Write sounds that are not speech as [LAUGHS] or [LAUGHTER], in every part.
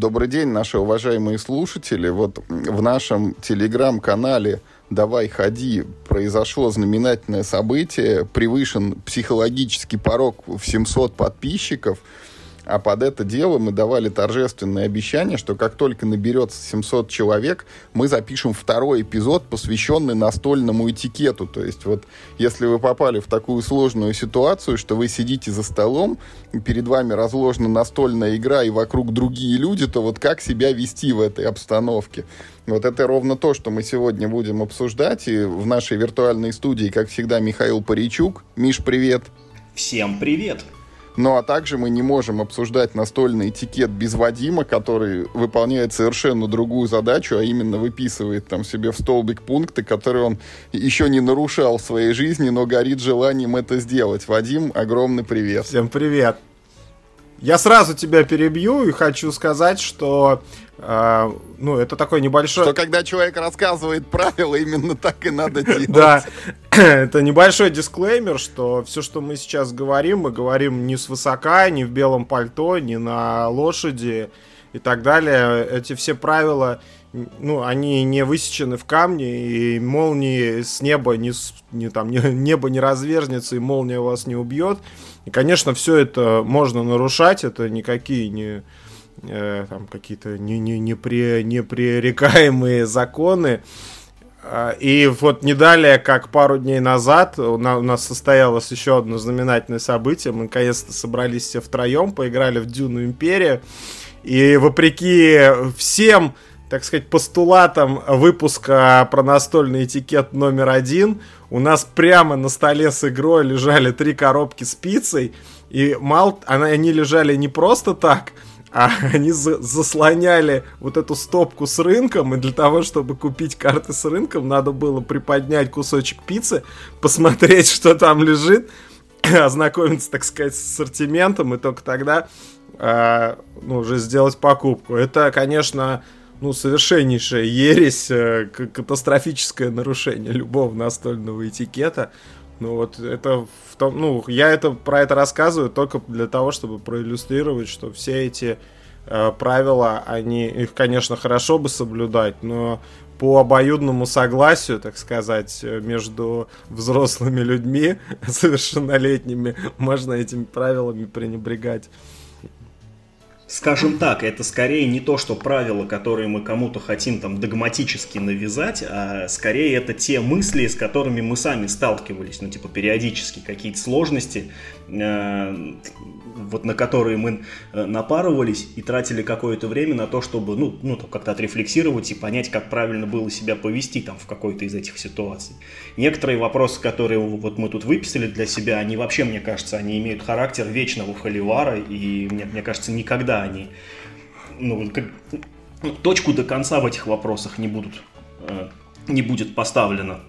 Добрый день, наши уважаемые слушатели. Вот в нашем телеграм-канале «Давай ходи» произошло знаменательное событие. Превышен психологический порог в 700 подписчиков – а под это дело мы давали торжественное обещание, что как только наберется 700 человек, мы запишем второй эпизод, посвященный настольному этикету. То есть вот если вы попали в такую сложную ситуацию, что вы сидите за столом, перед вами разложена настольная игра и вокруг другие люди, то вот как себя вести в этой обстановке? Вот это ровно то, что мы сегодня будем обсуждать. И в нашей виртуальной студии, как всегда, Михаил Паричук. Миш, привет. Всем привет. Ну а также мы не можем обсуждать настольный этикет без Вадима, который выполняет совершенно другую задачу, а именно выписывает там себе в столбик пункты, которые он еще не нарушал в своей жизни, но горит желанием это сделать. Вадим, огромный привет. Всем привет. Я сразу тебя перебью и хочу сказать, что э, ну, это такой небольшой... Что когда человек рассказывает правила, именно так и надо делать. [LAUGHS] Да, [CLEARS THROAT] это небольшой дисклеймер, что все, что мы сейчас говорим, мы говорим не с высока, не в белом пальто, не на лошади и так далее. Эти все правила, ну, они не высечены в камне, и молнии с неба не, не там, не, [LAUGHS] небо не разверзнется, и молния вас не убьет. И, конечно, все это можно нарушать, это никакие не э, там какие-то не, не, непре, непререкаемые законы. А, и вот не далее, как пару дней назад, у нас состоялось еще одно знаменательное событие. Мы наконец-то собрались все втроем, поиграли в Дюну Империя. И вопреки всем, так сказать, постулатам выпуска про настольный этикет номер один, у нас прямо на столе с игрой лежали три коробки с пиццей, и мал, они лежали не просто так, а [LAUGHS] они за заслоняли вот эту стопку с рынком, и для того, чтобы купить карты с рынком, надо было приподнять кусочек пиццы, посмотреть, [LAUGHS] что там лежит, [COUGHS] ознакомиться, так сказать, с ассортиментом, и только тогда э, ну, уже сделать покупку. Это, конечно, ну, совершеннейшая ересь, э, катастрофическое нарушение любого настольного этикета. Ну вот это в том, ну я это про это рассказываю только для того, чтобы проиллюстрировать, что все эти э, правила, они их, конечно, хорошо бы соблюдать, но по обоюдному согласию, так сказать, э, между взрослыми людьми, [LAUGHS] совершеннолетними, можно этими правилами пренебрегать. Скажем так, это скорее не то, что правила, которые мы кому-то хотим там догматически навязать, а скорее это те мысли, с которыми мы сами сталкивались, ну типа периодически какие-то сложности, вот на которые мы э, напарывались и тратили какое-то время на то, чтобы ну, ну как-то отрефлексировать и понять, как правильно было себя повести там в какой-то из этих ситуаций. Некоторые вопросы, которые вот мы тут выписали для себя, они вообще, мне кажется, они имеют характер вечного холивара, и мне, мне кажется, никогда они ну, как, ну, точку до конца в этих вопросах не будут э, не будет поставлено.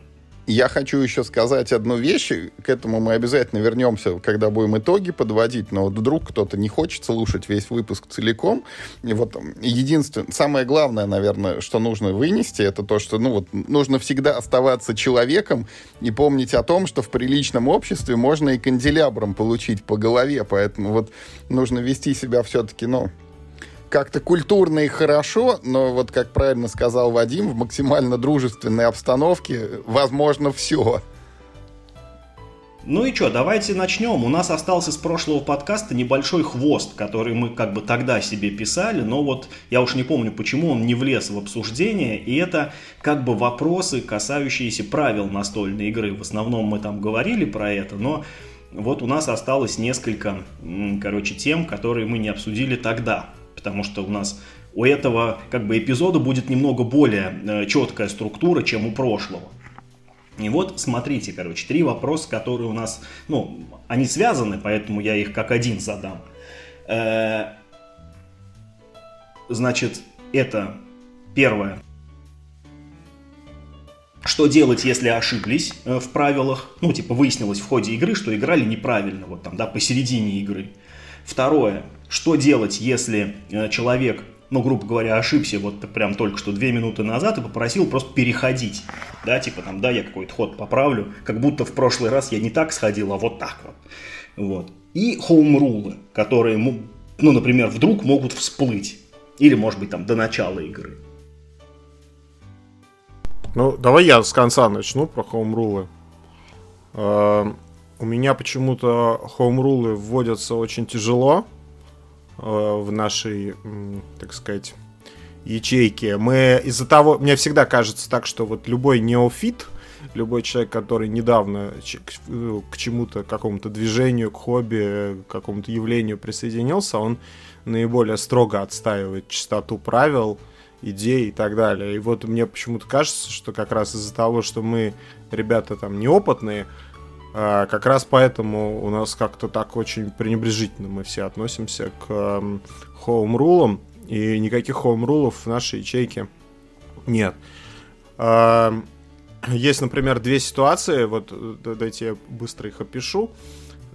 Я хочу еще сказать одну вещь. К этому мы обязательно вернемся, когда будем итоги подводить. Но вот вдруг кто-то не хочет слушать весь выпуск целиком. И вот единственное, самое главное, наверное, что нужно вынести, это то, что ну, вот, нужно всегда оставаться человеком и помнить о том, что в приличном обществе можно и канделябром получить по голове. Поэтому вот нужно вести себя все-таки, ну, как-то культурно и хорошо, но вот, как правильно сказал Вадим, в максимально дружественной обстановке возможно все. Ну и что, давайте начнем. У нас остался с прошлого подкаста небольшой хвост, который мы как бы тогда себе писали, но вот я уж не помню, почему он не влез в обсуждение, и это как бы вопросы, касающиеся правил настольной игры. В основном мы там говорили про это, но вот у нас осталось несколько, короче, тем, которые мы не обсудили тогда потому что у нас у этого как бы эпизода будет немного более э, четкая структура, чем у прошлого. И вот смотрите, короче, три вопроса, которые у нас, ну, они связаны, поэтому я их как один задам. Э, значит, это первое. Что делать, если ошиблись э, в правилах? Ну, типа, выяснилось в ходе игры, что играли неправильно, вот там, да, посередине игры. Второе что делать, если э, человек, ну, грубо говоря, ошибся вот прям только что две минуты назад и попросил просто переходить, да, типа там, да, я какой-то ход поправлю, как будто в прошлый раз я не так сходил, а вот так вот. Вот. И хоум-рулы, которые, ну, например, вдруг могут всплыть. Или, может быть, там до начала игры. Ну, давай я с конца начну про хоумрулы. Э, у меня почему-то хоумрулы вводятся очень тяжело в нашей, так сказать, ячейке. Мы из-за того, мне всегда кажется так, что вот любой неофит, любой человек, который недавно к чему-то, какому-то движению, к хобби, к какому-то явлению присоединился, он наиболее строго отстаивает чистоту правил, идей и так далее. И вот мне почему-то кажется, что как раз из-за того, что мы ребята там неопытные, как раз поэтому у нас как-то так очень пренебрежительно мы все относимся к хоум-рулам, и никаких хоум-рулов в нашей ячейке нет. А, есть, например, две ситуации, вот дайте я быстро их опишу.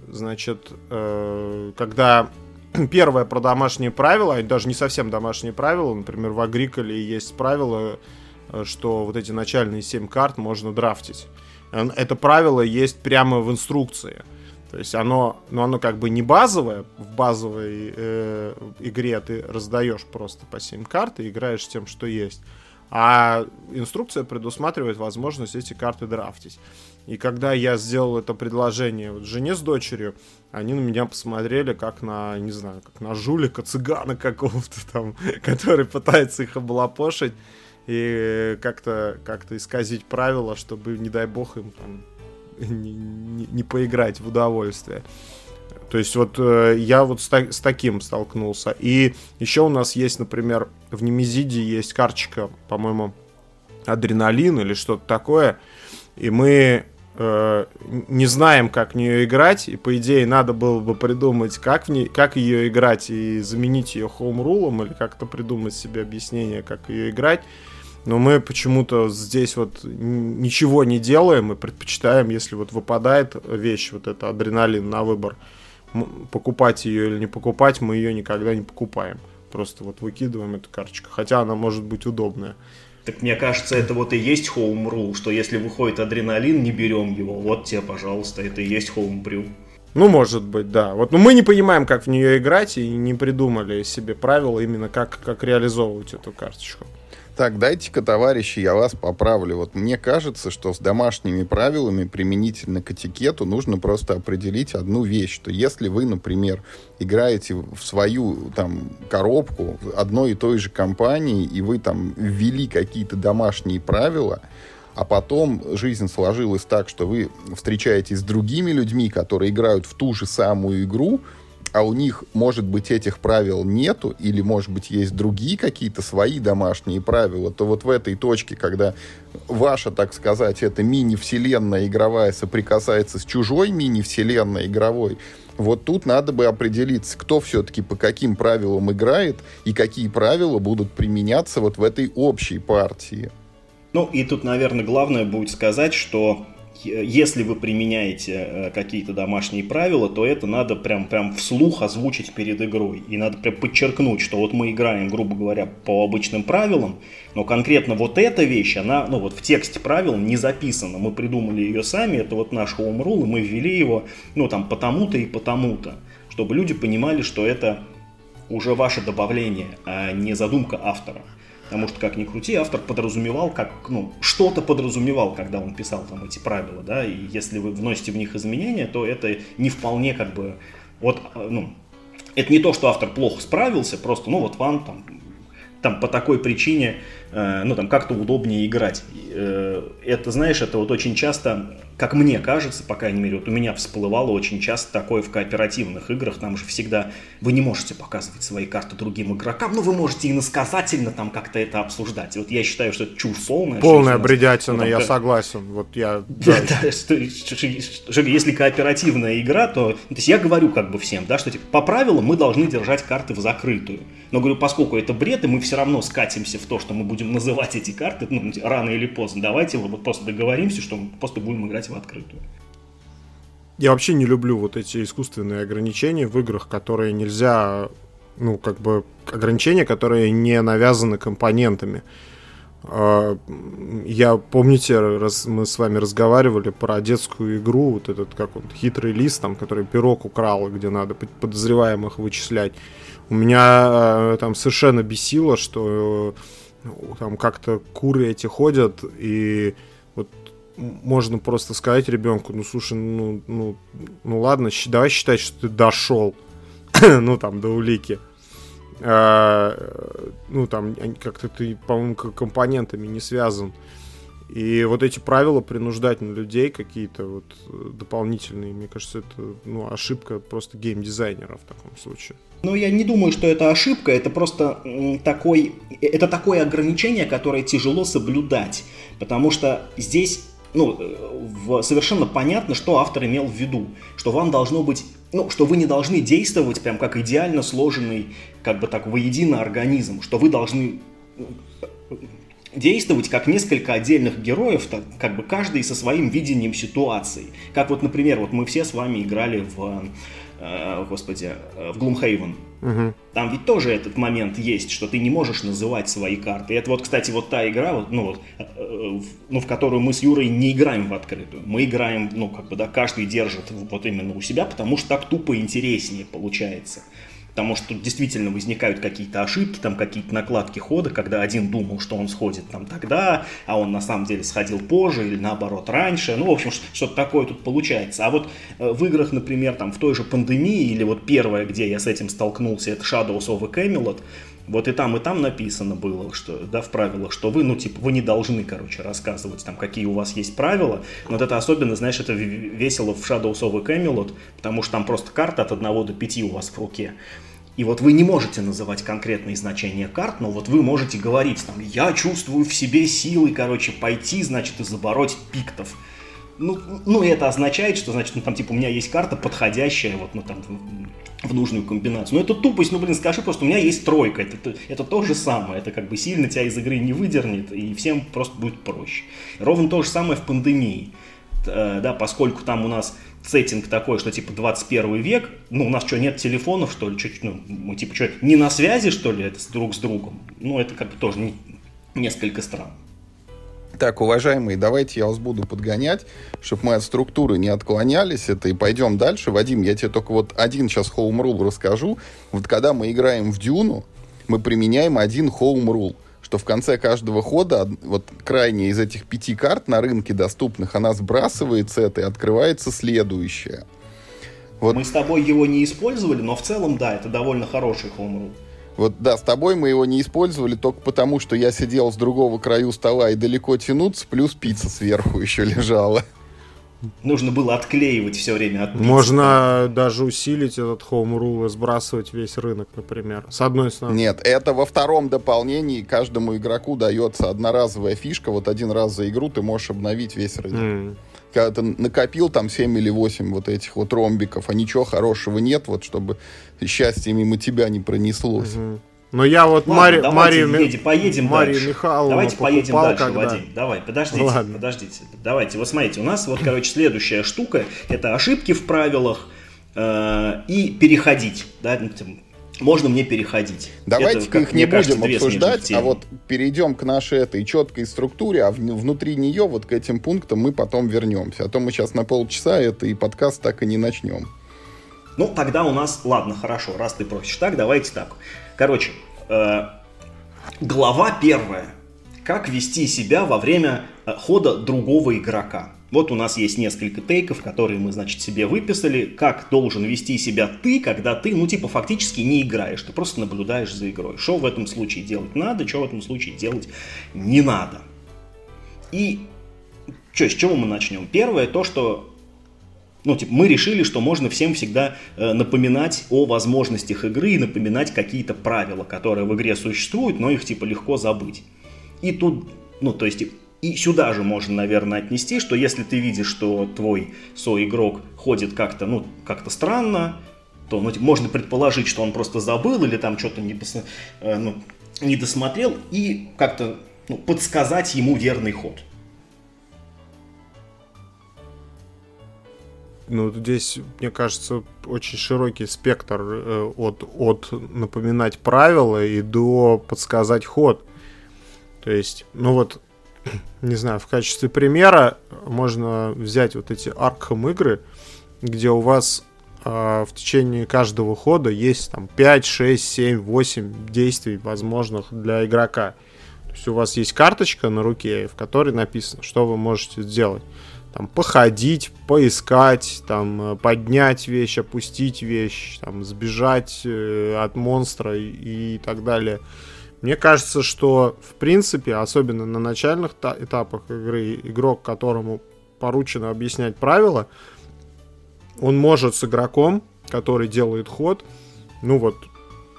Значит, э, когда [CLEARS THROAT] первое про домашние правила, даже не совсем домашние правила, например, в Агриколе есть правило, э, что вот эти начальные 7 карт можно драфтить. Это правило есть прямо в инструкции. То есть оно, ну оно как бы не базовое, в базовой э, игре ты раздаешь просто по 7 карт и играешь с тем, что есть. А инструкция предусматривает возможность эти карты драфтить. И когда я сделал это предложение вот жене с дочерью, они на меня посмотрели как на, не знаю, как на жулика, цыгана какого-то там, [LAUGHS] который пытается их облапошить и как-то как исказить правила, чтобы, не дай бог, им там [LAUGHS] не, не, не поиграть в удовольствие. То есть вот э, я вот с, та- с таким столкнулся. И еще у нас есть, например, в Немезиде есть карточка, по-моему, адреналин или что-то такое. И мы э, не знаем, как в нее играть. И по идее надо было бы придумать, как, в как ее играть и заменить ее хоум-рулом или как-то придумать себе объяснение, как ее играть. Но мы почему-то здесь вот ничего не делаем и предпочитаем, если вот выпадает вещь, вот это адреналин на выбор, покупать ее или не покупать, мы ее никогда не покупаем. Просто вот выкидываем эту карточку, хотя она может быть удобная. Так мне кажется, это вот и есть home rule, что если выходит адреналин, не берем его. Вот тебе, пожалуйста, это и есть home brew. Ну, может быть, да. Вот, но мы не понимаем, как в нее играть, и не придумали себе правила именно как, как реализовывать эту карточку. Так, дайте-ка, товарищи, я вас поправлю. Вот мне кажется, что с домашними правилами применительно к этикету нужно просто определить одну вещь, что если вы, например, играете в свою там коробку одной и той же компании, и вы там ввели какие-то домашние правила, а потом жизнь сложилась так, что вы встречаетесь с другими людьми, которые играют в ту же самую игру, а у них, может быть, этих правил нету, или, может быть, есть другие какие-то свои домашние правила, то вот в этой точке, когда ваша, так сказать, эта мини-вселенная игровая соприкасается с чужой мини-вселенной игровой, вот тут надо бы определиться, кто все-таки по каким правилам играет и какие правила будут применяться вот в этой общей партии. Ну и тут, наверное, главное будет сказать, что если вы применяете э, какие-то домашние правила, то это надо прям, прям вслух озвучить перед игрой. И надо прям подчеркнуть, что вот мы играем, грубо говоря, по обычным правилам, но конкретно вот эта вещь, она, ну вот в тексте правил не записана. Мы придумали ее сами, это вот наш home rule, и мы ввели его, ну там, потому-то и потому-то, чтобы люди понимали, что это уже ваше добавление, а не задумка автора. Потому что, как ни крути, автор подразумевал, как, ну, что-то подразумевал, когда он писал там эти правила, да, и если вы вносите в них изменения, то это не вполне как бы, вот, ну, это не то, что автор плохо справился, просто, ну, вот вам там, там по такой причине, ну, там как-то удобнее играть. Э, это, знаешь, это вот очень часто как мне кажется, по крайней мере, вот у меня всплывало очень часто такое в кооперативных играх, там же всегда вы не можете показывать свои карты другим игрокам, но вы можете иносказательно там как-то это обсуждать. И вот я считаю, что это чушь полная. Полная бредятина, ну, я как... согласен. Вот я... [LAUGHS] Да, да, что, если кооперативная игра, то, то есть я говорю как бы всем, да, что типа, по правилам мы должны держать карты в закрытую. Но говорю, поскольку это бред, и мы все равно скатимся в то, что мы будем называть эти карты, ну, рано или поздно, давайте вот просто договоримся, что мы просто будем играть в открытую. Я вообще не люблю вот эти искусственные ограничения в играх, которые нельзя, ну, как бы, ограничения, которые не навязаны компонентами. А, я, помните, раз мы с вами разговаривали про детскую игру, вот этот, как он, хитрый лист, там, который пирог украл, где надо подозреваемых вычислять. У меня э, там совершенно бесило, что там как-то куры эти ходят, и вот можно просто сказать ребенку, ну слушай, ну, ну, ну ладно, давай считать, что ты дошел, [LAUGHS] ну там до улики. А, ну там как-то ты, по-моему, компонентами не связан. И вот эти правила принуждать на людей какие-то вот э, дополнительные, мне кажется, это ну, ошибка просто геймдизайнера в таком случае. Ну, я не думаю, что это ошибка, это просто такой, это такое ограничение, которое тяжело соблюдать, потому что здесь ну, в, совершенно понятно, что автор имел в виду, что вам должно быть, ну, что вы не должны действовать прям как идеально сложенный, как бы так, воедино организм, что вы должны действовать как несколько отдельных героев, так, как бы каждый со своим видением ситуации. Как вот, например, вот мы все с вами играли в э, господи, э, в Gloomhaven. Угу. Там ведь тоже этот момент есть, что ты не можешь называть свои карты. И это вот, кстати, вот та игра, вот, ну, вот, э, ну, в которую мы с Юрой не играем в открытую. Мы играем, ну, как бы, да, каждый держит вот именно у себя, потому что так тупо интереснее получается потому что тут действительно возникают какие-то ошибки, там какие-то накладки хода, когда один думал, что он сходит там тогда, а он на самом деле сходил позже или наоборот раньше, ну, в общем, что-то такое тут получается. А вот э, в играх, например, там в той же пандемии, или вот первое, где я с этим столкнулся, это Shadows of a Camelot, вот и там, и там написано было, что, да, в правилах, что вы, ну, типа, вы не должны, короче, рассказывать, там, какие у вас есть правила. Но вот это особенно, знаешь, это весело в Shadows of a Camelot, потому что там просто карта от 1 до 5 у вас в руке. И вот вы не можете называть конкретные значения карт, но вот вы можете говорить, там, я чувствую в себе силы, короче, пойти, значит, и забороть пиктов. Ну, ну, это означает, что, значит, ну, там, типа, у меня есть карта подходящая, вот, ну, там, в нужную комбинацию. Но это тупость, ну, блин, скажи просто, у меня есть тройка, это, это то же самое, это как бы сильно тебя из игры не выдернет, и всем просто будет проще. Ровно то же самое в пандемии, э, да, поскольку там у нас сеттинг такой, что типа 21 век, ну у нас что, нет телефонов, что ли, что, ну, мы типа что, не на связи, что ли, это друг с другом? Ну это как бы тоже не, несколько странно. Так, уважаемые, давайте я вас буду подгонять, чтобы мы от структуры не отклонялись это и пойдем дальше. Вадим, я тебе только вот один сейчас home rule расскажу. Вот когда мы играем в Дюну, мы применяем один home rule – что в конце каждого хода вот крайняя из этих пяти карт на рынке доступных, она сбрасывается это и открывается следующая. Вот. Мы с тобой его не использовали, но в целом, да, это довольно хороший хоумрул. Вот да, с тобой мы его не использовали только потому, что я сидел с другого краю стола и далеко тянуться, плюс пицца сверху [LAUGHS] еще лежала нужно было отклеивать все время от пиццы. Можно даже усилить этот home rule и сбрасывать весь рынок, например. С одной стороны. Нет, это во втором дополнении каждому игроку дается одноразовая фишка. Вот один раз за игру ты можешь обновить весь рынок. Mm. Когда ты накопил там 7 или 8 вот этих вот ромбиков, а ничего хорошего нет, вот чтобы счастье мимо тебя не пронеслось. Mm-hmm. Но я вот Мари, Марию, едем, поедем Марию дальше. Михайловну Давайте поедем дальше, когда... Вадим. Давай, подождите, Ладно. подождите. Давайте, вот смотрите, у нас вот, короче, следующая штука, это ошибки в правилах э, и переходить, да, ну, можно мне переходить. Давайте-ка их не будем обсуждать, а вот перейдем к нашей этой четкой структуре, а внутри нее вот к этим пунктам мы потом вернемся. А то мы сейчас на полчаса это и подкаст так и не начнем. Ну, тогда у нас, ладно, хорошо, раз ты просишь так, давайте так. Короче, э, глава первая. Как вести себя во время э, хода другого игрока. Вот у нас есть несколько тейков, которые мы, значит, себе выписали. Как должен вести себя ты, когда ты, ну, типа, фактически не играешь. Ты просто наблюдаешь за игрой. Что в этом случае делать надо, что в этом случае делать не надо. И что, с чего мы начнем? Первое, то, что ну, типа, мы решили, что можно всем всегда э, напоминать о возможностях игры и напоминать какие-то правила, которые в игре существуют, но их, типа, легко забыть. И тут, ну, то есть, и сюда же можно, наверное, отнести, что если ты видишь, что твой соигрок ходит как-то, ну, как-то странно, то ну, типа, можно предположить, что он просто забыл или там что-то не, пос... э, ну, не досмотрел, и как-то ну, подсказать ему верный ход. Ну, здесь, мне кажется, очень широкий спектр э, от, от напоминать правила и до подсказать ход. То есть, ну вот, [CLEARS THROAT] не знаю, в качестве примера можно взять вот эти Arkham игры, где у вас э, в течение каждого хода есть там 5, 6, 7, 8 действий возможных для игрока. То есть у вас есть карточка на руке, в которой написано, что вы можете сделать. Там, походить, поискать, там, э, поднять вещь, опустить вещь, там, сбежать э, от монстра и, и так далее. Мне кажется, что в принципе, особенно на начальных этапах игры, игрок, которому поручено объяснять правила, он может с игроком, который делает ход, ну вот,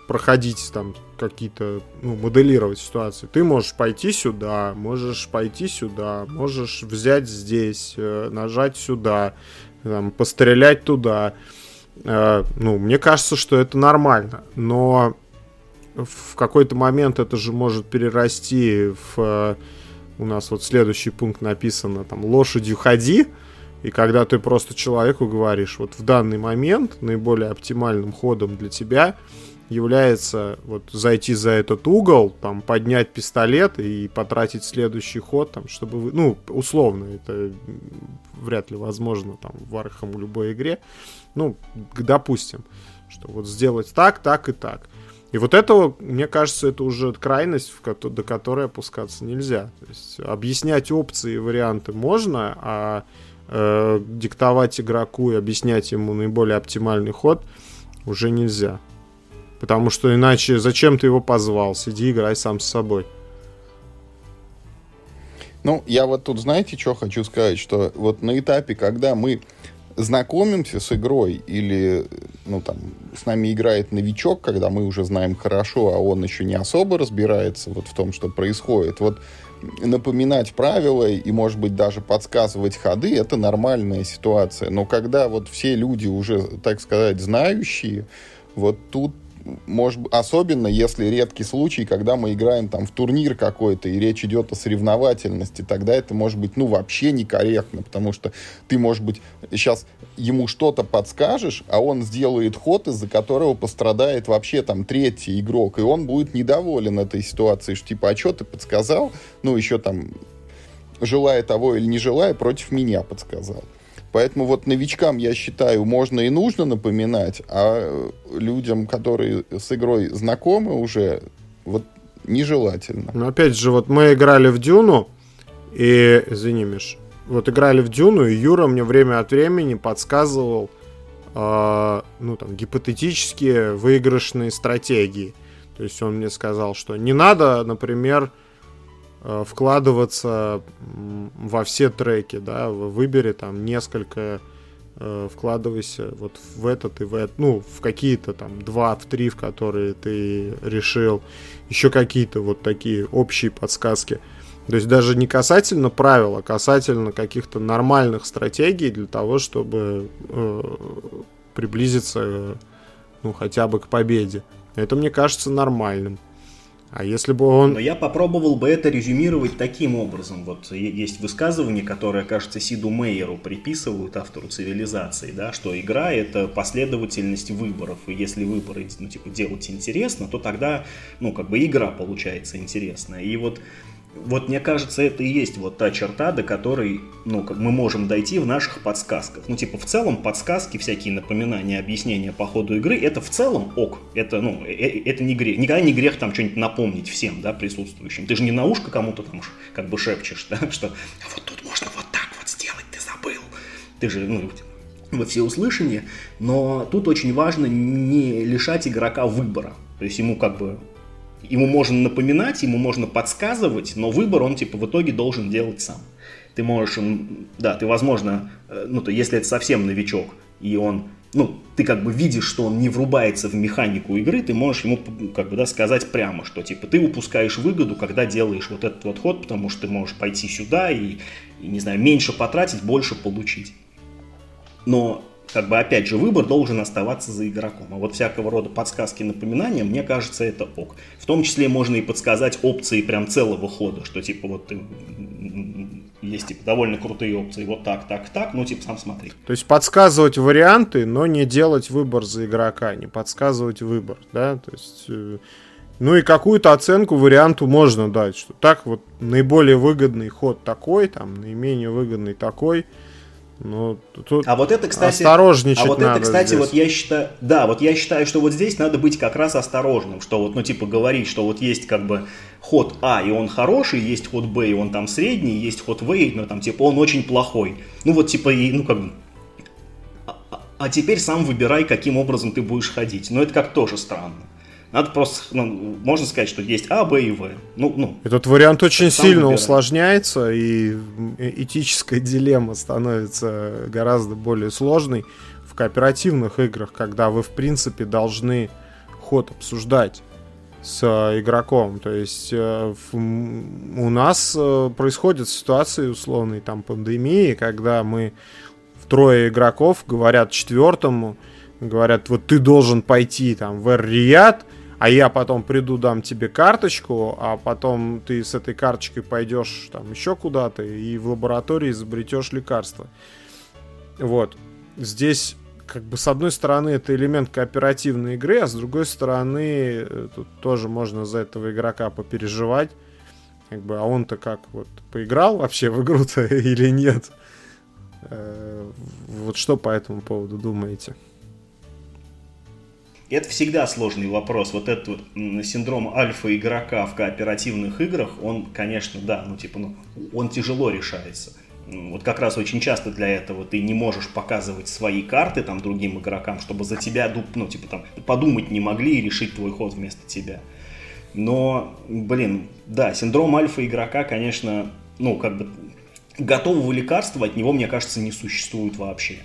проходить там какие-то, ну, моделировать ситуации. Ты можешь пойти сюда, можешь пойти сюда, можешь взять здесь, э, нажать сюда, там, пострелять туда. Э, ну, мне кажется, что это нормально. Но в какой-то момент это же может перерасти в... Э, у нас вот следующий пункт написано, там, лошадью ходи, и когда ты просто человеку говоришь, вот в данный момент наиболее оптимальным ходом для тебя является вот зайти за этот угол, там, поднять пистолет и потратить следующий ход, там, чтобы вы, ну, условно, это вряд ли возможно, там, в Arkham любой игре, ну, допустим, что вот сделать так, так и так. И вот этого, мне кажется, это уже крайность, в ко- до которой опускаться нельзя. То есть объяснять опции и варианты можно, а э, диктовать игроку и объяснять ему наиболее оптимальный ход уже нельзя. Потому что иначе зачем ты его позвал? Сиди, играй сам с собой. Ну, я вот тут, знаете, что хочу сказать, что вот на этапе, когда мы знакомимся с игрой или, ну, там, с нами играет новичок, когда мы уже знаем хорошо, а он еще не особо разбирается вот в том, что происходит, вот напоминать правила и, может быть, даже подсказывать ходы, это нормальная ситуация. Но когда вот все люди уже, так сказать, знающие, вот тут может, особенно если редкий случай, когда мы играем там в турнир какой-то, и речь идет о соревновательности, тогда это может быть, ну, вообще некорректно, потому что ты, может быть, сейчас ему что-то подскажешь, а он сделает ход, из-за которого пострадает вообще там третий игрок, и он будет недоволен этой ситуацией, что типа, а что ты подсказал? Ну, еще там, желая того или не желая, против меня подсказал. Поэтому вот новичкам, я считаю, можно и нужно напоминать, а людям, которые с игрой знакомы уже, вот нежелательно. Но опять же, вот мы играли в Дюну, и, извини, Миш, вот играли в Дюну, и Юра мне время от времени подсказывал, э, ну, там, гипотетические выигрышные стратегии. То есть он мне сказал, что не надо, например, Э, вкладываться во все треки, да, выбери там несколько, э, вкладывайся вот в этот и в этот, ну, в какие-то там два, в три, в которые ты решил, еще какие-то вот такие общие подсказки. То есть даже не касательно правил, а касательно каких-то нормальных стратегий для того, чтобы э, приблизиться, ну, хотя бы к победе. Это мне кажется нормальным. А если бы он... Но я попробовал бы это резюмировать таким образом. Вот есть высказывание, которое, кажется, Сиду Мейеру приписывают автору цивилизации, да, что игра — это последовательность выборов. И если выборы, ну, типа, делать интересно, то тогда, ну, как бы игра получается интересная. И вот вот мне кажется, это и есть вот та черта, до которой ну, как мы можем дойти в наших подсказках. Ну, типа, в целом подсказки, всякие напоминания, объяснения по ходу игры, это в целом ок. Это, ну, э, э, это не грех. Никогда не грех там что-нибудь напомнить всем, да, присутствующим. Ты же не на ушко кому-то там как бы шепчешь, да, [LAUGHS] что вот тут можно вот так вот сделать, ты забыл. Ты же, ну, во всеуслышание, но тут очень важно не лишать игрока выбора. То есть ему как бы ему можно напоминать, ему можно подсказывать, но выбор он типа в итоге должен делать сам. Ты можешь, да, ты возможно, э, ну то если это совсем новичок и он, ну ты как бы видишь, что он не врубается в механику игры, ты можешь ему как бы да сказать прямо, что типа ты упускаешь выгоду, когда делаешь вот этот вот ход, потому что ты можешь пойти сюда и, и не знаю меньше потратить, больше получить. Но как бы опять же выбор должен оставаться за игроком. А вот всякого рода подсказки, напоминания, мне кажется, это ок. В том числе можно и подсказать опции прям целого хода, что типа вот ты есть типа довольно крутые опции, вот так, так, так, ну типа сам смотри. То есть подсказывать варианты, но не делать выбор за игрока, не подсказывать выбор, да, то есть... Э, ну и какую-то оценку варианту можно дать, что так вот наиболее выгодный ход такой, там наименее выгодный такой, Ну, тут а вот это, кстати, осторожничать А вот надо это, кстати, здесь. вот я считаю, да, вот я считаю, что вот здесь надо быть как раз осторожным, что вот, ну, типа, говорить, что вот есть как бы ход А, и он хороший, есть ход Б, и он там средний, есть ход В, и, ну, там, типа, он очень плохой. Ну, вот, типа, и, ну, как бы, а, а- а теперь сам выбирай, каким образом ты будешь ходить. Но это как тоже странно. Надо просто, ну, можно сказать, что есть А, Б и В. Ну, ну, Этот вариант очень сильно выбирай. усложняется, и этическая дилемма становится гораздо более сложной в кооперативных играх, когда вы, в принципе, должны ход обсуждать с э, игроком. То есть э, в- у нас э, происходят ситуации условной там пандемии, когда мы трое игроков говорят четвертому, говорят, вот ты должен пойти там в Эр-Рияд, а я потом приду, дам тебе карточку, а потом ты с этой карточкой пойдешь там еще куда-то и в лаборатории изобретешь лекарство. Вот. Здесь как бы с одной стороны это элемент кооперативной игры, а с другой стороны э, тут тоже можно за этого игрока попереживать. Как бы, а он-то как вот поиграл вообще в игру-то [LAUGHS] или нет? Э, Вот что по этому поводу думаете? Это всегда сложный вопрос. Вот этот синдром альфа-игрока в кооперативных играх, он, конечно, да, ну типа, ну, он тяжело решается. М, Вот как раз очень часто для этого ты не можешь показывать свои карты там другим игрокам, чтобы за тебя, ну типа там, подумать не могли и решить твой ход вместо тебя. Но, блин, да, синдром альфа-игрока, конечно, ну как бы готового лекарства от него, мне кажется, не существует вообще.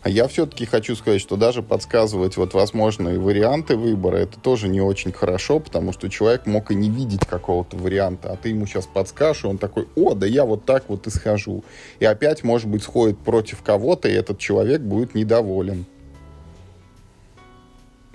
А я все-таки хочу сказать, что даже подсказывать вот возможные варианты выбора, это тоже не очень хорошо, потому что человек мог и не видеть какого-то варианта, а ты ему сейчас подскажешь, и он такой, о, да я вот так вот и схожу. И опять, может быть, сходит против кого-то, и этот человек будет недоволен.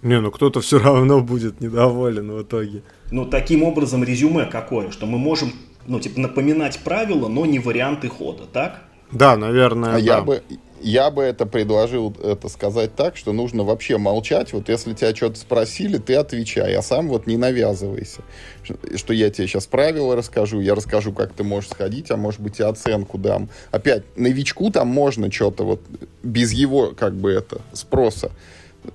Не, ну кто-то все равно будет недоволен в итоге. Ну, таким образом, резюме какое, что мы можем, ну, типа, напоминать правила, но не варианты хода, так? Да, наверное, А да. я бы, я бы это предложил это сказать так, что нужно вообще молчать. Вот если тебя что-то спросили, ты отвечай, а сам вот не навязывайся. Что- я тебе сейчас правила расскажу, я расскажу, как ты можешь сходить, а может быть и оценку дам. Опять, новичку там можно что-то вот без его, как бы это, спроса э,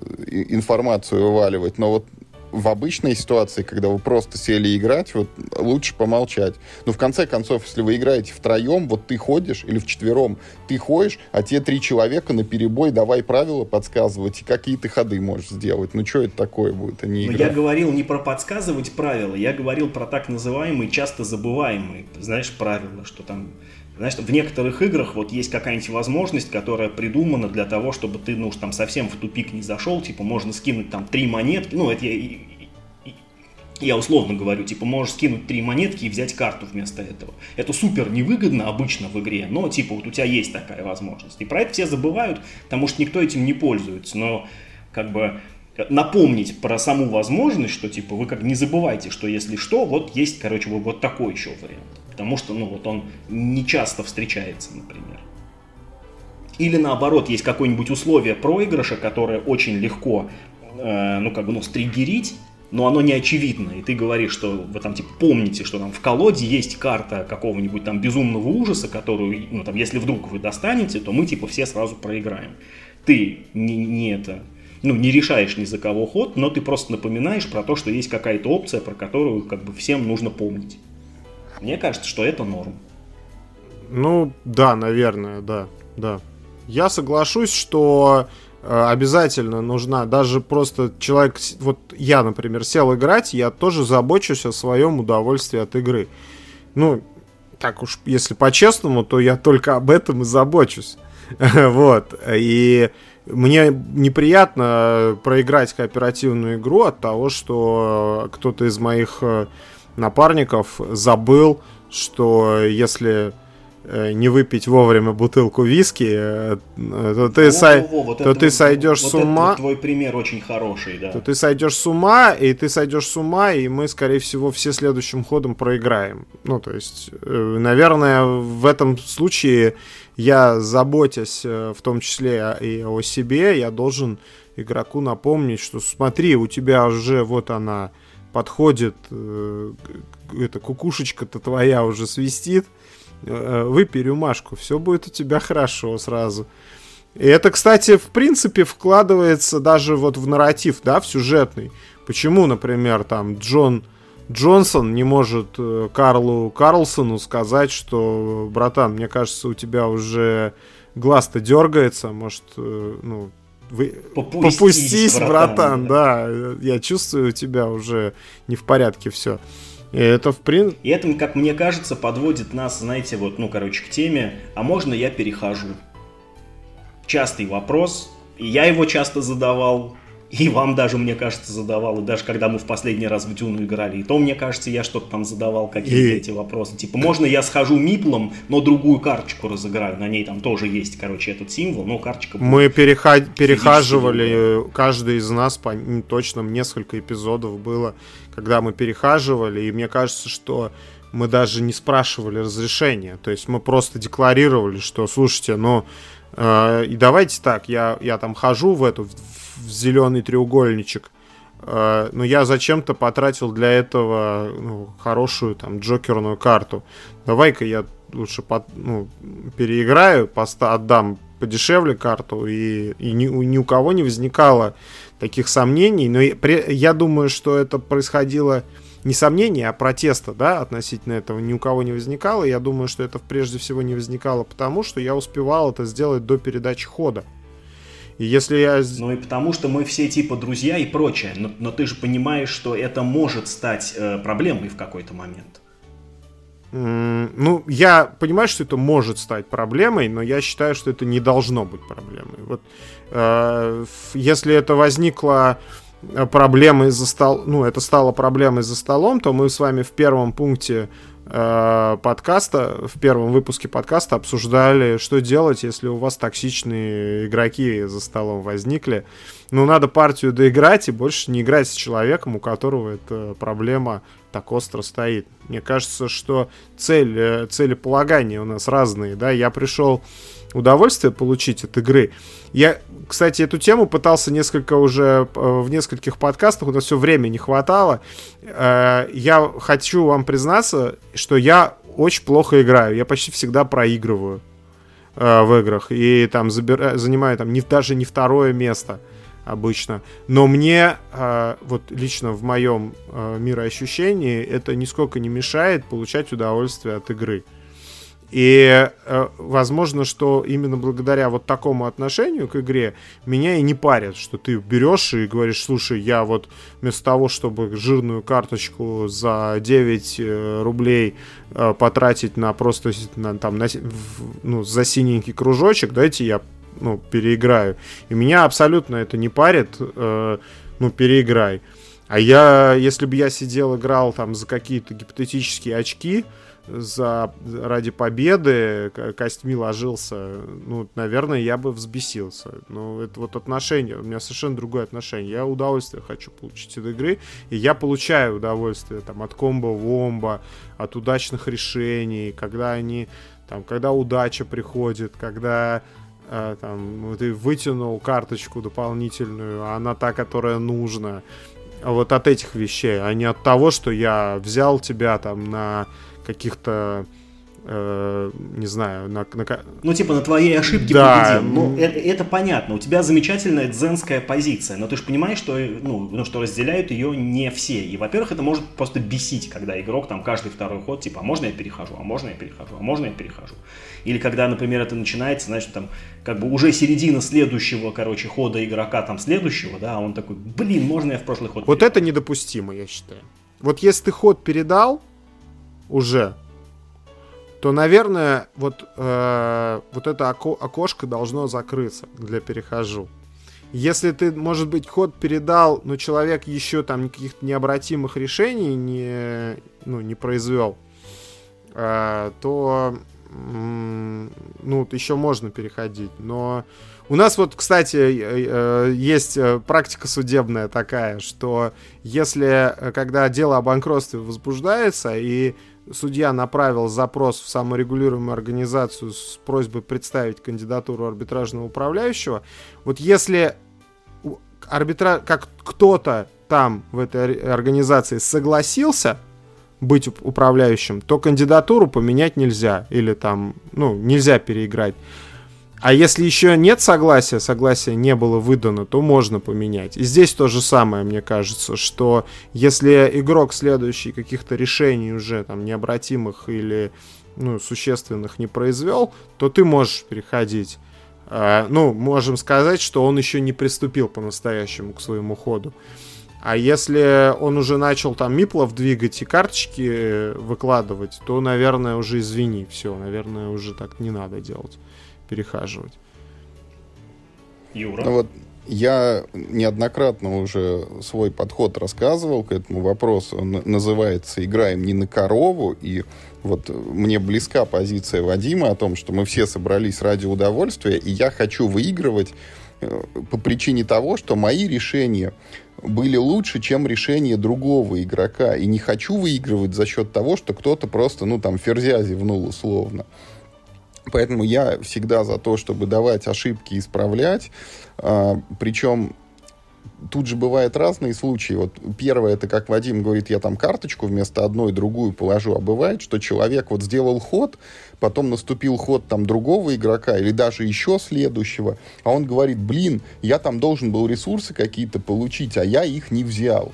информацию вываливать, но вот в обычной ситуации, когда вы просто сели играть, вот лучше помолчать. Но в конце концов, если вы играете втроем, вот ты ходишь, или вчетвером, ты ходишь, а те три человека на перебой давай правила подсказывать, и какие ты ходы можешь сделать. Ну, что это такое будет, а не Но я говорил не про подсказывать правила, я говорил про так называемые, часто забываемые, знаешь, правила, что там, знаешь, в некоторых играх вот есть какая-нибудь возможность, которая придумана для того, чтобы ты, ну, уж там совсем в тупик не зашел, типа, можно скинуть там три монетки, ну, это я, я условно говорю, типа, можешь скинуть три монетки и взять карту вместо этого. Это супер невыгодно обычно в игре, но, типа, вот у тебя есть такая возможность. И про это все забывают, потому что никто этим не пользуется, но, как бы, напомнить про саму возможность, что типа вы как не забывайте, что если что, вот есть, короче, вот такой еще вариант. Потому что, ну, вот он не часто встречается, например. Или наоборот, есть какое-нибудь условие проигрыша, которое очень легко, э, ну, как бы, ну, стригерить, но оно не очевидно. И ты говоришь, что вы там, типа, помните, что там в колоде есть карта какого-нибудь там безумного ужаса, которую, ну, там, если вдруг вы достанете, то мы, типа, все сразу проиграем. Ты не, не это, ну, не решаешь ни за кого ход, но ты просто напоминаешь про то, что есть какая-то опция, про которую, как бы, всем нужно помнить. Мне кажется, что это норм. Ну, да, наверное, да, да. Я соглашусь, что э, обязательно нужна, даже просто человек, вот я, например, сел играть, я тоже забочусь о своем удовольствии от игры. Ну, так уж, если по-честному, то я только об этом и забочусь. [LAUGHS] Вот. И мне неприятно проиграть кооперативную игру от того, что кто-то из моих э, напарников забыл, что если э, не выпить вовремя бутылку виски, э, то ты, сай- Во-во-во, вот то это ты сойдешь вот с это ума. вот твой пример очень хороший, да. то ты сойдешь с ума, и ты сойдешь с ума, и мы, скорее всего, все следующим ходом проиграем. Ну, то есть, э, наверное, в этом случае я, заботясь в том числе и о себе, я должен игроку напомнить, что смотри, у тебя уже вот она подходит, э, эта кукушечка-то твоя уже свистит, э, выпей рюмашку, все будет у тебя хорошо сразу. И это, кстати, в принципе вкладывается даже вот в нарратив, да, в сюжетный. Почему, например, там Джон Джонсон не может э, Карлу Карлсону сказать, что, братан, мне кажется, у тебя уже глаз-то дергается, может, э, ну, вы... попустись, попустись братан, братан да. да, я чувствую у тебя уже не в порядке все. И это в принципе... И это, как мне кажется, подводит нас, знаете, вот, ну, короче, к теме, а можно я перехожу? Частый вопрос, и я его часто задавал, и вам даже, мне кажется, задавал. И даже когда мы в последний раз в Дюну играли, и то, мне кажется, я что-то там задавал, какие-то и... эти вопросы. Типа, можно я схожу миплом, но другую карточку разыграю. На ней там тоже есть, короче, этот символ, но карточка... Мы переха... перехаживали, каждый из нас, по... точно несколько эпизодов было, когда мы перехаживали, и мне кажется, что мы даже не спрашивали разрешения. То есть мы просто декларировали, что, слушайте, ну... Э, и давайте так, я, я там хожу в эту в зеленый треугольничек. Uh, но я зачем-то потратил для этого ну, хорошую там джокерную карту. Давай-ка я лучше под, ну, переиграю, поста отдам подешевле карту, и, и ни, ни у кого не возникало таких сомнений. Но я, при, я думаю, что это происходило не сомнения, а протеста, да, относительно этого ни у кого не возникало. Я думаю, что это прежде всего не возникало потому, что я успевал это сделать до передачи хода. И если я... Ну и потому что мы все типа друзья и прочее, но, но ты же понимаешь, что это может стать э, проблемой в какой-то момент. Mm, ну, я понимаю, что это может стать проблемой, но я считаю, что это не должно быть проблемой. Вот э, если это возникло э, проблемой за стол, ну, это стало проблемой за столом, то мы с вами в первом пункте подкаста, в первом выпуске подкаста обсуждали, что делать, если у вас токсичные игроки за столом возникли. Ну, надо партию доиграть и больше не играть с человеком, у которого эта проблема так остро стоит. Мне кажется, что цель, э, целеполагания у нас разные, да. Я пришел удовольствие получить от игры. Я, кстати, эту тему пытался несколько уже э, в нескольких подкастах, у нас все время не хватало. Э, я хочу вам признаться, что я очень плохо играю. Я почти всегда проигрываю э, в играх. И там забираю, занимаю там не, даже не второе место обычно. Но мне, вот лично в моем мироощущении, это нисколько не мешает получать удовольствие от игры. И э, возможно, что именно благодаря вот такому отношению к игре меня и не парят, что ты берешь и говоришь, слушай, я вот вместо того, чтобы жирную карточку за 9 э, рублей э, потратить на просто на, там, на, в, ну, за синенький кружочек, дайте я ну, переиграю. И меня абсолютно это не парит, э, ну, переиграй. А я, если бы я сидел, играл там за какие-то гипотетические очки, за, ради победы костьми ложился, ну, наверное, я бы взбесился. Но это вот отношение, у меня совершенно другое отношение. Я удовольствие хочу получить от игры, и я получаю удовольствие там от комбо-вомба, от удачных решений, когда они, там, когда удача приходит, когда э, там, ты вытянул карточку дополнительную, а она та, которая нужна. Вот от этих вещей, а не от того, что я взял тебя там на каких-то э, не знаю, на, на... Ну, типа, на твоей ошибке да. победил. Ну, это, это понятно. У тебя замечательная дзенская позиция, но ты же понимаешь, что, ну, ну, что разделяют ее не все. И, во-первых, это может просто бесить, когда игрок там каждый второй ход, типа, а можно я перехожу, а можно я перехожу, а можно я перехожу. Или когда, например, это начинается, значит, там, как бы уже середина следующего, короче, хода игрока, там, следующего, да, а он такой, блин, можно я в прошлый ход Вот перехожу? это недопустимо, я считаю. Вот если ты ход передал, уже, то, наверное, вот, э, вот это око окошко должно закрыться для перехожу. Если ты, может быть, ход передал, но человек еще там каких-то необратимых решений не, ну, не произвел, э, то ну, еще можно переходить. Но у нас вот, кстати, э, есть э, практика судебная такая, что если, э, когда дело о банкротстве возбуждается, и судья направил запрос в саморегулируемую организацию с просьбой представить кандидатуру арбитражного управляющего. Вот если арбитра... как кто-то там в этой организации согласился быть управляющим, то кандидатуру поменять нельзя. Или там, ну, нельзя переиграть. А если еще нет согласия, согласие не было выдано, то можно поменять. И здесь то же самое, мне кажется, что если игрок следующий каких-то решений уже там необратимых или ну, существенных не произвел, то ты можешь переходить. А, ну, можем сказать, что он еще не приступил по-настоящему к своему ходу. А если он уже начал там миплов двигать и карточки э, выкладывать, то, наверное, уже извини, все, наверное, уже так не надо делать перехаживать. Юра? Ну вот я неоднократно уже свой подход рассказывал к этому вопросу. Он называется «Играем не на корову». И вот мне близка позиция Вадима о том, что мы все собрались ради удовольствия, и я хочу выигрывать э, по причине того, что мои решения были лучше, чем решение другого игрока. И не хочу выигрывать за счет того, что кто-то просто, ну, там, ферзя зевнул условно. Поэтому я всегда за то, чтобы давать ошибки исправлять. А, причем тут же бывают разные случаи. Вот первое, это как Вадим говорит, я там карточку вместо одной другую положу, а бывает, что человек вот сделал ход, потом наступил ход там другого игрока или даже еще следующего, а он говорит, блин, я там должен был ресурсы какие-то получить, а я их не взял.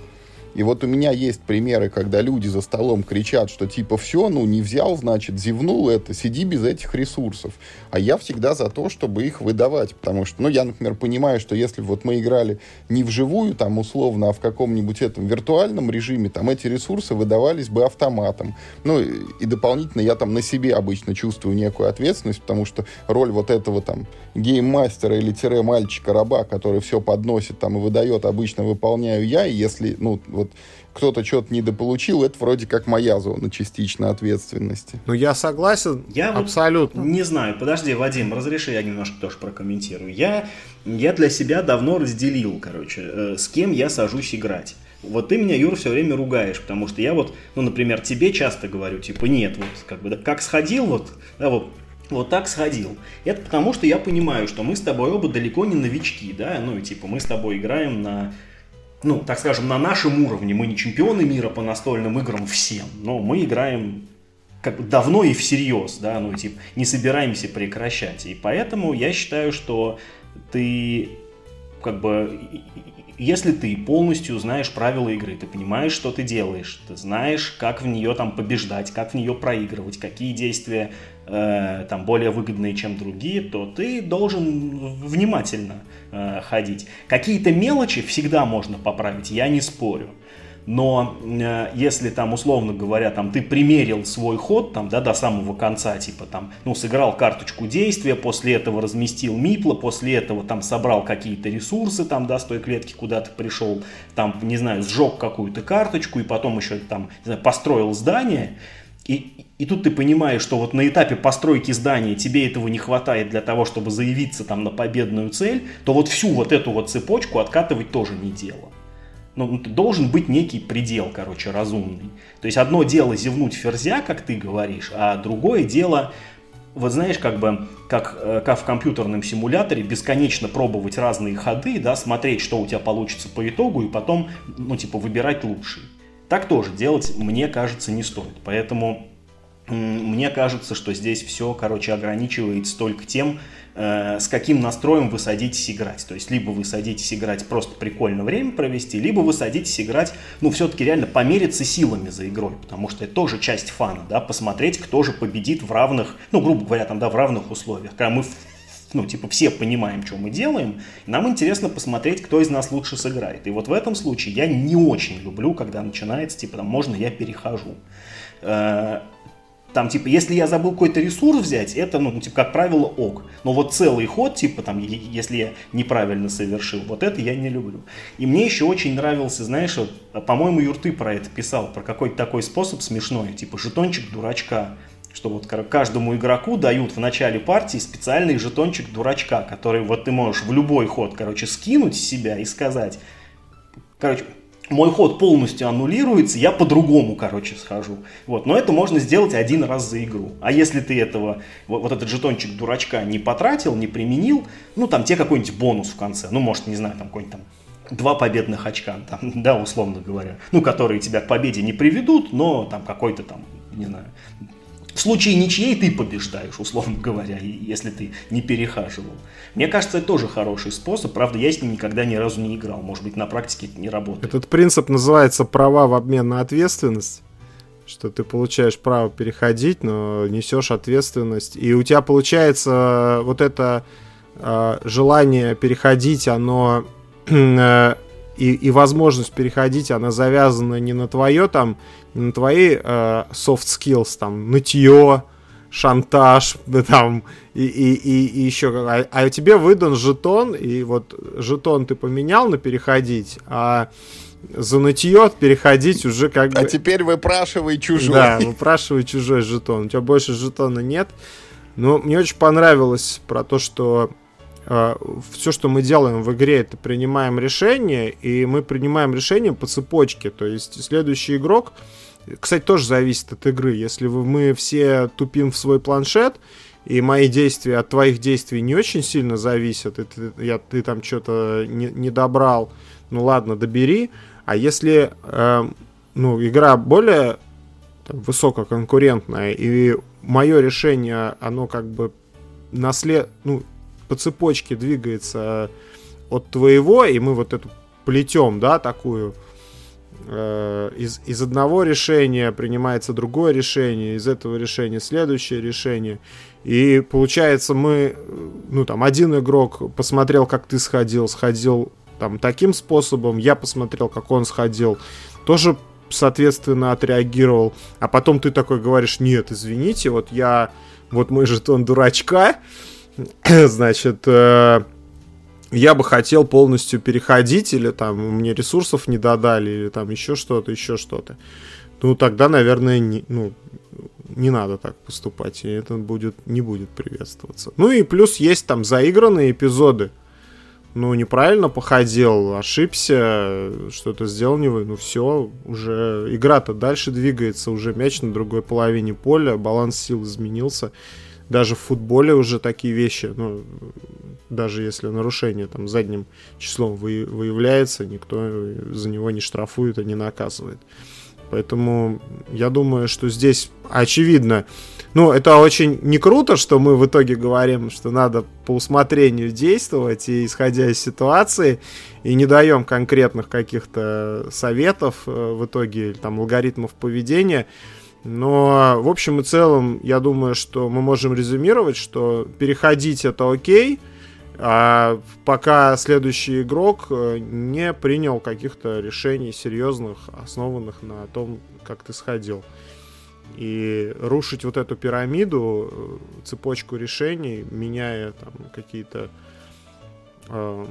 И вот у меня есть примеры, когда люди за столом кричат, что типа все, ну не взял, значит, зевнул это, сиди без этих ресурсов. А я всегда за то, чтобы их выдавать, потому что, ну я, например, понимаю, что если вот мы играли не вживую, там условно, а в каком-нибудь этом виртуальном режиме, там эти ресурсы выдавались бы автоматом. Ну и дополнительно я там на себе обычно чувствую некую ответственность, потому что роль вот этого там гейммастера или тире мальчика-раба, который все подносит там и выдает, обычно выполняю я, и если, ну, вот вот кто-то что-то недополучил, это вроде как моя зона частично ответственности. Ну, я согласен я абсолютно. Вот не знаю, подожди, Вадим, разреши, я немножко тоже прокомментирую. Я, я для себя давно разделил, короче, э, с кем я сажусь играть. Вот ты меня, Юр, все время ругаешь, потому что я вот, ну, например, тебе часто говорю, типа, нет, вот, как бы, да, как сходил, вот, да, вот, вот так сходил. Это потому, что я понимаю, что мы с тобой оба далеко не новички, да, ну, и типа, мы с тобой играем на ну, так скажем, на нашем уровне. Мы не чемпионы мира по настольным играм всем, но мы играем как давно и всерьез, да, ну, типа, не собираемся прекращать. И поэтому я считаю, что ты как бы если ты полностью знаешь правила игры, ты понимаешь, что ты делаешь, ты знаешь, как в нее там побеждать, как в нее проигрывать, какие действия э, там более выгодные, чем другие, то ты должен внимательно э, ходить. Какие-то мелочи всегда можно поправить, я не спорю но э, если там, условно говоря, там ты примерил свой ход там, да, до самого конца, типа там, ну, сыграл карточку действия, после этого разместил мипла, после этого там собрал какие-то ресурсы там, да, с той клетки, куда ты пришел, там, не знаю, сжег какую-то карточку и потом еще там, не знаю, построил здание, и, и тут ты понимаешь, что вот на этапе постройки здания тебе этого не хватает для того, чтобы заявиться там на победную цель, то вот всю вот эту вот цепочку откатывать тоже не дело. Ну, должен быть некий предел, короче, разумный. То есть одно дело зевнуть ферзя, как ты говоришь, а другое дело, вот знаешь, как бы, как, э, как в компьютерном симуляторе, бесконечно пробовать разные ходы, да, смотреть, что у тебя получится по итогу, и потом, ну, типа, выбирать лучший. Так тоже делать, мне кажется, не стоит. Поэтому мне кажется, что здесь все, короче, ограничивается только тем, э, с каким настроем вы садитесь играть. То есть, либо вы садитесь играть просто прикольно время провести, либо вы садитесь играть, ну, все-таки реально помериться силами за игрой, потому что это тоже часть фана, да, посмотреть, кто же победит в равных, ну, грубо говоря, там, да, в равных условиях. Когда мы ну, типа, все понимаем, что мы делаем, нам интересно посмотреть, кто из нас лучше сыграет. И вот в этом случае я не очень люблю, когда начинается, типа, там, можно я перехожу. Там, типа, если я забыл какой-то ресурс взять, это, ну, типа, как правило, ок. Но вот целый ход, типа, там, если я неправильно совершил, вот это я не люблю. И мне еще очень нравился, знаешь, вот, по-моему, Юрты про это писал, про какой-то такой способ смешной, типа, жетончик дурачка. Что вот каждому игроку дают в начале партии специальный жетончик дурачка, который вот ты можешь в любой ход, короче, скинуть себя и сказать, короче, мой ход полностью аннулируется, я по-другому, короче, схожу. Вот. Но это можно сделать один раз за игру. А если ты этого, вот, вот этот жетончик дурачка не потратил, не применил, ну, там тебе какой-нибудь бонус в конце. Ну, может, не знаю, там какой-нибудь там два победных очка, [LAUGHS] там, да, условно говоря, ну, которые тебя к победе не приведут, но там какой-то там, не знаю, в случае ничьей ты побеждаешь, условно говоря, если ты не перехаживал. Мне кажется, это тоже хороший способ. Правда, я с ним никогда ни разу не играл. Может быть, на практике это не работает. Этот принцип называется права в обмен на ответственность. Что ты получаешь право переходить, но несешь ответственность. И у тебя получается вот это э, желание переходить, оно [CLEARS THROAT] э, и, и возможность переходить, она завязана не на твое там, не на твои э, soft skills, там, нытье, шантаж, [LAUGHS] там, и, и, и, и еще, а, а тебе выдан жетон, и вот жетон ты поменял на переходить, а за нытье переходить уже как а бы... А теперь выпрашивай чужой. Да, выпрашивай чужой жетон. У тебя больше жетона нет. Но мне очень понравилось про то, что все, что мы делаем в игре, это принимаем решение, и мы принимаем решение по цепочке. То есть следующий игрок, кстати, тоже зависит от игры. Если мы все тупим в свой планшет, и мои действия от твоих действий не очень сильно зависят, и ты, я, ты там что-то не, не добрал, ну ладно, добери. А если э, ну, игра более там, высококонкурентная, и мое решение, оно как бы наслед... ну, по цепочке двигается от твоего, и мы вот эту плетем, да, такую э, из, из одного решения принимается другое решение, из этого решения следующее решение. И получается, мы, ну там, один игрок посмотрел, как ты сходил, сходил там таким способом, я посмотрел, как он сходил, тоже соответственно отреагировал, а потом ты такой говоришь, нет, извините, вот я, вот мой жетон дурачка, [CLEARS THROAT] значит, э, я бы хотел полностью переходить, или там мне ресурсов не додали, или там еще что-то, еще что-то. Ну, тогда, наверное, не, ну, не надо так поступать, и это будет, не будет приветствоваться. Ну и плюс есть там заигранные эпизоды. Ну, неправильно походил, ошибся, что-то сделал не вы, ну все, уже игра-то дальше двигается, уже мяч на другой половине поля, баланс сил изменился даже в футболе уже такие вещи, ну, даже если нарушение там задним числом вы, выявляется, никто за него не штрафует и не наказывает. Поэтому я думаю, что здесь очевидно. Ну, это очень не круто, что мы в итоге говорим, что надо по усмотрению действовать, и исходя из ситуации, и не даем конкретных каких-то советов э, в итоге, там, алгоритмов поведения. Но в общем и целом, я думаю, что мы можем резюмировать, что переходить это окей, а пока следующий игрок э, не принял каких-то решений серьезных, основанных на том, как ты сходил. И рушить вот эту пирамиду, э, цепочку решений, меняя там какие-то эм,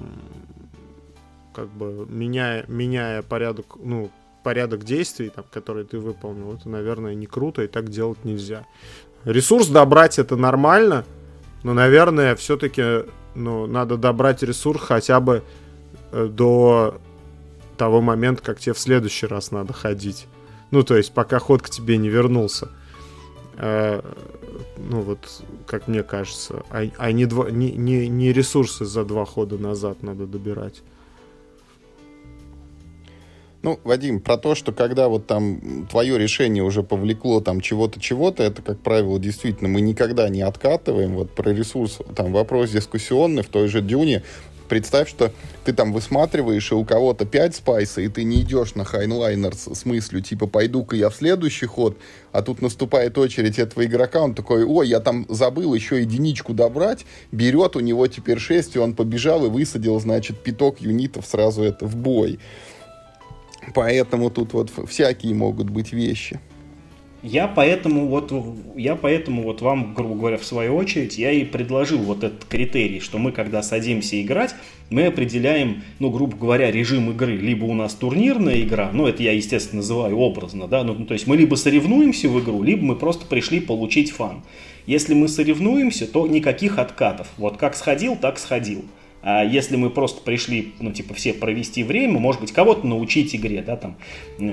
как бы меняя, меняя порядок, ну, порядок действий, там, которые ты выполнил, это, наверное, не круто, и так делать нельзя. Ресурс добрать это нормально, но, наверное, все-таки ну, надо добрать ресурс хотя бы э, до того момента, как тебе в следующий раз надо ходить. Ну, то есть, пока ход к тебе не вернулся. Э, ну, вот, как мне кажется. А, а не, два, не, не, не ресурсы за два хода назад надо добирать. Ну, Вадим, про то, что когда вот там твое решение уже повлекло там чего-то, чего-то, это, как правило, действительно мы никогда не откатываем. Вот про ресурс, там вопрос дискуссионный в той же Дюне. Представь, что ты там высматриваешь, и у кого-то 5 спайса, и ты не идешь на хайнлайнер с, мыслью, типа, пойду-ка я в следующий ход, а тут наступает очередь этого игрока, он такой, ой, я там забыл еще единичку добрать, берет, у него теперь 6, и он побежал и высадил, значит, пяток юнитов сразу это в бой. Поэтому тут вот всякие могут быть вещи. Я поэтому вот, я поэтому вот вам, грубо говоря, в свою очередь, я и предложил вот этот критерий, что мы, когда садимся играть, мы определяем, ну, грубо говоря, режим игры. Либо у нас турнирная игра, ну, это я, естественно, называю образно, да, ну, то есть мы либо соревнуемся в игру, либо мы просто пришли получить фан. Если мы соревнуемся, то никаких откатов. Вот как сходил, так сходил. А если мы просто пришли, ну, типа, все провести время, может быть, кого-то научить игре, да, там,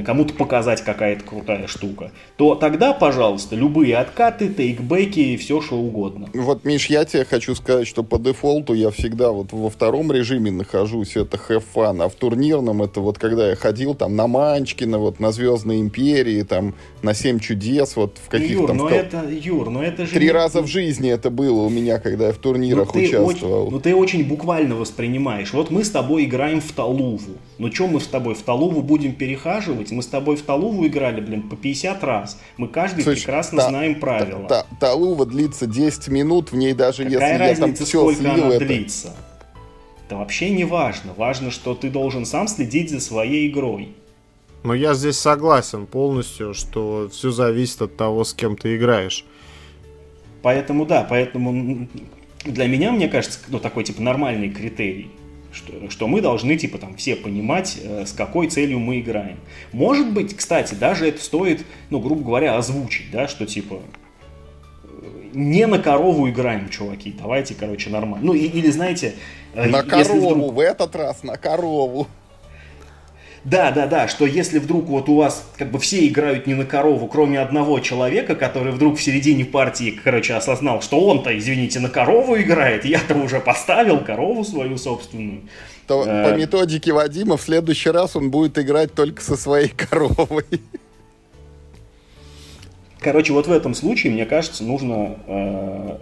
кому-то показать какая-то крутая штука, то тогда, пожалуйста, любые откаты, тейкбеки, все что угодно. Вот, Миш, я тебе хочу сказать, что по дефолту я всегда вот во втором режиме нахожусь, это have fun, а в турнирном это вот когда я ходил там на Манчкина, вот на Звездной Империи, там на Семь чудес, вот в каких-то... Юр, но в... это, Юр, но это же... Три не... раза в жизни это было у меня, когда я в турнирах ну, участвовал. Очень, ну ты очень буквально буквально воспринимаешь. Вот мы с тобой играем в Талуву. Ну что мы с тобой в Талуву будем перехаживать? Мы с тобой в Талуву играли, блин, по 50 раз. Мы каждый Слушай, прекрасно та, знаем правила. Та, та, Талува длится 10 минут, в ней даже Какая если разница, я там все сколько слил она это... длится? Это вообще не важно. Важно, что ты должен сам следить за своей игрой. Но я здесь согласен полностью, что все зависит от того, с кем ты играешь. Поэтому да, поэтому для меня, мне кажется, ну, такой, типа, нормальный критерий, что, что мы должны, типа, там, все понимать, э, с какой целью мы играем. Может быть, кстати, даже это стоит, ну, грубо говоря, озвучить, да, что, типа, не на корову играем, чуваки, давайте, короче, нормально. Ну, и, или, знаете... Э, на корову, вдруг... в этот раз на корову. Да, да, да, что если вдруг вот у вас как бы все играют не на корову, кроме одного человека, который вдруг в середине партии, короче, осознал, что он-то, извините, на корову играет, я-то уже поставил корову свою собственную. То а... по методике Вадима в следующий раз он будет играть только со своей [LAUGHS] коровой. Короче, вот в этом случае, мне кажется, нужно э,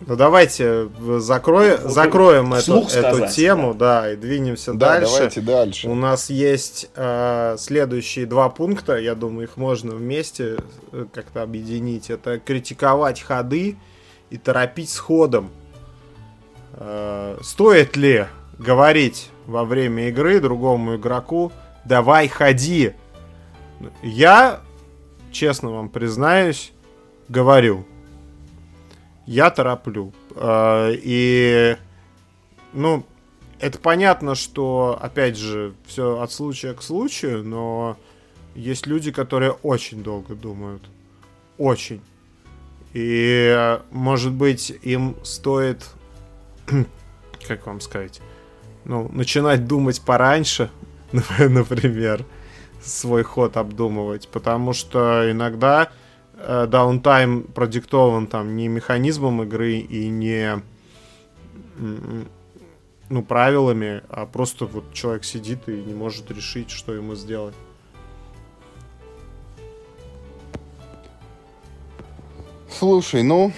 ну давайте закрой, закроем эту, эту тему, да. да, и двинемся да, дальше. Давайте дальше. У нас есть э, следующие два пункта, я думаю, их можно вместе э, как-то объединить. Это критиковать ходы и торопить с ходом. Э, стоит ли говорить во время игры другому игроку «давай, ходи»? Я, честно вам признаюсь, говорю – я тороплю. А, и, ну, это понятно, что, опять же, все от случая к случаю, но есть люди, которые очень долго думают. Очень. И, может быть, им стоит, [CLEARS THROAT] как вам сказать, ну, начинать думать пораньше, [LAUGHS] например, свой ход обдумывать, потому что иногда даунтайм продиктован там не механизмом игры и не ну, правилами, а просто вот человек сидит и не может решить, что ему сделать. Слушай, ну,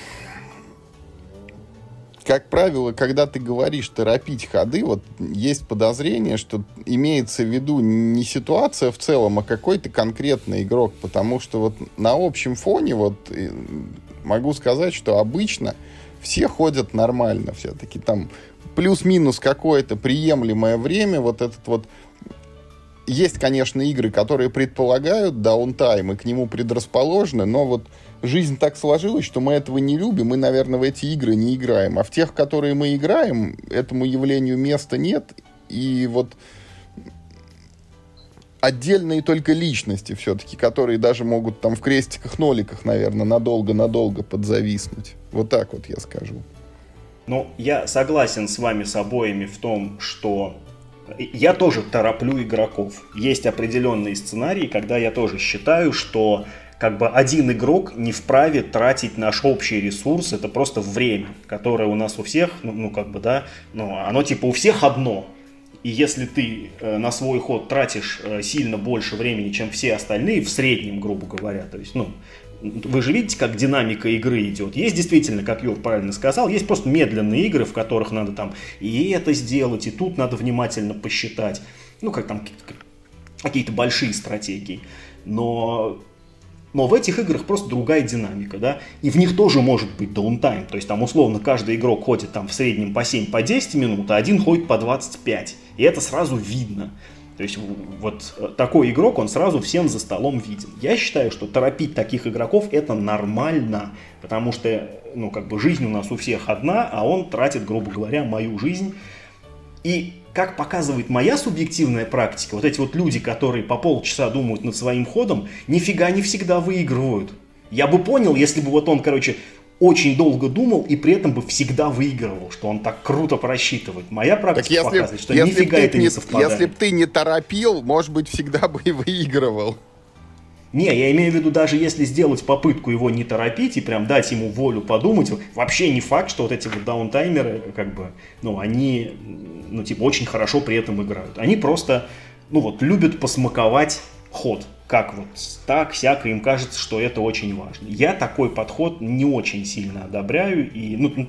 как правило, когда ты говоришь торопить ходы, вот есть подозрение, что имеется в виду не ситуация в целом, а какой-то конкретный игрок, потому что вот на общем фоне вот могу сказать, что обычно все ходят нормально все-таки там плюс-минус какое-то приемлемое время, вот этот вот. Есть, конечно, игры, которые предполагают даунтайм и к нему предрасположены, но вот жизнь так сложилась, что мы этого не любим, мы, наверное, в эти игры не играем. А в тех, которые мы играем, этому явлению места нет. И вот отдельные только личности все-таки, которые даже могут там в крестиках-ноликах, наверное, надолго-надолго подзависнуть. Вот так вот я скажу. Ну, я согласен с вами с обоими в том, что я тоже тороплю игроков. Есть определенные сценарии, когда я тоже считаю, что как бы один игрок не вправе тратить наш общий ресурс, это просто время, которое у нас у всех, ну, ну как бы, да, ну, оно типа у всех одно. И если ты э, на свой ход тратишь э, сильно больше времени, чем все остальные, в среднем, грубо говоря, то есть, ну, вы же видите, как динамика игры идет. Есть действительно, как Юр правильно сказал, есть просто медленные игры, в которых надо там и это сделать, и тут надо внимательно посчитать. Ну, как там какие-то большие стратегии. Но но в этих играх просто другая динамика, да, и в них тоже может быть даунтайм, то есть там условно каждый игрок ходит там в среднем по 7, по 10 минут, а один ходит по 25, и это сразу видно. То есть вот э, такой игрок, он сразу всем за столом виден. Я считаю, что торопить таких игроков это нормально, потому что, ну, как бы жизнь у нас у всех одна, а он тратит, грубо говоря, мою жизнь. И как показывает моя субъективная практика, вот эти вот люди, которые по полчаса думают над своим ходом, нифига не всегда выигрывают. Я бы понял, если бы вот он, короче, очень долго думал и при этом бы всегда выигрывал, что он так круто просчитывает. Моя практика если, показывает, что если нифига это не, не совпадает. Если бы ты не торопил, может быть, всегда бы и выигрывал. Не, я имею в виду, даже если сделать попытку его не торопить и прям дать ему волю подумать, вообще не факт, что вот эти вот даунтаймеры, как бы, ну, они, ну, типа, очень хорошо при этом играют. Они просто, ну, вот, любят посмаковать ход. Как вот так, всяко, им кажется, что это очень важно. Я такой подход не очень сильно одобряю. И, ну,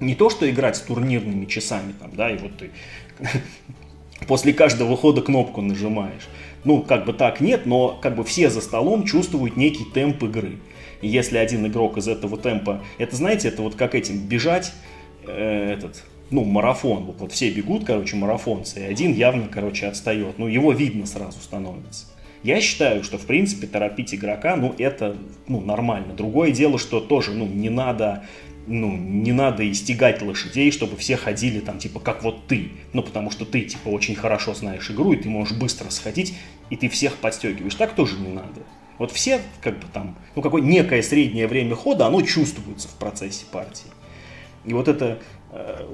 не то, что играть с турнирными часами, там, да, и вот ты [LAUGHS] после каждого хода кнопку нажимаешь ну, как бы так нет, но как бы все за столом чувствуют некий темп игры. И если один игрок из этого темпа, это знаете, это вот как этим бежать, э, этот, ну, марафон, вот, вот все бегут, короче, марафонцы, и один явно, короче, отстает, ну, его видно сразу становится. Я считаю, что, в принципе, торопить игрока, ну, это, ну, нормально. Другое дело, что тоже, ну, не надо ну, не надо истегать лошадей, чтобы все ходили там, типа, как вот ты. Ну, потому что ты, типа, очень хорошо знаешь игру, и ты можешь быстро сходить, и ты всех подстегиваешь. Так тоже не надо. Вот все, как бы там, ну, какое некое среднее время хода, оно чувствуется в процессе партии. И вот это, э,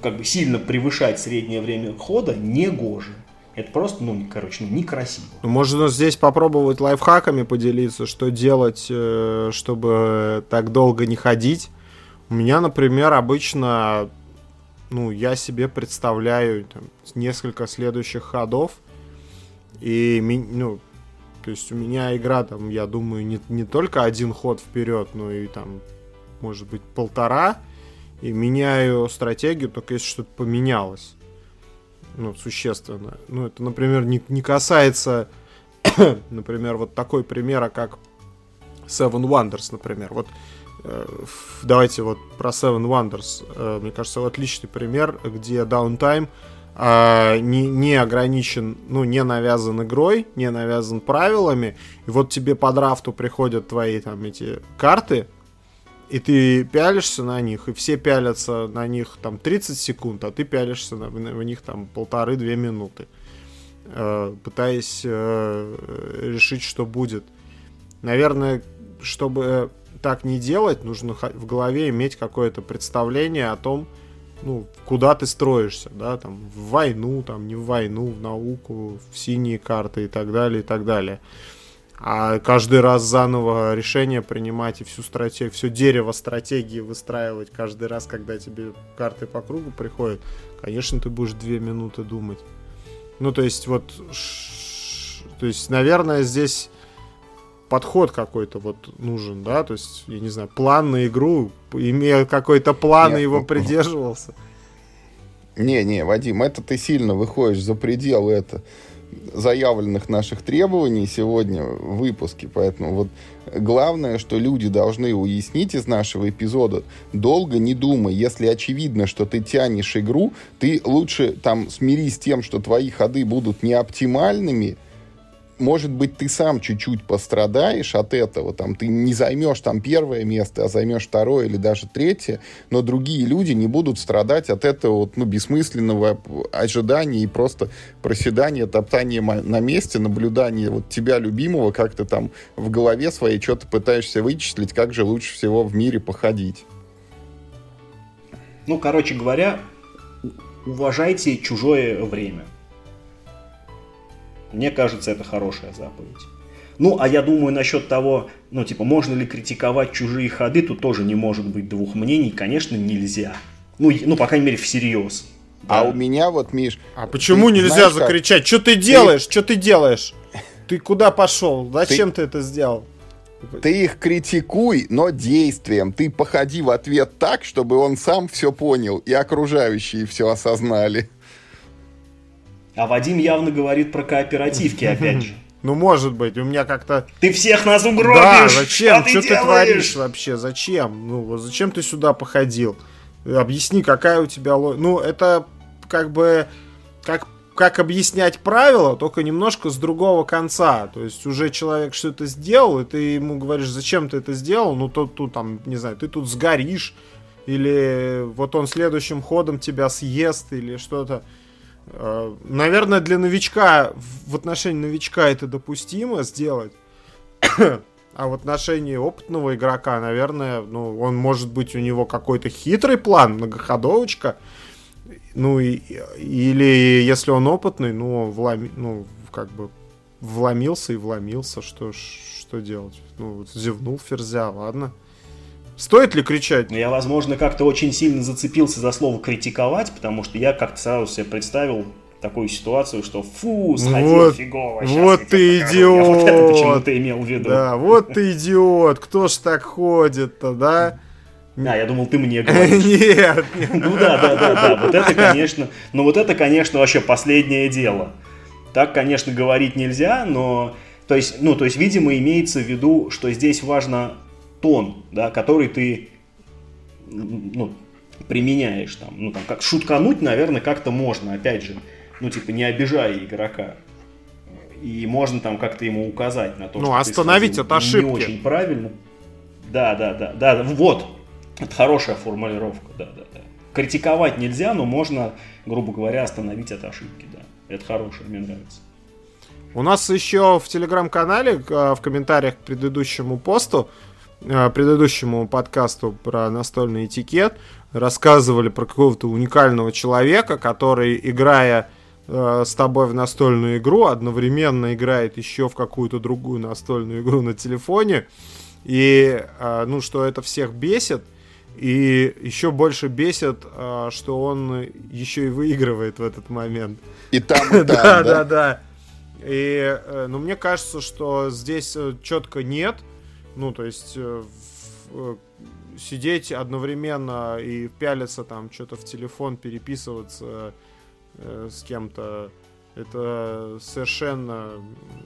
как бы, сильно превышать среднее время хода не гоже. Это просто, ну, короче, ну, некрасиво. Ну, можно здесь попробовать лайфхаками поделиться, что делать, э, чтобы так долго не ходить. У меня, например, обычно, ну, я себе представляю там, несколько следующих ходов, и, ну, то есть у меня игра, там, я думаю, не, не только один ход вперед, но и там, может быть, полтора, и меняю стратегию, только если что-то поменялось. Ну, существенно. Ну, это, например, не, не касается, [COUGHS] например, вот такой примера, как Seven Wonders, например. Вот Э, давайте вот про Seven Wonders. Э, мне кажется, отличный пример, где даунтайм а, не, не ограничен, ну, не навязан игрой, не навязан правилами. И вот тебе по драфту приходят твои там эти карты, и ты пялишься на них, и все пялятся на них там 30 секунд, а ты пялишься на, на, них там полторы-две минуты, э, пытаясь э, решить, что будет. Наверное, чтобы так не делать, нужно в голове иметь какое-то представление о том, ну, куда ты строишься, да, там, в войну, там, не в войну, в науку, в синие карты и так далее, и так далее. А каждый раз заново решение принимать и всю стратегию, все дерево стратегии выстраивать каждый раз, когда тебе карты по кругу приходят, конечно, ты будешь две минуты думать. Ну, то есть, вот, то есть, наверное, здесь подход какой-то вот нужен, да, то есть, я не знаю, план на игру, имея какой-то план Нет, и его ну, придерживался. Не-не, Вадим, это ты сильно выходишь за пределы это заявленных наших требований сегодня в выпуске, поэтому вот главное, что люди должны уяснить из нашего эпизода, долго не думай, если очевидно, что ты тянешь игру, ты лучше там смирись с тем, что твои ходы будут неоптимальными, может быть, ты сам чуть-чуть пострадаешь от этого, там, ты не займешь там первое место, а займешь второе или даже третье, но другие люди не будут страдать от этого вот, ну, бессмысленного ожидания и просто проседания, топтания на месте, наблюдания вот тебя, любимого, как ты там в голове своей что-то пытаешься вычислить, как же лучше всего в мире походить. Ну, короче говоря, уважайте чужое время. Мне кажется, это хорошая заповедь. Ну, а я думаю насчет того, ну, типа, можно ли критиковать чужие ходы, тут тоже не может быть двух мнений. Конечно, нельзя. Ну, ну по крайней мере, всерьез. Да. А у меня вот, Миш... А почему нельзя знаешь, закричать? Как... Что ты делаешь? Ты... Что ты делаешь? Ты куда пошел? Зачем ты... ты это сделал? Ты их критикуй, но действием. Ты походи в ответ так, чтобы он сам все понял и окружающие все осознали. А Вадим явно говорит про кооперативки, [LAUGHS] опять же. Ну, может быть, у меня как-то... Ты всех нас угробишь! Да, зачем? Что ты, ты творишь вообще? Зачем? Ну, зачем ты сюда походил? Объясни, какая у тебя... Ну, это как бы... Как как объяснять правила, только немножко с другого конца. То есть уже человек что-то сделал, и ты ему говоришь, зачем ты это сделал, ну то тут там, не знаю, ты тут сгоришь, или вот он следующим ходом тебя съест, или что-то. Э, наверное, для новичка, в отношении новичка это допустимо сделать. [COUGHS] А в отношении опытного игрока, наверное, ну, он может быть у него какой-то хитрый план, многоходовочка. Ну, и, или если он опытный, ну, влами, ну, как бы вломился и вломился, что, что делать? Ну, зевнул ферзя, ладно. Стоит ли кричать? Я, возможно, как-то очень сильно зацепился за слово критиковать, потому что я как-то сразу себе представил такую ситуацию, что фу, сходил вот, фигово. Вот ты идиот. Я вот это почему-то имел в виду. Да, вот ты идиот. Кто ж так ходит-то, да? А, я думал, ты мне [LAUGHS] говоришь. Нет. [LAUGHS] Ну да, да, да, да. Вот это, конечно, ну вот это, конечно, вообще последнее дело. Так, конечно, говорить нельзя, но, то есть, ну, то есть, видимо, имеется в виду, что здесь важно тон, да, который ты, ну, применяешь там, ну, там, как шуткануть, наверное, как-то можно, опять же, ну, типа, не обижая игрока. И можно там как-то ему указать на то, ну, что остановить от ошибки. не очень правильно. Да, да, да, да, вот. Это хорошая формулировка, да, да, да. Критиковать нельзя, но можно, грубо говоря, остановить от ошибки, да. Это хорошее, мне нравится. У нас еще в телеграм-канале э, в комментариях к предыдущему посту, предыдущему подкасту про настольный этикет, рассказывали про какого-то уникального человека, который, играя э, с тобой в настольную игру, одновременно играет еще в какую-то другую настольную игру на телефоне. И, э, ну, что это всех бесит. И еще больше бесит, э, что он еще и выигрывает в этот момент. И там, и [LAUGHS] там, да? Да, да, И, э, ну, мне кажется, что здесь э, четко нет. Ну, то есть, э, в, сидеть одновременно и пялиться там что-то в телефон, переписываться э, с кем-то, это совершенно,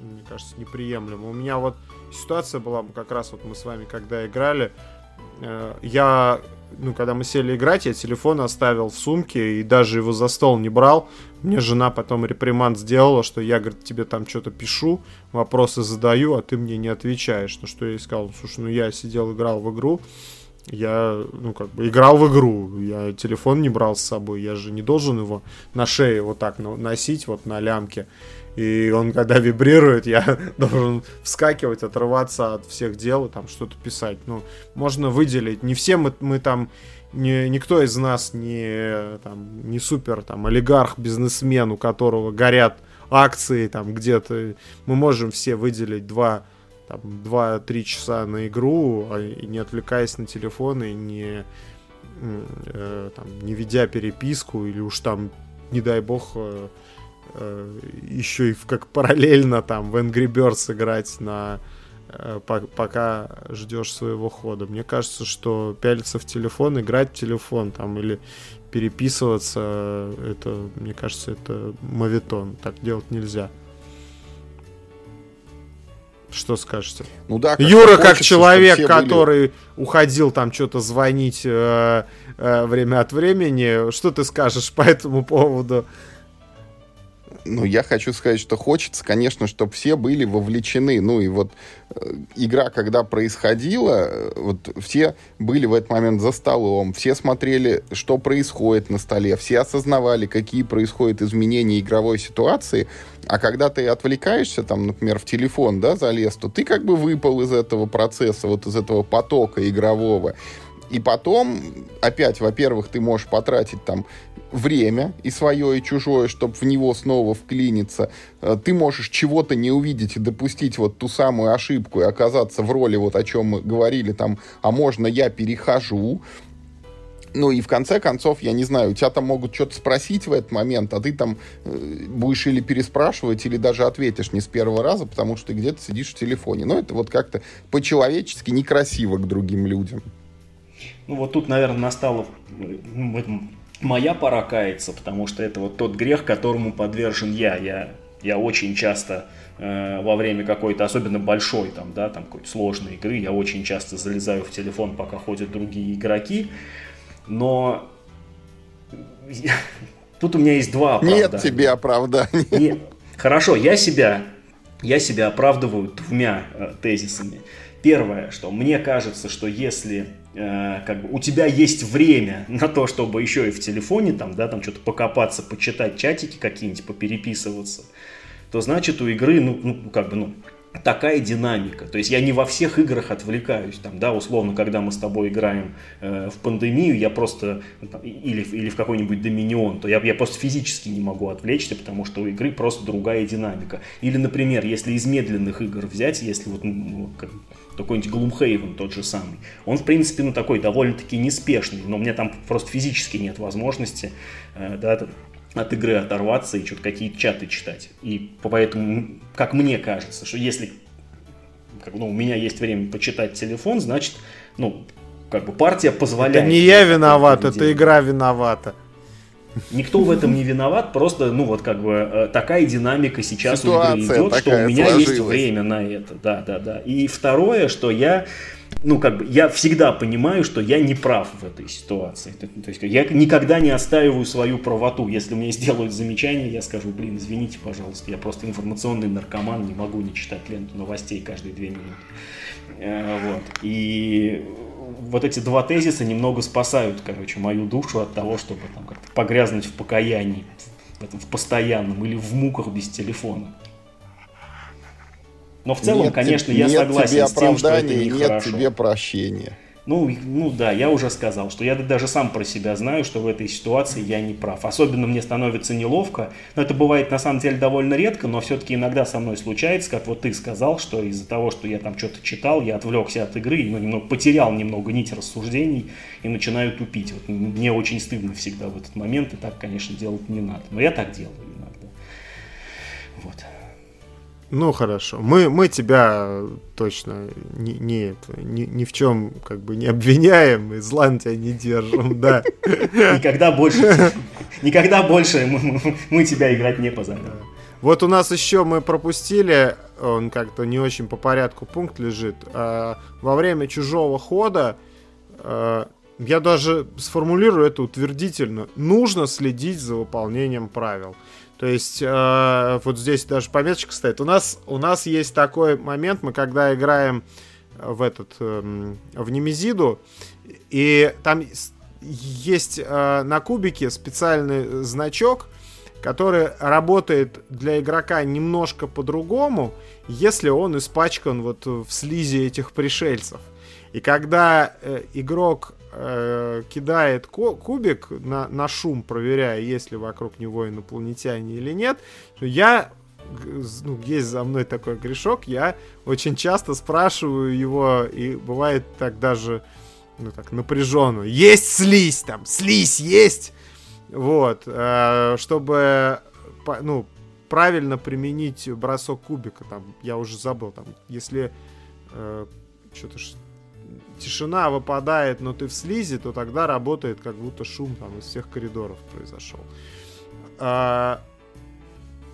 мне кажется, неприемлемо. У меня вот ситуация была как раз вот мы с вами когда играли, э, я, ну, когда мы сели играть, я телефон оставил в сумке и даже его за стол не брал. Мне жена потом реприманд сделала, что я, говорит, тебе там что-то пишу, вопросы задаю, а ты мне не отвечаешь. Ну, что я ей сказал, слушай, ну, я сидел, играл в игру, я, ну, как бы играл в игру, я телефон не брал с собой, я же не должен его на шее вот так носить, вот на лямке. И он, когда вибрирует, я [LAUGHS] должен вскакивать, отрываться от всех дел и там что-то писать. Ну, можно выделить. Не все мы, мы там, не, никто из нас не, там, не супер там, олигарх, бизнесмен, у которого горят акции там где-то. Мы можем все выделить два там 2-3 часа на игру, а, не отвлекаясь на телефон и не, э, там, не ведя переписку, или уж там, не дай бог, э, еще и как параллельно там в Angry Birds играть на э, пока ждешь своего хода. Мне кажется, что пялиться в телефон, играть в телефон там или переписываться, это, мне кажется, это мавитон. Так делать нельзя. Что скажете? Ну да. Как Юра как человек, который были... уходил там что-то звонить э, э, время от времени, что ты скажешь по этому поводу? Ну, я хочу сказать, что хочется, конечно, чтобы все были вовлечены. Ну, и вот э, игра, когда происходила, э, вот все были в этот момент за столом, все смотрели, что происходит на столе, все осознавали, какие происходят изменения игровой ситуации. А когда ты отвлекаешься, там, например, в телефон, да, залез, то ты как бы выпал из этого процесса, вот из этого потока игрового. И потом, опять, во-первых, ты можешь потратить там время и свое, и чужое, чтобы в него снова вклиниться. Э, ты можешь чего-то не увидеть и допустить вот ту самую ошибку и оказаться в роли, вот о чем мы говорили, там, а можно я перехожу, ну и в конце концов, я не знаю, у тебя там могут что-то спросить в этот момент, а ты там э, будешь или переспрашивать, или даже ответишь не с первого раза, потому что ты где-то сидишь в телефоне. Но это вот как-то по-человечески некрасиво к другим людям. Ну вот тут, наверное, настало моя пора каяться, потому что это вот тот грех, которому подвержен я. Я, я очень часто э, во время какой-то, особенно большой, там, да, там какой-то сложной игры, я очень часто залезаю в телефон, пока ходят другие игроки, но тут у меня есть два оправдания. Нет тебе оправданий. Нет. Хорошо, я себя, я себя оправдываю двумя э, тезисами. Первое, что мне кажется, что если как бы у тебя есть время на то, чтобы еще и в телефоне там, да, там что-то покопаться, почитать чатики какие-нибудь, попереписываться, то значит у игры, ну, ну как бы, ну, такая динамика. То есть я не во всех играх отвлекаюсь. Там, да, условно, когда мы с тобой играем э, в пандемию, я просто, или, или в какой-нибудь доминион, то я, я просто физически не могу отвлечься, потому что у игры просто другая динамика. Или, например, если из медленных игр взять, если вот ну, какой-нибудь Gloomhaven тот же самый, он, в принципе, ну такой довольно-таки неспешный, но у меня там просто физически нет возможности э, да, от игры оторваться и что-то какие-то чаты читать. И поэтому, как мне кажется, что если как, ну, у меня есть время почитать телефон, значит, ну, как бы партия позволяет. Это не я виноват, это игра виновата. Никто в этом не виноват, просто, ну вот как бы э, такая динамика сейчас Ситуация у игры идет, что у меня сложилась. есть время на это, да, да, да. И второе, что я ну, как бы, я всегда понимаю, что я не прав в этой ситуации. То, то есть я никогда не отстаиваю свою правоту. Если мне сделают замечание, я скажу, блин, извините, пожалуйста, я просто информационный наркоман, не могу не читать ленту новостей каждые две минуты. Э, вот. И вот эти два тезиса немного спасают, короче, мою душу от того, чтобы там как-то погрязнуть в покаянии, в, этом, в постоянном или в муках без телефона. Но в целом, нет, конечно, я согласен тебе с тем, что это нехорошо. Нет тебе прощения. Ну, ну да, я уже сказал, что я даже сам про себя знаю, что в этой ситуации я не прав. Особенно мне становится неловко. Но это бывает на самом деле довольно редко, но все-таки иногда со мной случается, как вот ты сказал, что из-за того, что я там что-то читал, я отвлекся от игры, ну, немного, потерял немного нить рассуждений и начинаю тупить. Вот мне очень стыдно всегда в этот момент, и так, конечно, делать не надо. Но я так делаю иногда. Вот. Ну хорошо, мы, мы тебя точно не, не, ни, ни в чем как бы не обвиняем и зла на тебя не держим, [LAUGHS] да. Никогда больше, никогда больше мы, тебя играть не позовем. Вот у нас еще мы пропустили, он как-то не очень по порядку пункт лежит. А, во время чужого хода а, я даже сформулирую это утвердительно. Нужно следить за выполнением правил. То есть э, вот здесь даже пометочка стоит. У нас, у нас есть такой момент, мы когда играем в этот, э, в Немезиду, и там есть э, на кубике специальный значок, который работает для игрока немножко по-другому, если он испачкан вот в слизи этих пришельцев. И когда э, игрок э, кидает кубик на, на шум, проверяя, есть ли вокруг него инопланетяне или нет, я ну, есть за мной такой грешок, я очень часто спрашиваю его, и бывает так даже, ну так, напряженно, есть слизь там, слизь есть, вот, э, чтобы, ну, правильно применить бросок кубика, там, я уже забыл, там, если э, что-то тишина выпадает, но ты в слизи, то тогда работает как будто шум там из всех коридоров произошел. А,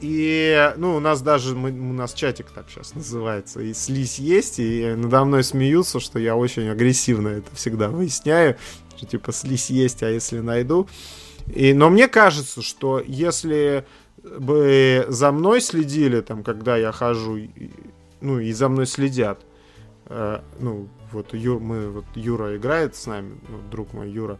и, ну, у нас даже, мы, у нас чатик так сейчас называется, и слизь есть, и надо мной смеются, что я очень агрессивно это всегда выясняю, что типа слизь есть, а если найду. И, но мне кажется, что если бы за мной следили, там, когда я хожу, ну, и за мной следят, э, ну, вот Юр, мы, вот Юра играет с нами, ну, друг мой Юра,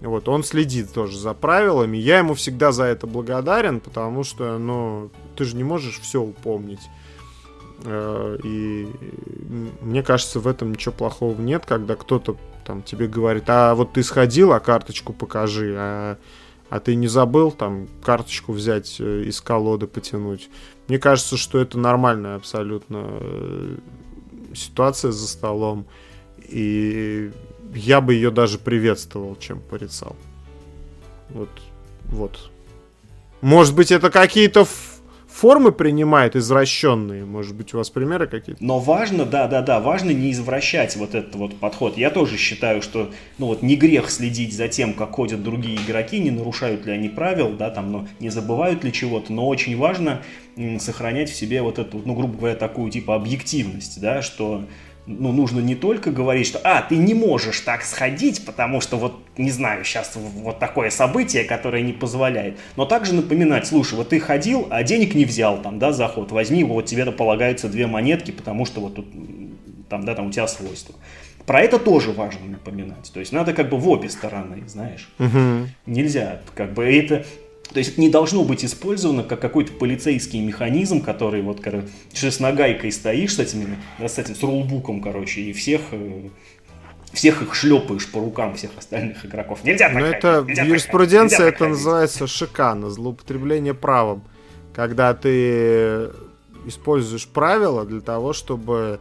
вот, он следит тоже за правилами. Я ему всегда за это благодарен, потому что, ну, ты же не можешь все упомнить. Э, и мне кажется, в этом ничего плохого нет, когда кто-то там тебе говорит, а вот ты сходил, а карточку покажи, а, а ты не забыл там карточку взять э, из колоды потянуть. Мне кажется, что это нормальная абсолютно э, ситуация за столом. И я бы ее даже приветствовал, чем порицал. Вот, вот. Может быть, это какие-то формы принимает извращенные. Может быть, у вас примеры какие-то? Но важно, да, да, да, важно не извращать вот этот вот подход. Я тоже считаю, что, ну вот, не грех следить за тем, как ходят другие игроки, не нарушают ли они правил, да, там, но не забывают ли чего-то, но очень важно сохранять в себе вот эту, ну, грубо говоря, такую, типа, объективность, да, что ну, нужно не только говорить, что, а, ты не можешь так сходить, потому что вот, не знаю, сейчас вот такое событие, которое не позволяет, но также напоминать, слушай, вот ты ходил, а денег не взял там, да, заход, возьми, вот тебе-то полагаются две монетки, потому что вот тут, там, да, там у тебя свойства. Про это тоже важно напоминать. То есть надо как бы в обе стороны, знаешь. Угу. Нельзя, как бы это То есть это не должно быть использовано как какой-то полицейский механизм, который вот, короче, с нагайкой стоишь с этими, с этим, с рулбуком, короче, и всех э, всех их шлепаешь по рукам всех остальных игроков. Нельзя так Но это нельзя в юриспруденции это ходить. называется шикано, злоупотребление правом. Когда ты используешь правила для того, чтобы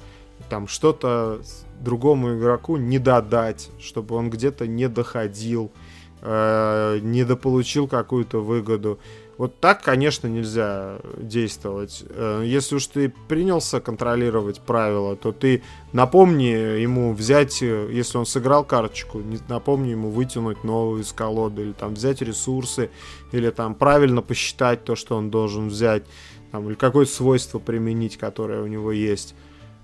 там что-то другому игроку не додать, чтобы он где-то не доходил, э, недополучил какую-то выгоду. Вот так, конечно, нельзя действовать. Э, если уж ты принялся контролировать правила, то ты напомни ему взять, э, если он сыграл карточку, напомни ему вытянуть новую из колоды, или там взять ресурсы, или там правильно посчитать то, что он должен взять, там, или какое-то свойство применить, которое у него есть.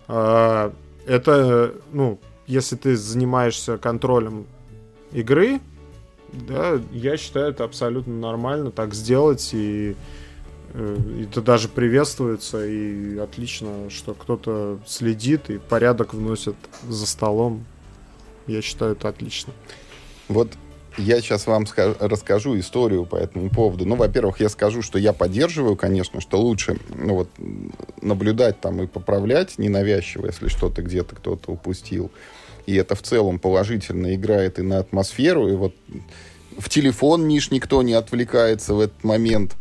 А, это, ну, если ты занимаешься контролем игры, да, я считаю, это абсолютно нормально так сделать, и э, это даже приветствуется, и отлично, что кто-то следит и порядок вносит за столом. Я считаю, это отлично. Вот я сейчас вам скажу, расскажу историю по этому поводу. Ну, во-первых, я скажу, что я поддерживаю, конечно, что лучше ну, вот, наблюдать там и поправлять ненавязчиво, если что-то где-то кто-то упустил. И это в целом положительно играет и на атмосферу, и вот в телефон, Миш, никто не отвлекается в этот момент.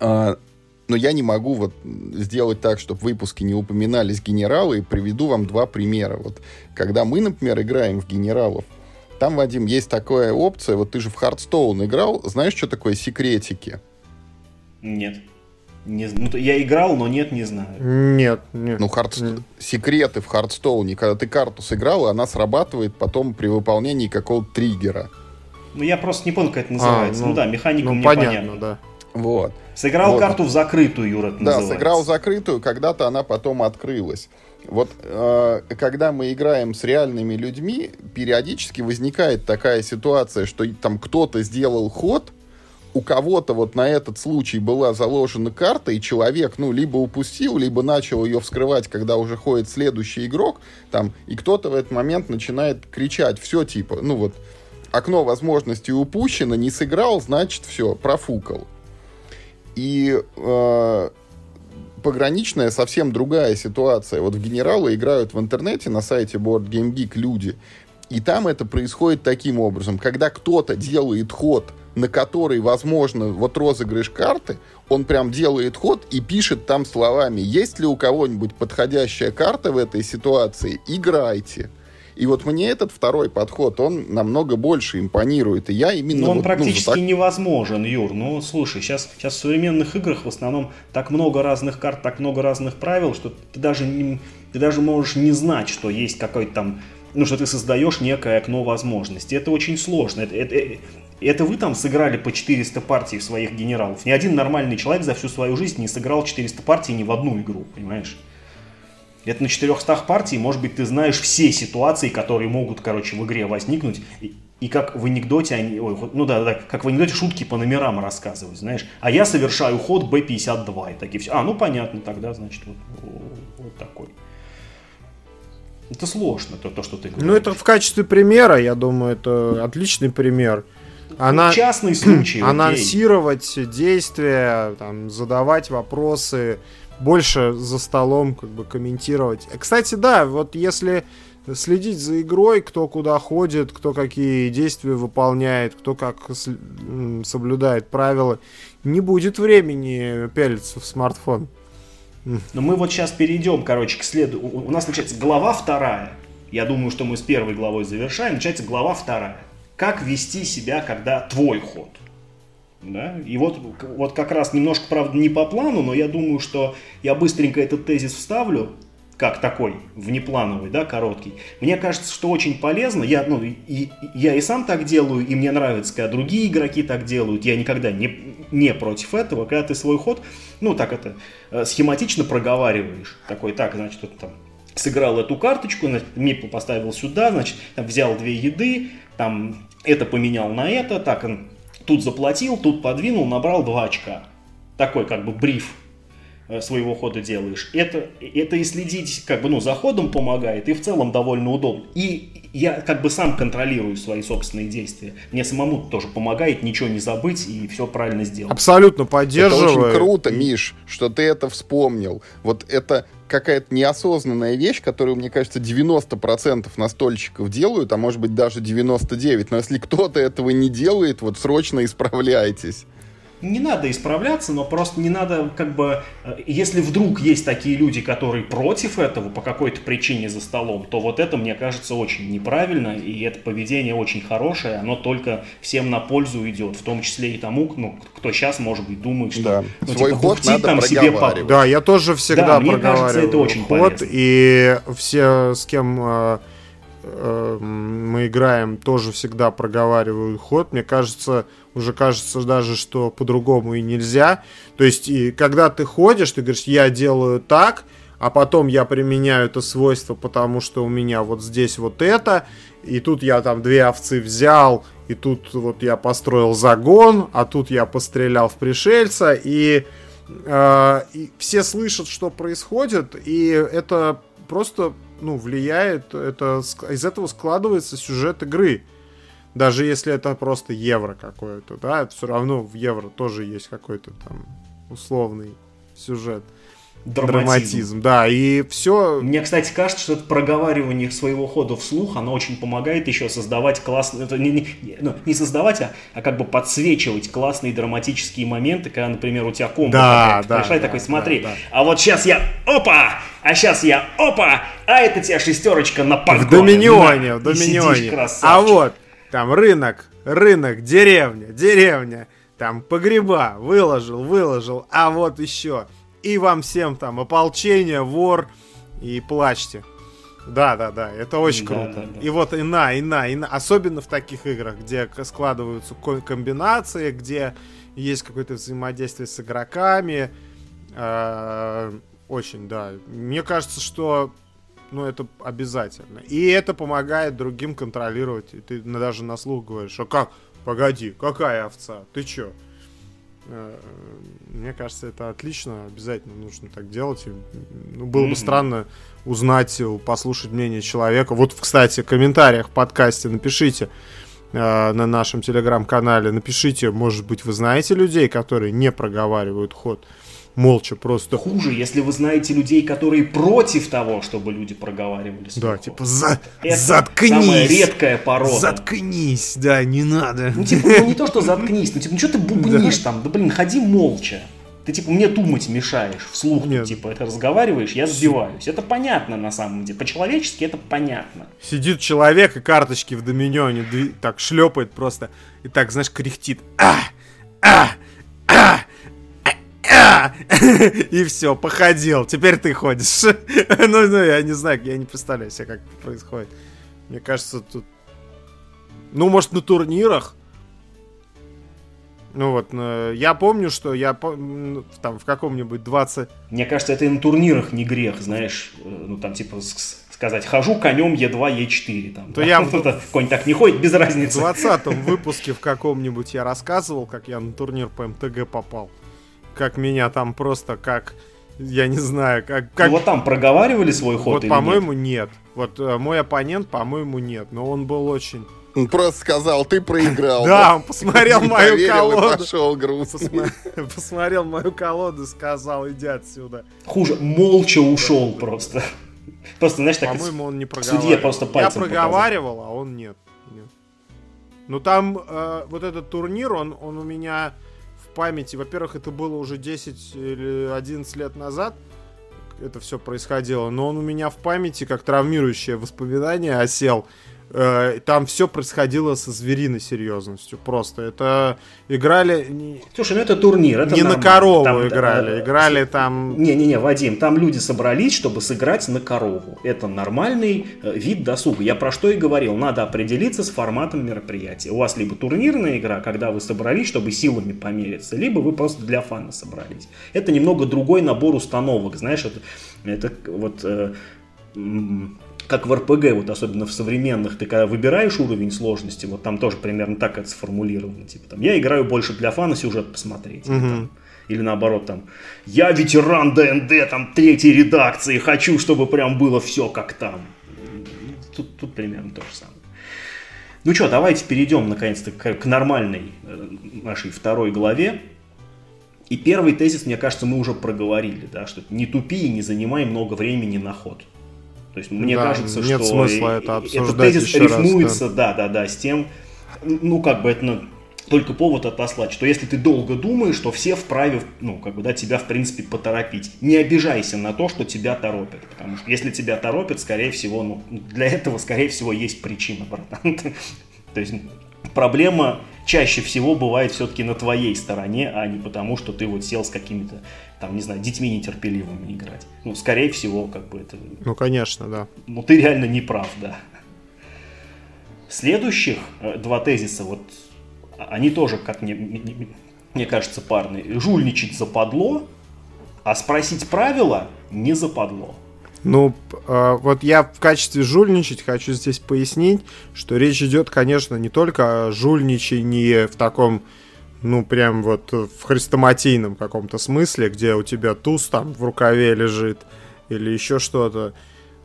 А, но я не могу вот сделать так, чтобы в выпуске не упоминались генералы, и приведу вам два примера. Вот когда мы, например, играем в генералов, там, Вадим, есть такая опция, вот ты же в Hearthstone играл, знаешь, что такое секретики? Нет. Не, ну, я играл, но нет, не знаю. Нет, нет. Ну, хардст... нет. секреты в Hearthstone е, когда ты карту сыграл, она срабатывает потом при выполнении какого-то триггера. Ну, я просто не помню, как это называется. А, ну, ну да, механика ну, мне понятно. понятна. Да. Вот. Сыграл вот. карту в закрытую, Юра, это Да, называется. сыграл закрытую, когда-то она потом открылась. Вот э, когда мы играем с реальными людьми, периодически возникает такая ситуация, что там кто-то сделал ход, у кого-то вот на этот случай была заложена карта, и человек, ну, либо упустил, либо начал ее вскрывать, когда уже ходит следующий игрок, там, и кто-то в этот момент начинает кричать, все, типа, ну, вот, окно возможностей упущено, не сыграл, значит, все, профукал. И э, пограничная совсем другая ситуация. Вот в генералы играют в интернете на сайте Board Game Geek люди, и там это происходит таким образом. Когда кто-то делает ход, на который, возможно, вот розыгрыш карты, он прям делает ход и пишет там словами, есть ли у кого-нибудь подходящая карта в этой ситуации, играйте. И вот мне этот второй подход, он намного больше импонирует. И я именно... Но он вот, практически ну, так... невозможен, Юр. Ну, слушай, сейчас, сейчас в современных играх в основном так много разных карт, так много разных правил, что ты даже, не, ты даже можешь не знать, что есть какой-то там... Ну, что ты создаешь некое окно возможностей. Это очень сложно. Это, это, это вы там сыграли по 400 партий своих генералов. Ни один нормальный человек за всю свою жизнь не сыграл 400 партий ни в одну игру, понимаешь? Это на 400 партий, может быть, ты знаешь все ситуации, которые могут, короче, в игре возникнуть. И как в анекдоте, они, ой, ну да, да, как в анекдоте шутки по номерам рассказывают, знаешь. А я совершаю ход B52, и такие все. А, ну понятно, тогда, значит, вот, вот такой. Это сложно, то, то, что ты говоришь. Ну, это в качестве примера, я думаю, это отличный пример. Она, частный случай. [CLEARS THROAT] Анонсировать действия, там, задавать вопросы, больше за столом как бы комментировать. Кстати, да, вот если следить за игрой, кто куда ходит, кто какие действия выполняет, кто как соблюдает правила, не будет времени пялиться в смартфон. Но мы вот сейчас перейдем, короче, к следу. У нас начинается глава вторая. Я думаю, что мы с первой главой завершаем. Начинается глава вторая. Как вести себя, когда твой ход. Да? И вот, вот как раз немножко, правда, не по плану, но я думаю, что я быстренько этот тезис вставлю, как такой, внеплановый, да, короткий. Мне кажется, что очень полезно. Я, ну, и, я и сам так делаю, и мне нравится, когда другие игроки так делают. Я никогда не, не против этого. Когда ты свой ход, ну, так это, э, схематично проговариваешь. Такой, так, значит, вот там сыграл эту карточку, мипу поставил сюда, значит, там, взял две еды, там, это поменял на это, так, он Тут заплатил, тут подвинул, набрал 2 очка. Такой как бы бриф. Э, своего хода делаешь, это, это и следить как бы, ну, за ходом помогает, и в целом довольно удобно. И я как бы сам контролирую свои собственные действия. Мне самому тоже помогает ничего не забыть и все правильно сделать. Абсолютно поддерживаю. Это очень круто, Миш, что ты это вспомнил. Вот это какая-то неосознанная вещь, которую, мне кажется, 90% настольщиков делают, а может быть даже 99%. Но если кто-то этого не делает, вот срочно исправляйтесь не надо исправляться, но просто не надо, как бы, э, если вдруг есть такие люди, которые против этого по какой-то причине за столом, то вот это, мне кажется, очень неправильно, и это поведение очень хорошее, оно только всем на пользу идет, в том числе и тому, ну, кто сейчас, может быть, думает, что да. ну, Свой типа, ход надо там себе по... Да, я тоже всегда да, проговариваю мне кажется, это очень ход, полезно. и все, с кем э, э, мы играем, тоже всегда проговариваю ход. Мне кажется, уже кажется даже, что по-другому и нельзя. То есть, и когда ты ходишь, ты говоришь, я делаю так, а потом я применяю это свойство, потому что у меня вот здесь вот это, и тут я там две овцы взял, и тут вот я построил загон, а тут я пострелял в пришельца, и, э, и все слышат, что происходит, и это просто ну, влияет, это, из этого складывается сюжет игры даже если это просто евро какое-то, да, это все равно в евро тоже есть какой-то там условный сюжет. Драматизм. Драматизм, да, и все. Мне, кстати, кажется, что это проговаривание своего хода вслух, оно очень помогает еще создавать классные, это не, не, ну, не создавать, а, а как бы подсвечивать классные драматические моменты, когда, например, у тебя комбо да, да, да, такой, смотри, да, да. а вот сейчас я, опа, а сейчас я, опа, а это тебя шестерочка на погоне. В Доминионе, на, в Доминионе. А вот, там рынок, рынок, деревня, деревня, там погреба, выложил, выложил, а вот еще. И вам всем там ополчение, вор и плачьте. Да, да, да, это очень да, круто. Да, да. И вот и на, и на, и на, особенно в таких играх, где складываются комбинации, где есть какое-то взаимодействие с игроками. Э, очень, да. Мне кажется, что ну, это обязательно. И это помогает другим контролировать. И ты даже на слух говоришь, а как? Погоди, какая овца? Ты чё? Э, мне кажется, это отлично, обязательно нужно так делать. И, ну, было mm-hmm. бы странно узнать, послушать мнение человека. Вот, кстати, в комментариях в подкасте напишите э, на нашем телеграм-канале, напишите, может быть, вы знаете людей, которые не проговаривают ход молча просто. Хуже, если вы знаете людей, которые против того, чтобы люди проговаривали Да, типа за... Это заткнись. Самая редкая порода. Заткнись, да, не надо. Ну, типа, ну не то, что заткнись, ну типа, ну что ты бубнишь да. там, да блин, ходи молча. Ты типа мне думать мешаешь, вслух Нет. типа это разговариваешь, я сбиваюсь. Это понятно на самом деле. По-человечески это понятно. Сидит человек и карточки в доминионе так шлепает просто и так, знаешь, кряхтит. А! А! А! [LAUGHS] И все, походил. Теперь ты ходишь. [LAUGHS] ну, ну, я не знаю, я не представляю себе, как это происходит. Мне кажется, тут... Ну, может, на турнирах. Ну вот, я помню, что я там в каком-нибудь 20... Мне кажется, это и на турнирах не грех, знаешь, э, ну там типа сказать, хожу конем Е2, Е4. Там, То да? я [LAUGHS] конь так не ходит, без разницы. В 20 выпуске в каком-нибудь я рассказывал, как я на турнир по МТГ попал как меня там просто как я не знаю, как... как... Ну, вот там проговаривали свой ход Вот, по-моему, нет? нет. Вот э, мой оппонент, по-моему, нет. Но он был очень... Он просто сказал, ты проиграл. Да, он посмотрел мою колоду. пошел грустно. Посмотрел мою колоду сказал, иди отсюда. Хуже, молча ушел просто. Просто, знаешь, так По-моему, он не проговаривал. Судье просто пальцем Я проговаривал, а он нет. Ну там э, вот этот турнир, он у меня памяти, во-первых, это было уже 10 или 11 лет назад, это все происходило, но он у меня в памяти как травмирующее воспоминание осел. Э, там все происходило со звериной серьезностью. Просто это играли... Слушай, ну это турнир, это Не нормально. на корову там, играли, да, играли там... Не-не-не, Вадим, там люди собрались, чтобы сыграть на корову. Это нормальный э, вид досуга. Я про что и говорил, надо определиться с форматом мероприятия. У вас либо турнирная игра, когда вы собрались, чтобы силами помериться, либо вы просто для фана собрались. Это немного другой набор установок, знаешь, это, это вот... Э, как в РПГ, вот особенно в современных, ты когда выбираешь уровень сложности, вот там тоже примерно так это сформулировано. Типа там, я играю больше для фана сюжет посмотреть. Угу. Там, Или наоборот, там, я ветеран ДНД, там, третьей редакции, хочу, чтобы прям было все как там. Тут, тут примерно то же самое. Ну что, давайте перейдем наконец-то к, к нормальной э, нашей второй главе. И первый тезис, мне кажется, мы уже проговорили, да, что не тупи и не занимай много времени на ход. То есть мне да, кажется, нет что смысла это обсуждать этот тезис рифмуется, раз, да. да, да, да, с тем, ну как бы это ну, только повод отослать, что если ты долго думаешь, то все вправе, ну, как бы, да, тебя, в принципе, поторопить. Не обижайся на то, что тебя торопят, потому что если тебя торопят, скорее всего, ну, для этого, скорее всего, есть причина, братан. [LAUGHS] То есть проблема чаще всего бывает все-таки на твоей стороне, а не потому, что ты вот сел с какими-то, там, не знаю, детьми нетерпеливыми играть. Ну, скорее всего, как бы это... Ну, конечно, да. Ну, ты реально не прав, да. Следующих э, два тезиса, вот, а, они тоже, как мне, мне, мне кажется, парные. Жульничать западло, а спросить правила не западло. Ну, э, вот я в качестве жульничать хочу здесь пояснить, что речь идет, конечно, не только о жульничании в таком, ну, прям вот в хрестоматийном каком-то смысле, где у тебя туз там в рукаве лежит или еще что-то.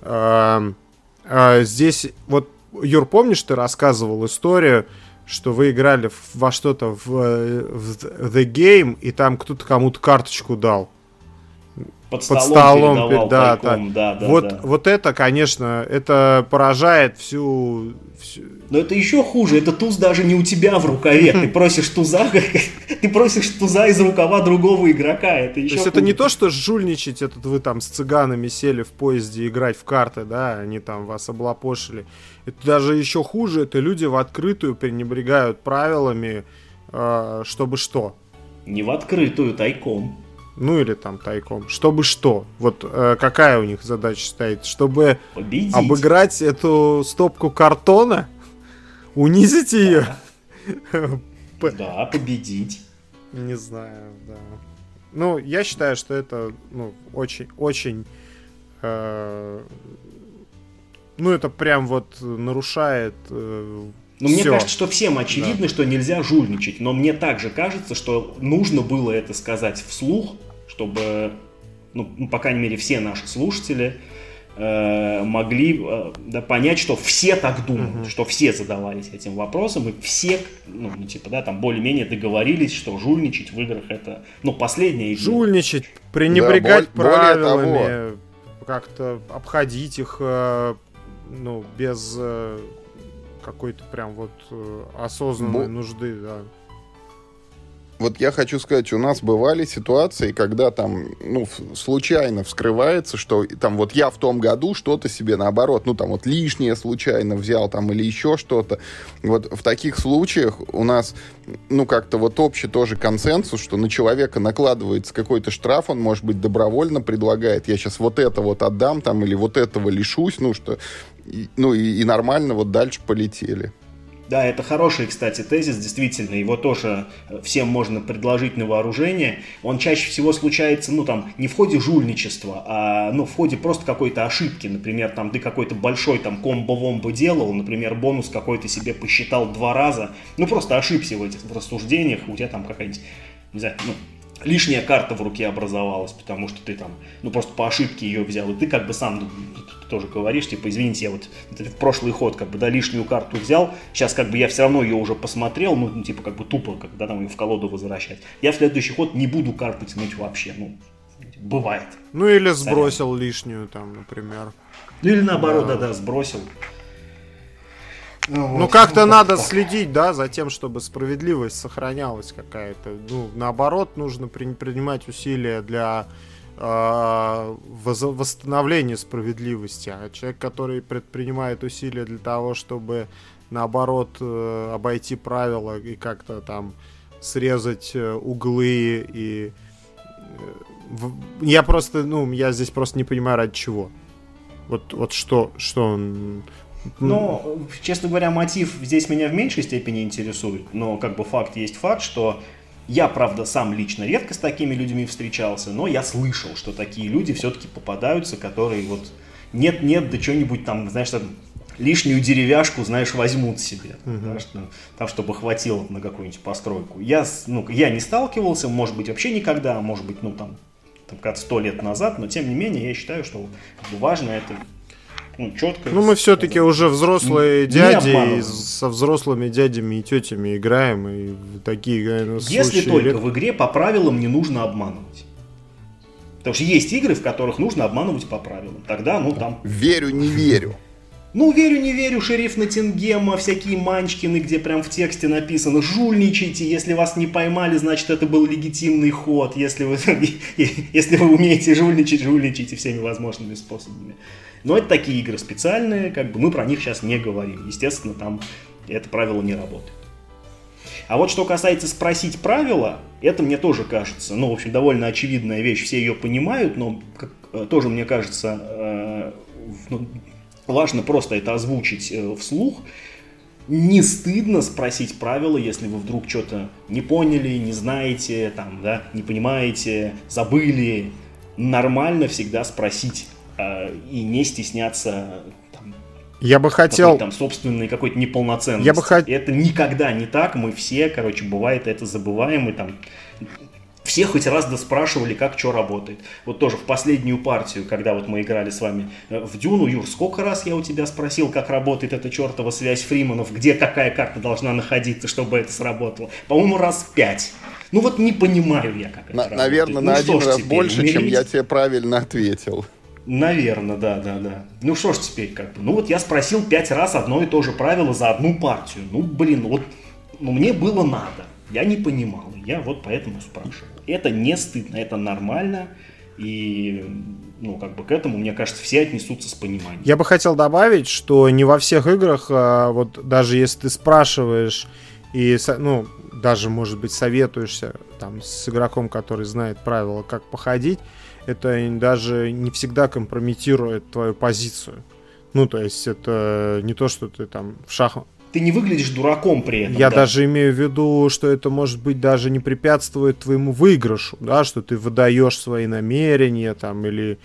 Э, э, здесь вот, Юр, помнишь, ты рассказывал историю, что вы играли во что-то в, в The Game, и там кто-то кому-то карточку дал под столом, под столом да, тайком, да. да, вот, да. вот это, конечно, это поражает всю, всю... Но это еще хуже, это туз даже не у тебя в рукаве, ты [LAUGHS] просишь туза, [LAUGHS] ты просишь туза из рукава другого игрока, это еще То есть это не то, что жульничать, это вы там с цыганами сели в поезде играть в карты, да, они там вас облапошили. Это даже еще хуже, это люди в открытую пренебрегают правилами, э, чтобы что? Не в открытую, тайком. Ну или там тайком. Чтобы что? Вот э, какая у них задача стоит? Чтобы Победить. обыграть эту стопку картона? Унизить ее? [LAUGHS] Да, победить. Не знаю, да. Ну, я считаю, что это ну, очень, очень... Э, ну, это прям вот нарушает э, ну, мне кажется, что всем очевидно, да. что нельзя жульничать, но мне также кажется, что нужно было это сказать вслух, чтобы, ну, ну, по крайней мере, все наши слушатели э, могли э, да, понять, что все так думают, угу. что все задавались этим вопросом, и все, ну, ну, типа, да, там более-менее договорились, что жульничать в играх это, ну, последнее. Жульничать, пренебрегать да, правилами, как-то обходить их, э, ну, без э, какой-то прям вот э, осознанной Бо... нужды, да вот я хочу сказать, у нас бывали ситуации, когда там, ну, случайно вскрывается, что там вот я в том году что-то себе наоборот, ну, там вот лишнее случайно взял там или еще что-то. Вот в таких случаях у нас, ну, как-то вот общий тоже консенсус, что на человека накладывается какой-то штраф, он, может быть, добровольно предлагает, я сейчас вот это вот отдам там или вот этого лишусь, ну, что, ну, и, и нормально вот дальше полетели. Да, это хороший, кстати, тезис, действительно, его тоже э, всем можно предложить на вооружение. Он чаще всего случается, ну, там, не в ходе жульничества, а, ну, в ходе просто какой-то ошибки. Например, там, ты какой-то большой, там, комбо-вомбо делал, например, бонус какой-то себе посчитал два раза, ну, просто ошибся в этих рассуждениях, у тебя там какая-нибудь, не знаю, ну, лишняя карта в руке образовалась, потому что ты там, ну, просто по ошибке ее взял, и ты как бы сам ну, тоже говоришь, типа, извините, я вот в прошлый ход как бы, да, лишнюю карту взял, сейчас как бы я все равно ее уже посмотрел, ну, ну типа, как бы тупо, когда там ее в колоду возвращать. Я в следующий ход не буду карту тянуть вообще, ну, бывает. Ну, или сбросил Сорян. лишнюю там, например. Ну, или наоборот, да-да, сбросил. Ну, ну как-то ну, надо следить, да, за тем, чтобы справедливость сохранялась какая-то. Ну, наоборот, нужно при, принимать усилия для э, восстановления справедливости. А человек, который предпринимает усилия для того, чтобы наоборот э, обойти правила и как-то там срезать э, углы и э, я просто, ну, я здесь просто не понимаю, ради чего. Вот, вот что, что он ну, честно говоря, мотив здесь меня в меньшей степени интересует, но как бы факт есть факт, что я, правда, сам лично редко с такими людьми встречался, но я слышал, что такие люди все-таки попадаются, которые вот нет-нет, да что-нибудь там, знаешь, там, лишнюю деревяшку, знаешь, возьмут себе, угу. да, что, там, чтобы хватило на какую-нибудь постройку. Я, ну, я не сталкивался, может быть, вообще никогда, может быть, ну, там, там как сто лет назад, но тем не менее я считаю, что важно это ну, четко. Ну, мы все-таки уже взрослые дяди, и со взрослыми дядями и тетями играем, и такие играем. Если только лет... в игре по правилам не нужно обманывать. Потому что есть игры, в которых нужно обманывать по правилам. Тогда, ну, там... Верю, не верю. Ну, верю, не верю, шериф Натингема, всякие манчкины, где прям в тексте написано «Жульничайте, если вас не поймали, значит, это был легитимный ход, если вы, [LAUGHS] если вы умеете жульничать, жульничайте всеми возможными способами». Но это такие игры специальные, как бы мы про них сейчас не говорим. Естественно, там это правило не работает. А вот что касается спросить правила, это мне тоже кажется, ну, в общем, довольно очевидная вещь, все ее понимают, но как, э, тоже, мне кажется, э, ну, важно просто это озвучить э, вслух. Не стыдно спросить правила, если вы вдруг что-то не поняли, не знаете, там, да, не понимаете, забыли. Нормально всегда спросить и не стесняться там, я бы хотел... Там собственной какой-то неполноценности. Я бы хот... Это никогда не так, мы все, короче, бывает это забываем, и там все хоть раз доспрашивали, как что работает. Вот тоже в последнюю партию, когда вот мы играли с вами э, в Дюну, Юр, сколько раз я у тебя спросил, как работает эта чертова связь Фриманов, где какая карта должна находиться, чтобы это сработало? По-моему, раз пять. Ну вот не понимаю я, как на, это Наверное, на ну, один раз теперь, больше, умереть? чем я тебе правильно ответил. Наверное, да, да, да. Ну что ж теперь как бы. Ну вот я спросил пять раз одно и то же правило за одну партию. Ну блин, вот ну, мне было надо. Я не понимал. Я вот поэтому спрашивал. Это не стыдно, это нормально. И, ну, как бы к этому, мне кажется, все отнесутся с пониманием. Я бы хотел добавить, что не во всех играх, а вот даже если ты спрашиваешь и, ну, даже, может быть, советуешься там с игроком, который знает правила, как походить, это даже не всегда компрометирует твою позицию. Ну, то есть это не то, что ты там в шахмат ты не выглядишь дураком при этом. Я да. даже имею в виду, что это может быть даже не препятствует твоему выигрышу, да, что ты выдаешь свои намерения там или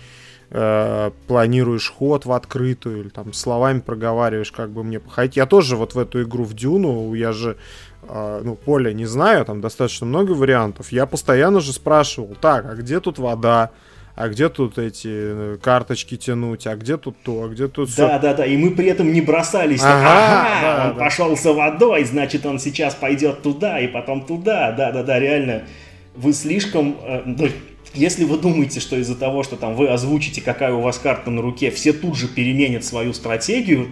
э, планируешь ход в открытую или там словами проговариваешь, как бы мне походить. Я тоже вот в эту игру в Дюну, я же э, ну поле не знаю, там достаточно много вариантов. Я постоянно же спрашивал, так, а где тут вода? А где тут эти э, карточки тянуть, а где тут то, а где тут все. Да, да, да, и мы при этом не бросались. Ага, ага да, он да. пошел за водой, значит, он сейчас пойдет туда и потом туда. Да, да, да, реально. Вы слишком, э, ну, если вы думаете, что из-за того, что там вы озвучите, какая у вас карта на руке, все тут же переменят свою стратегию,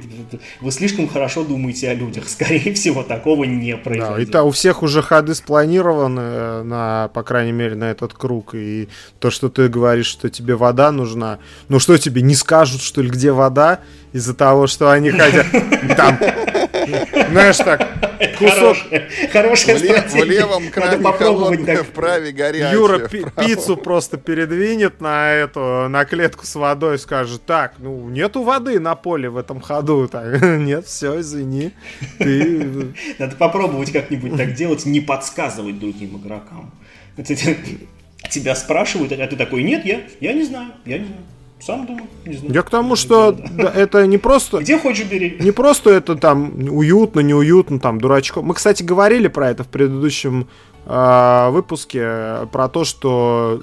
вы слишком хорошо думаете о людях. Скорее всего, такого не произойдет. Да, и то у всех уже ходы спланированы э, на, по крайней мере, на этот круг. И то, что ты говоришь, что тебе вода нужна, ну что тебе, не скажут, что ли, где вода? Из-за того, что они хотят там, знаешь так, кусок. Хорошая В левом кране холодное, вправе горячее. Юра пиццу просто передвинет на эту, на клетку с водой скажет, так, ну, нету воды на поле в этом ходу. [LAUGHS] Так, нет, все, извини. Ты... [LAUGHS] Надо попробовать как-нибудь так делать, не подсказывать другим игрокам. [LAUGHS] Тебя спрашивают, а ты такой, нет, я, я не знаю, я не знаю. Сам думаю, не знаю. Я к тому, что это не просто... Где хочешь бери. Не просто это там уютно, неуютно, там дурачком. Мы, кстати, говорили про это в предыдущем э, выпуске, про то, что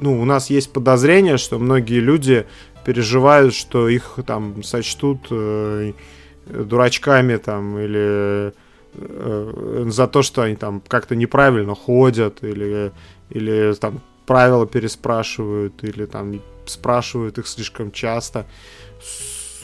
ну, у нас есть подозрение, что многие люди переживают, что их там сочтут э, дурачками там или э, за то, что они там как-то неправильно ходят или, или там правила переспрашивают или там спрашивают их слишком часто.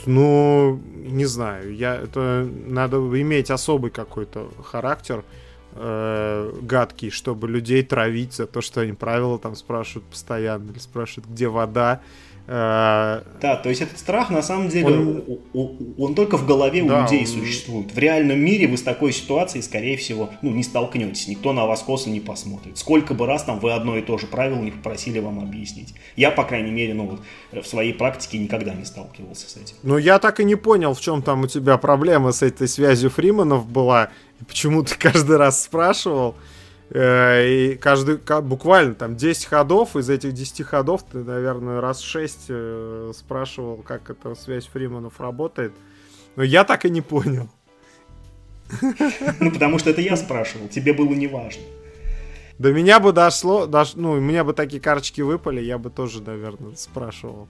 Ну, не знаю, я это надо иметь особый какой-то характер э, гадкий, чтобы людей травить за то, что они правила там спрашивают постоянно или спрашивают, где вода да, то есть этот страх на самом деле, он, он, он только в голове да, у людей он... существует. В реальном мире вы с такой ситуацией, скорее всего, ну, не столкнетесь. Никто на вас косо не посмотрит. Сколько бы раз там вы одно и то же правило не попросили вам объяснить. Я, по крайней мере, ну, вот, в своей практике никогда не сталкивался с этим. Ну, я так и не понял, в чем там у тебя проблема с этой связью Фриманов была. И почему ты каждый раз спрашивал. Э, и каждый, буквально там 10 ходов, из этих 10 ходов ты, наверное, раз 6 э, спрашивал, как эта связь Фриманов работает. Но я так и не понял. Ну, потому что это я спрашивал, тебе было не важно. До меня бы дошло, дош, ну, у меня бы такие карточки выпали, я бы тоже, наверное, спрашивал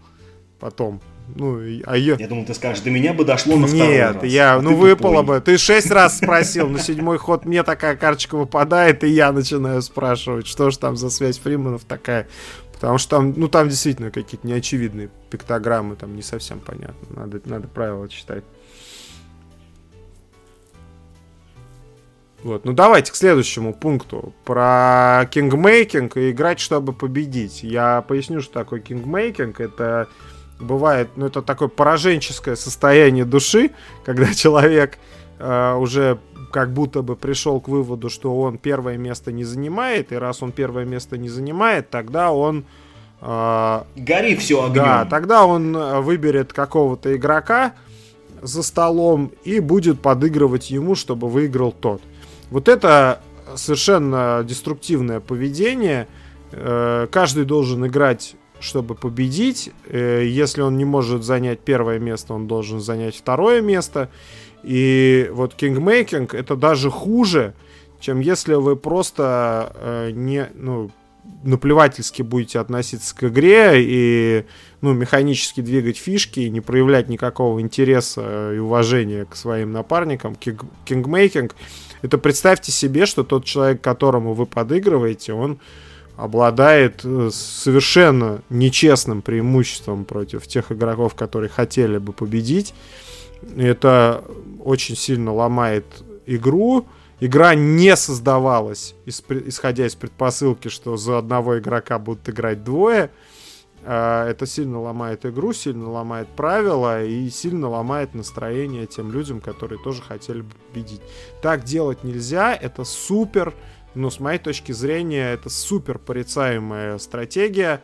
потом. Ну, а я... Я думал, ты скажешь, до меня бы дошло на второй Нет, раз. я, а ну выпало бы. Ты шесть раз спросил, на седьмой ход мне такая карточка выпадает, и я начинаю спрашивать, что же там за связь Фриманов такая. Потому что там, ну там действительно какие-то неочевидные пиктограммы, там не совсем понятно. Надо, надо правила читать. Вот. Ну давайте к следующему пункту. Про кингмейкинг и играть, чтобы победить. Я поясню, что такое кингмейкинг. Это бывает, ну это такое пораженческое состояние души, когда [LAUGHS] человек э, уже как будто бы пришел к выводу, что он первое место не занимает, и раз он первое место не занимает, тогда он... Э, Гори все огнем. Да, тогда он э, выберет какого-то игрока за столом и будет подыгрывать ему, чтобы выиграл тот. Вот это совершенно деструктивное поведение. Э, каждый должен играть, чтобы победить. Э, если он не может занять первое место, он должен занять второе место. И вот кингмейкинг это даже хуже, чем если вы просто э, не, ну, наплевательски будете относиться к игре и ну, механически двигать фишки и не проявлять никакого интереса и уважения к своим напарникам. Кинг, кингмейкинг это представьте себе, что тот человек, которому вы подыгрываете, он обладает э, совершенно нечестным преимуществом против тех игроков, которые хотели бы победить. Это очень сильно ломает игру. Игра не создавалась, исходя из предпосылки, что за одного игрока будут играть двое. А, это сильно ломает игру, сильно ломает правила и сильно ломает настроение тем людям, которые тоже хотели бы победить. Так делать нельзя, это супер, но с моей точки зрения это супер порицаемая стратегия.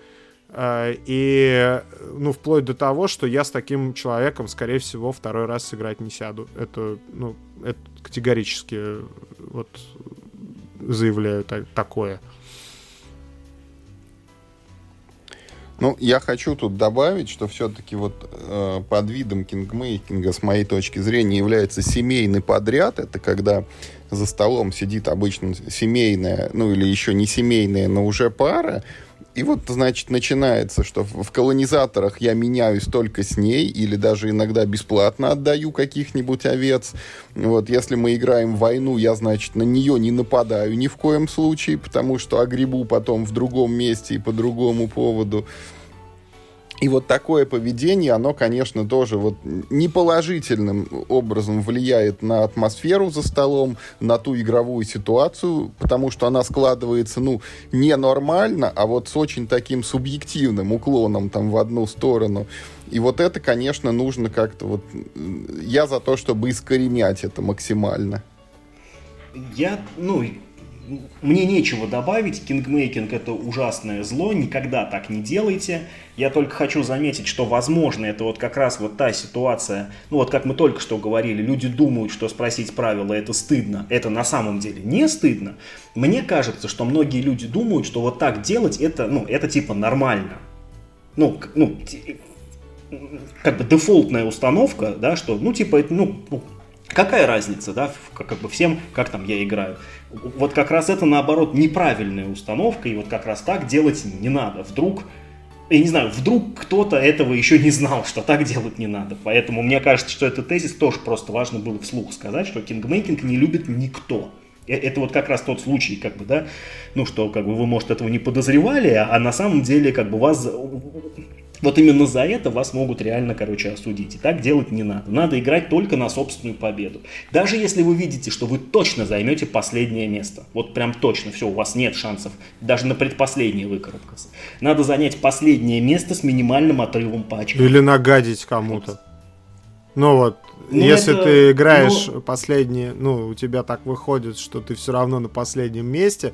А, и, ну, вплоть до того, что я с таким человеком, скорее всего, второй раз сыграть не сяду. Это, ну, это категорически вот заявляю так, такое. Ну, я хочу тут добавить, что все-таки вот э, под видом кингмейкинга, с моей точки зрения, является семейный подряд. Это когда за столом сидит обычно семейная, ну или еще не семейная, но уже пара, и вот, значит, начинается, что в колонизаторах я меняюсь только с ней, или даже иногда бесплатно отдаю каких-нибудь овец. Вот, если мы играем в войну, я, значит, на нее не нападаю ни в коем случае, потому что огребу потом в другом месте и по другому поводу. И вот такое поведение, оно, конечно, тоже вот неположительным образом влияет на атмосферу за столом, на ту игровую ситуацию, потому что она складывается, ну, не нормально, а вот с очень таким субъективным уклоном там в одну сторону. И вот это, конечно, нужно как-то вот... Я за то, чтобы искоренять это максимально. Я, ну, мне нечего добавить. Кингмейкинг это ужасное зло, никогда так не делайте. Я только хочу заметить, что возможно это вот как раз вот та ситуация, ну вот как мы только что говорили, люди думают, что спросить правила это стыдно. Это на самом деле не стыдно. Мне кажется, что многие люди думают, что вот так делать это, ну, это типа нормально. Ну, ну, как бы дефолтная установка, да, что, ну, типа, это, ну, ну Какая разница, да, как, как бы всем, как там я играю. Вот как раз это, наоборот, неправильная установка, и вот как раз так делать не надо. Вдруг, я не знаю, вдруг кто-то этого еще не знал, что так делать не надо. Поэтому мне кажется, что этот тезис тоже просто важно было вслух сказать, что кингмейкинг не любит никто. Э, это вот как раз тот случай, как бы, да, ну, что, как бы, вы, может, этого не подозревали, а на самом деле, как бы, вас вот именно за это вас могут реально, короче, осудить. И так делать не надо. Надо играть только на собственную победу. Даже если вы видите, что вы точно займете последнее место. Вот прям точно, все, у вас нет шансов даже на предпоследнее выкарабкаться. Надо занять последнее место с минимальным отрывом по очкам. Или нагадить кому-то. Ну вот, ну, если это, ты играешь ну... последнее, ну, у тебя так выходит, что ты все равно на последнем месте,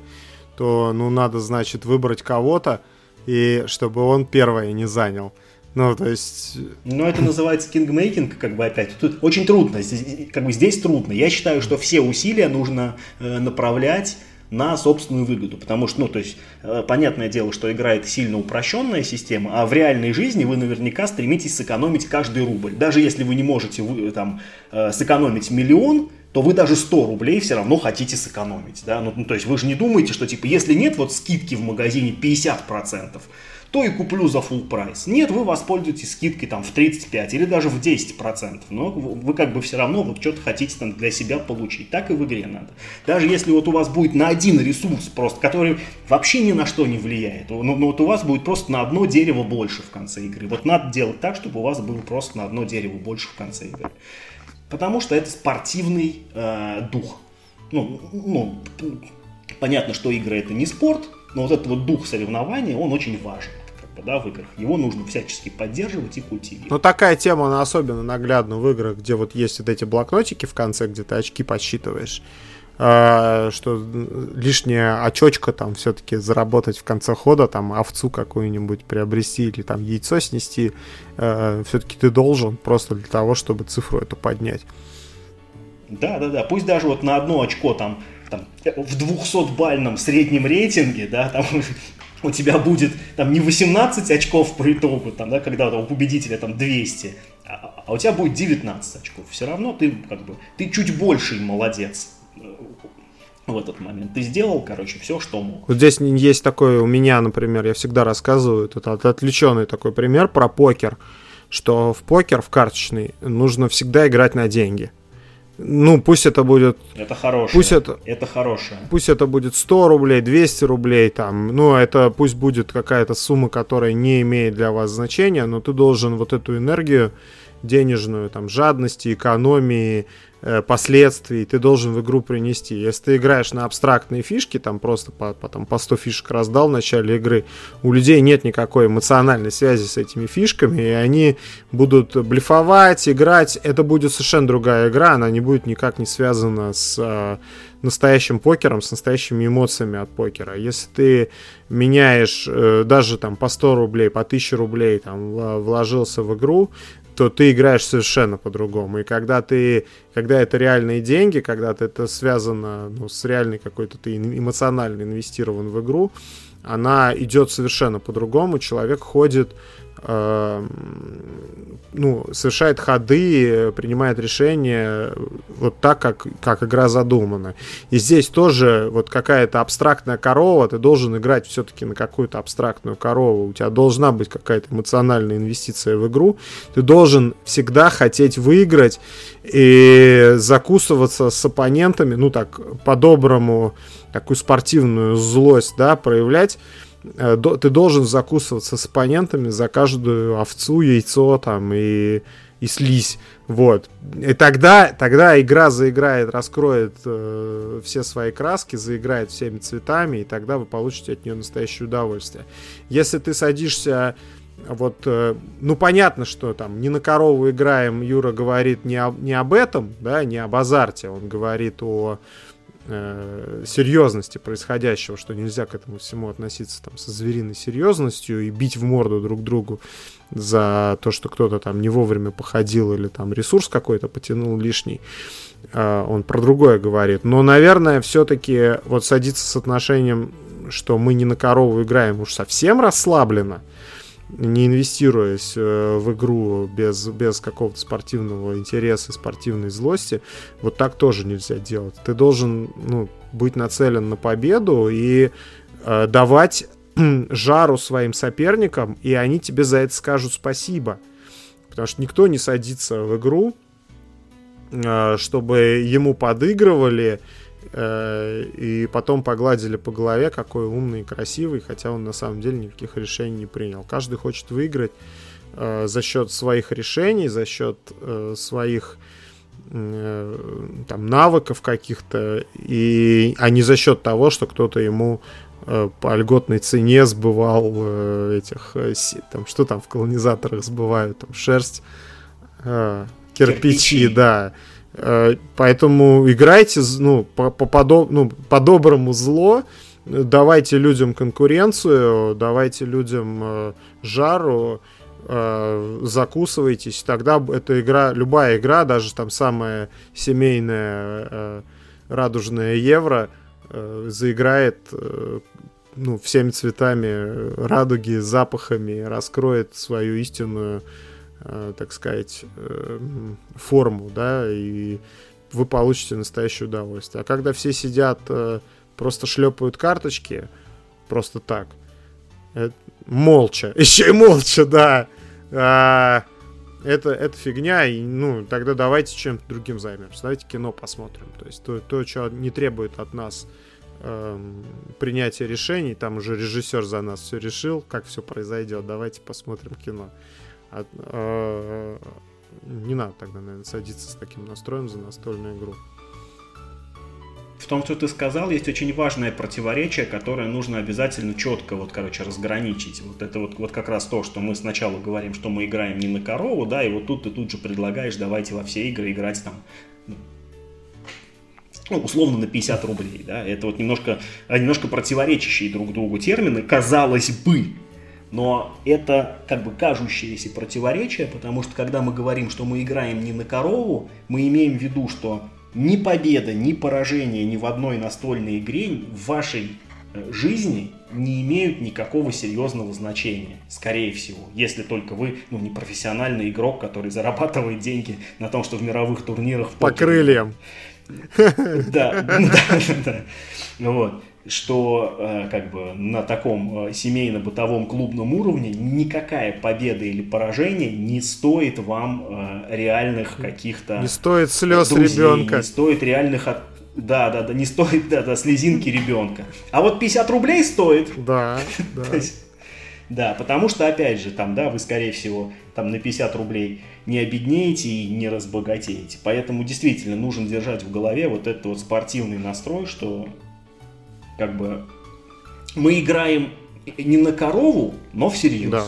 то, ну, надо, значит, выбрать кого-то, и чтобы он первое не занял. Ну, то есть... Ну, это называется кингмейкинг, как бы опять. Тут очень трудно, здесь, как бы здесь трудно. Я считаю, что все усилия нужно э, направлять на собственную выгоду. Потому что, ну, то есть, э, понятное дело, что игра это сильно упрощенная система, а в реальной жизни вы наверняка стремитесь сэкономить каждый рубль. Даже если вы не можете вы, там, э, сэкономить миллион, то вы даже 100 рублей все равно хотите сэкономить. Да? Ну, ну, то есть вы же не думаете, что типа, если нет вот скидки в магазине 50%, то и куплю за full прайс. Нет, вы воспользуетесь скидкой там в 35 или даже в 10%. Но вы как бы все равно вот что-то хотите там для себя получить. Так и в игре надо. Даже если вот у вас будет на один ресурс просто, который вообще ни на что не влияет, но, но вот у вас будет просто на одно дерево больше в конце игры. Вот надо делать так, чтобы у вас было просто на одно дерево больше в конце игры. Потому что это спортивный э, дух. Ну, ну, понятно, что игры это не спорт, но вот этот вот дух соревнования, он очень важен как бы, да, в играх. Его нужно всячески поддерживать и культивировать. Ну, такая тема, она особенно наглядна в играх, где вот есть вот эти блокнотики в конце, где ты очки подсчитываешь. А, что лишняя очочка там все-таки заработать в конце хода, там овцу какую-нибудь приобрести или там яйцо снести, а, все-таки ты должен просто для того, чтобы цифру эту поднять. Да, да, да. Пусть даже вот на одно очко там, там в 200-бальном среднем рейтинге, да, там [LAUGHS] у тебя будет там не 18 очков по итогу, там, да, когда у победителя там 200, а, а у тебя будет 19 очков. Все равно ты как бы, ты чуть больший молодец в этот момент. Ты сделал, короче, все, что мог. Вот здесь есть такой у меня, например, я всегда рассказываю, это отвлеченный такой пример про покер, что в покер, в карточный, нужно всегда играть на деньги. Ну, пусть это будет... Это хорошее. Пусть это, это хорошее. Пусть это будет 100 рублей, 200 рублей, там, ну, это пусть будет какая-то сумма, которая не имеет для вас значения, но ты должен вот эту энергию денежную, там, жадности, экономии, Э, последствий ты должен в игру принести. Если ты играешь на абстрактные фишки, там просто по, по, там, по 100 фишек раздал в начале игры, у людей нет никакой эмоциональной связи с этими фишками, и они будут блефовать, играть. Это будет совершенно другая игра, она не будет никак не связана с э, настоящим покером, с настоящими эмоциями от покера. Если ты меняешь э, даже там по 100 рублей, по 1000 рублей, там вложился в игру, то ты играешь совершенно по-другому. И когда ты, когда это реальные деньги, когда это связано ну, с реальной какой-то ты эмоционально инвестирован в игру, она идет совершенно по-другому. Человек ходит ну, совершает ходы, принимает решения вот так, как, как игра задумана. И здесь тоже вот какая-то абстрактная корова, ты должен играть все-таки на какую-то абстрактную корову, у тебя должна быть какая-то эмоциональная инвестиция в игру, ты должен всегда хотеть выиграть и закусываться с оппонентами, ну так, по-доброму, такую спортивную злость, да, проявлять, ты должен закусываться с оппонентами за каждую овцу, яйцо там и, и слизь. Вот. И тогда, тогда игра заиграет, раскроет э, все свои краски, заиграет всеми цветами, и тогда вы получите от нее настоящее удовольствие. Если ты садишься вот, э, ну понятно, что там не на корову играем, Юра говорит не, о, не об этом, да, не об азарте, он говорит о э, серьезности происходящего, что нельзя к этому всему относиться там со звериной серьезностью и бить в морду друг другу за то, что кто-то там не вовремя походил или там ресурс какой-то потянул лишний. Э, он про другое говорит. Но, наверное, все-таки вот садиться с отношением, что мы не на корову играем уж совсем расслабленно, не инвестируясь э, в игру без, без какого-то спортивного интереса, спортивной злости, вот так тоже нельзя делать. Ты должен ну, быть нацелен на победу и э, давать [CLEARS THROAT] жару своим соперникам, и они тебе за это скажут спасибо. Потому что никто не садится в игру, э, чтобы ему подыгрывали, и потом погладили по голове, какой умный и красивый, хотя он на самом деле никаких решений не принял. Каждый хочет выиграть э, за счет своих решений, за счет э, своих там навыков каких-то, и, а не за счет того, что кто-то ему по льготной цене сбывал этих, там, что там в колонизаторах сбывают, там, шерсть, кирпичи, кирпичи. да, Э, поэтому играйте, ну, по, по, подоб, ну, по-доброму зло, давайте людям конкуренцию, давайте людям э, жару, э, закусывайтесь, тогда эта игра, любая игра, даже там самая семейная э, радужная евро, э, заиграет э, ну, всеми цветами радуги, запахами, раскроет свою истинную, э, так сказать, э, форму, да, и вы получите настоящее удовольствие. А когда все сидят, э, просто шлепают карточки, просто так, э, молча, [LAUGHS] еще и молча, да, а, это, это фигня, и, ну, тогда давайте чем-то другим займемся, давайте кино посмотрим. То есть то, то что не требует от нас эм, принятия решений, там уже режиссер за нас все решил, как все произойдет, давайте посмотрим кино. А, э, не надо тогда, наверное, садиться с таким настроем за настольную игру. В том, что ты сказал, есть очень важное противоречие, которое нужно обязательно четко, вот, короче, разграничить. Вот это вот, вот как раз то, что мы сначала говорим, что мы играем не на корову, да, и вот тут ты тут же предлагаешь, давайте во все игры играть там, ну, условно, на 50 рублей, да, это вот немножко, немножко противоречащие друг другу термины, казалось бы, но это как бы кажущееся противоречие, потому что когда мы говорим, что мы играем не на корову, мы имеем в виду, что ни победа, ни поражение ни в одной настольной игре в вашей э, жизни не имеют никакого серьезного значения, скорее всего, если только вы ну, не профессиональный игрок, который зарабатывает деньги на том, что в мировых турнирах... По крыльям. [LAUGHS] Да, да, да. Вот что э, как бы на таком э, семейно-бытовом клубном уровне никакая победа или поражение не стоит вам э, реальных каких-то не стоит слез друзей, ребенка не стоит реальных от... да да да не стоит да, да слезинки ребенка а вот 50 рублей стоит. Да да. [LAUGHS] Да, потому что, опять же, там, да, вы, скорее всего, там на 50 рублей не обеднеете и не разбогатеете. Поэтому действительно нужно держать в голове вот этот вот спортивный настрой, что как бы мы играем не на корову, но всерьез. Да.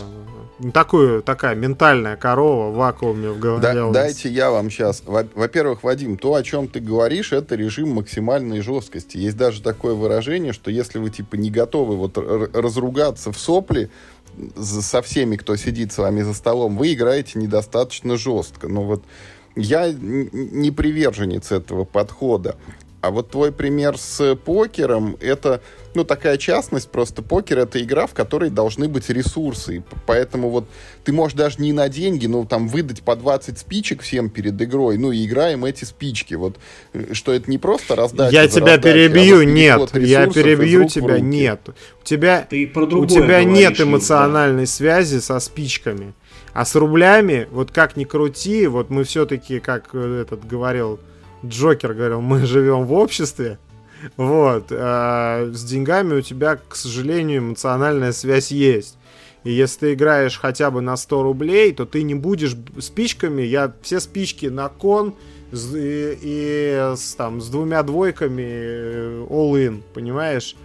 Такую, такая ментальная корова в вакууме в голове. Да, дайте я вам сейчас. Во-первых, Вадим, то, о чем ты говоришь, это режим максимальной жесткости. Есть даже такое выражение, что если вы типа не готовы вот разругаться в сопли со всеми, кто сидит с вами за столом, вы играете недостаточно жестко. Но вот я не приверженец этого подхода. А вот твой пример с покером, это, ну, такая частность, просто покер — это игра, в которой должны быть ресурсы. Поэтому вот ты можешь даже не на деньги, но там выдать по 20 спичек всем перед игрой, ну, и играем эти спички. Вот, э, что это не просто раздать. Я тебя раздачей, перебью, а вот нет, я перебью тебя, нет. У тебя, у тебя нет эмоциональной да. связи со спичками. А с рублями, вот как ни крути, вот мы все-таки, как э, этот говорил Джокер говорил, мы живем в обществе, вот, а с деньгами у тебя, к сожалению, эмоциональная связь есть. И если ты играешь хотя бы на 100 рублей, то ты не будешь спичками, я все спички на кон и, и с, там, с двумя двойками э, all-in, понимаешь?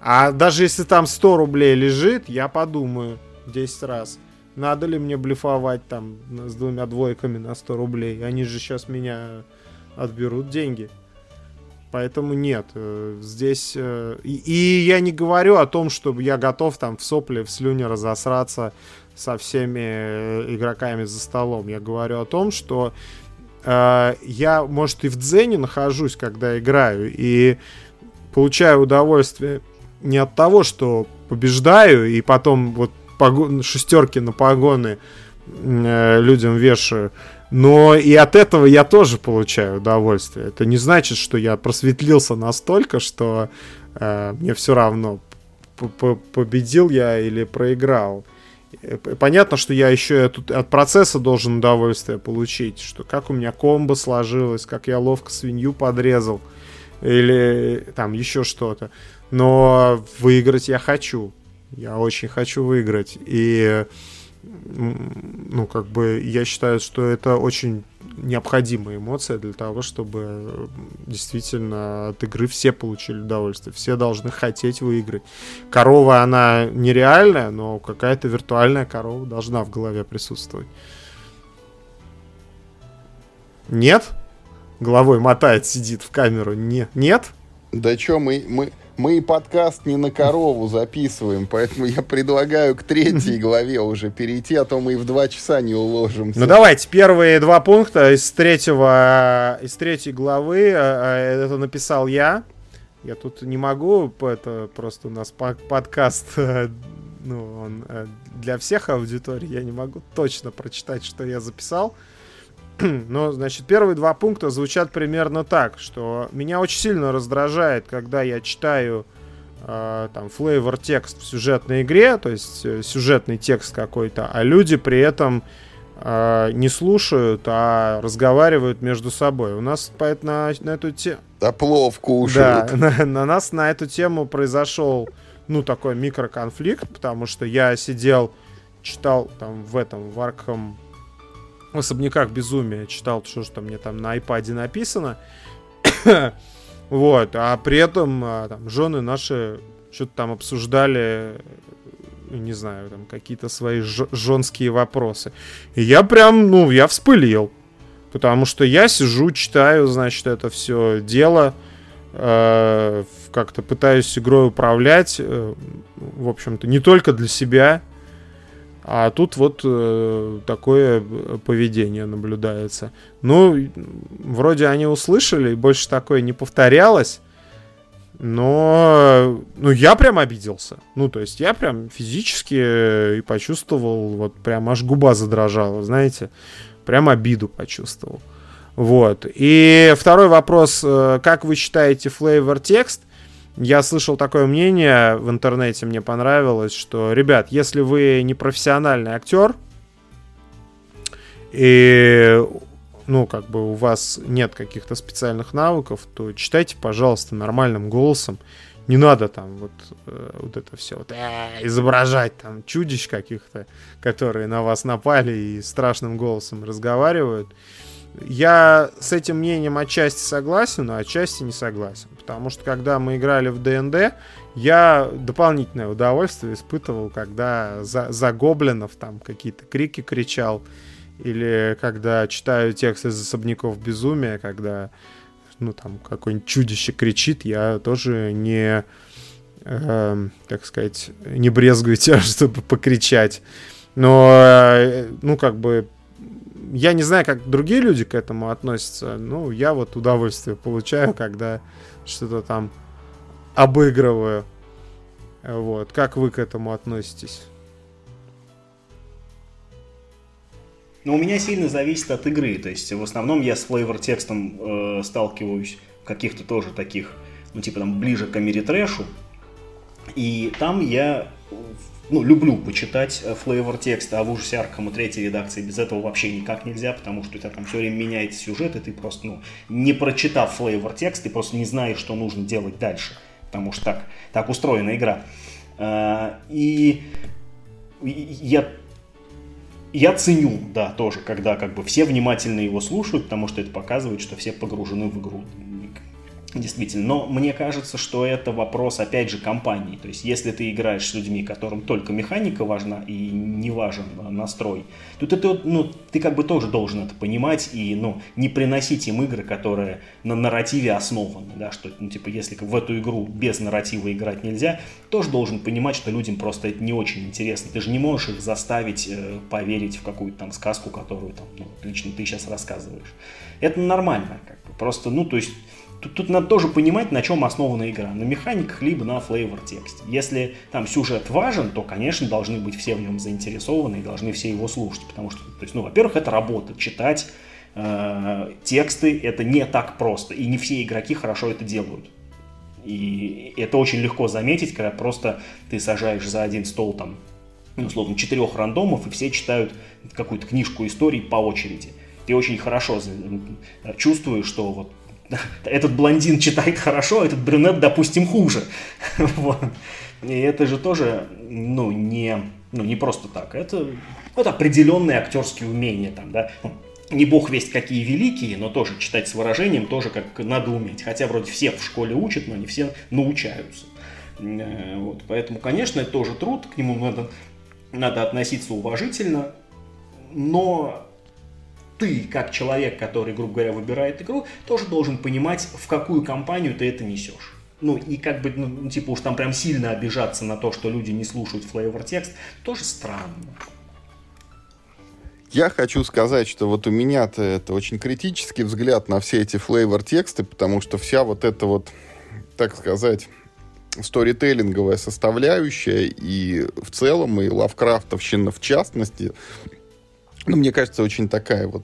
А даже если там 100 рублей лежит, я подумаю 10 раз. Надо ли мне блефовать там с двумя двойками на 100 рублей? Они же сейчас меня отберут деньги. Поэтому нет, э, здесь... Э, и, и я не говорю о том, чтобы я готов там в сопле, в слюне разосраться со всеми э, игроками за столом. Я говорю о том, что э, я, может, и в дзене нахожусь, когда играю, и получаю удовольствие не от того, что побеждаю, и потом вот погон, шестерки на погоны э, людям вешаю, но и от этого я тоже получаю удовольствие. Это не значит, что я просветлился настолько, что э, мне все равно, победил я или проиграл. Э, понятно, что я еще от, от процесса должен удовольствие получить, что как у меня комбо сложилось, как я ловко свинью подрезал, или там еще что-то. Но выиграть я хочу. Я очень хочу выиграть. И ну, как бы, я считаю, что это очень необходимая эмоция для того, чтобы действительно от игры все получили удовольствие. Все должны хотеть выиграть. Корова, она нереальная, но какая-то виртуальная корова должна в голове присутствовать. Нет? Головой мотает, сидит в камеру. Не, нет? Да что, мы, мы, мы и подкаст не на корову записываем, поэтому я предлагаю к третьей главе уже перейти, а то мы и в два часа не уложимся. Ну давайте, первые два пункта из третьего, из третьей главы, э, э, это написал я. Я тут не могу, это просто у нас подкаст, ну, он для всех аудиторий, я не могу точно прочитать, что я записал. [CLEARS THROAT] Но, значит, первые два пункта звучат примерно так, что меня очень сильно раздражает, когда я читаю э, там flavor текст в сюжетной игре, то есть э, сюжетный текст какой-то, а люди при этом э, не слушают, а разговаривают между собой. У нас на, на эту тему... Да плов кушают. Да, [LAUGHS] на, на нас на эту тему произошел, ну, такой микроконфликт, потому что я сидел, читал там в этом, в Arkham в особняках безумия читал, что там мне там на iPad написано. [COUGHS] вот, а при этом а, там, жены наши что-то там обсуждали, не знаю, там какие-то свои женские вопросы. И я прям, ну, я вспылил. Потому что я сижу, читаю, значит, это все дело, э, как-то пытаюсь игрой управлять, э, в общем-то, не только для себя, а тут вот э, такое поведение наблюдается. Ну, вроде они услышали, больше такое не повторялось. Но, ну, я прям обиделся. Ну, то есть я прям физически и почувствовал, вот прям аж губа задрожала, знаете. Прям обиду почувствовал. Вот. И второй вопрос. Э, как вы считаете flavor текст? Я слышал такое мнение в интернете, мне понравилось, что, ребят, если вы не профессиональный актер, и, ну, как бы у вас нет каких-то специальных навыков, то читайте, пожалуйста, нормальным голосом. Не надо там вот, э, вот это все вот, э, изображать там чудищ каких-то, которые на вас напали и страшным голосом разговаривают. Я с этим мнением отчасти согласен, но отчасти не согласен. Потому что когда мы играли в ДНД, я дополнительное удовольствие испытывал, когда за, за гоблинов там какие-то крики кричал. Или когда читаю текст из особняков безумия, когда ну там какое-нибудь чудище кричит, я тоже не, э, так сказать, не брезгую тем, [LAUGHS] чтобы покричать. Но, э, ну, как бы я не знаю, как другие люди к этому относятся. Ну, я вот удовольствие получаю, когда что-то там обыгрываю. Вот. Как вы к этому относитесь? Ну, у меня сильно зависит от игры. То есть, в основном я с флейвор текстом э, сталкиваюсь в каких-то тоже таких, ну, типа там ближе к Америтрэшу. И там я ну, люблю почитать флейвор текста, а в ужасе Аркама третьей редакции без этого вообще никак нельзя, потому что у тебя там все время меняется сюжет, и ты просто, ну, не прочитав флейвор текст, ты просто не знаешь, что нужно делать дальше, потому что так, так устроена игра. А, и я я ценю, да, тоже, когда как бы все внимательно его слушают, потому что это показывает, что все погружены в игру. Действительно, но мне кажется, что это вопрос, опять же, компании. То есть, если ты играешь с людьми, которым только механика важна и не важен настрой, то ты, ну, ты как бы тоже должен это понимать и ну, не приносить им игры, которые на нарративе основаны. Да, что, ну, типа, если в эту игру без нарратива играть нельзя, тоже должен понимать, что людям просто это не очень интересно. Ты же не можешь их заставить э, поверить в какую-то там сказку, которую там, ну, лично ты сейчас рассказываешь. Это нормально. Как бы. Просто, ну, то есть Тут, тут надо тоже понимать, на чем основана игра. На механиках, либо на флейвор тексте. Если там сюжет важен, то, конечно, должны быть все в нем заинтересованы и должны все его слушать. Потому что, то есть, ну, во-первых, это работа. Читать э, тексты это не так просто. И не все игроки хорошо это делают. И это очень легко заметить, когда просто ты сажаешь за один стол там, ну, условно, четырех рандомов, и все читают какую-то книжку истории по очереди. Ты очень хорошо чувствуешь, что вот [LAUGHS] этот блондин читает хорошо, а этот брюнет, допустим, хуже. [LAUGHS] вот. И это же тоже, ну, не, ну, не просто так. Это, это определенные актерские умения там, да. Ну, не бог весть какие великие, но тоже читать с выражением тоже как надо уметь. Хотя вроде все в школе учат, но не все научаются. Э, вот. Поэтому, конечно, это тоже труд, к нему надо, надо относиться уважительно, но ты, как человек, который, грубо говоря, выбирает игру, тоже должен понимать, в какую компанию ты это несешь. Ну, и как бы, ну, типа уж там прям сильно обижаться на то, что люди не слушают флейвор текст, тоже странно. Я хочу сказать, что вот у меня-то это очень критический взгляд на все эти флейвор тексты, потому что вся вот эта вот так сказать, сторителлинговая составляющая, и в целом, и Лавкрафтовщина в частности, ну, мне кажется, очень такая вот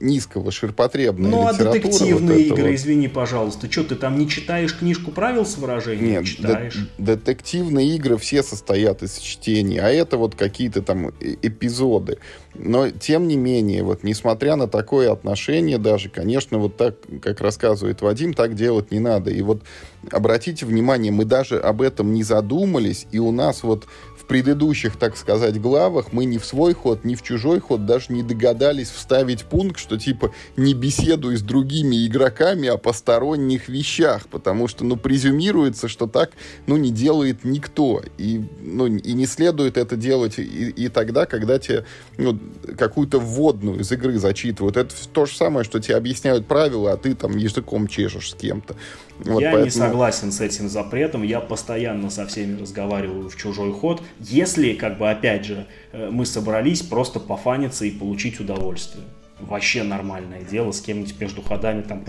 низкого, ширпотребная Ну, а детективные вот игры, вот. извини, пожалуйста. Что, ты там не читаешь книжку правил с выражением? Нет, читаешь. де- детективные игры все состоят из чтений, а это вот какие-то там э- эпизоды. Но, тем не менее, вот несмотря на такое отношение даже, конечно, вот так, как рассказывает Вадим, так делать не надо. И вот обратите внимание, мы даже об этом не задумались, и у нас вот в предыдущих, так сказать, главах мы ни в свой ход, ни в чужой ход даже не догадались вставить пункт, что типа не беседуй с другими игроками о посторонних вещах, потому что, ну, презюмируется, что так, ну, не делает никто. И, ну, и не следует это делать и, и тогда, когда тебе ну, какую-то вводную из игры зачитывают. Это то же самое, что тебе объясняют правила, а ты там языком чешешь с кем-то. Вот я не поэтому- согласен с этим запретом. Я постоянно со всеми разговариваю в чужой ход. Если, как бы, опять же, э, мы собрались просто пофаниться и получить удовольствие. Вообще нормальное дело с кем-нибудь между ходами там.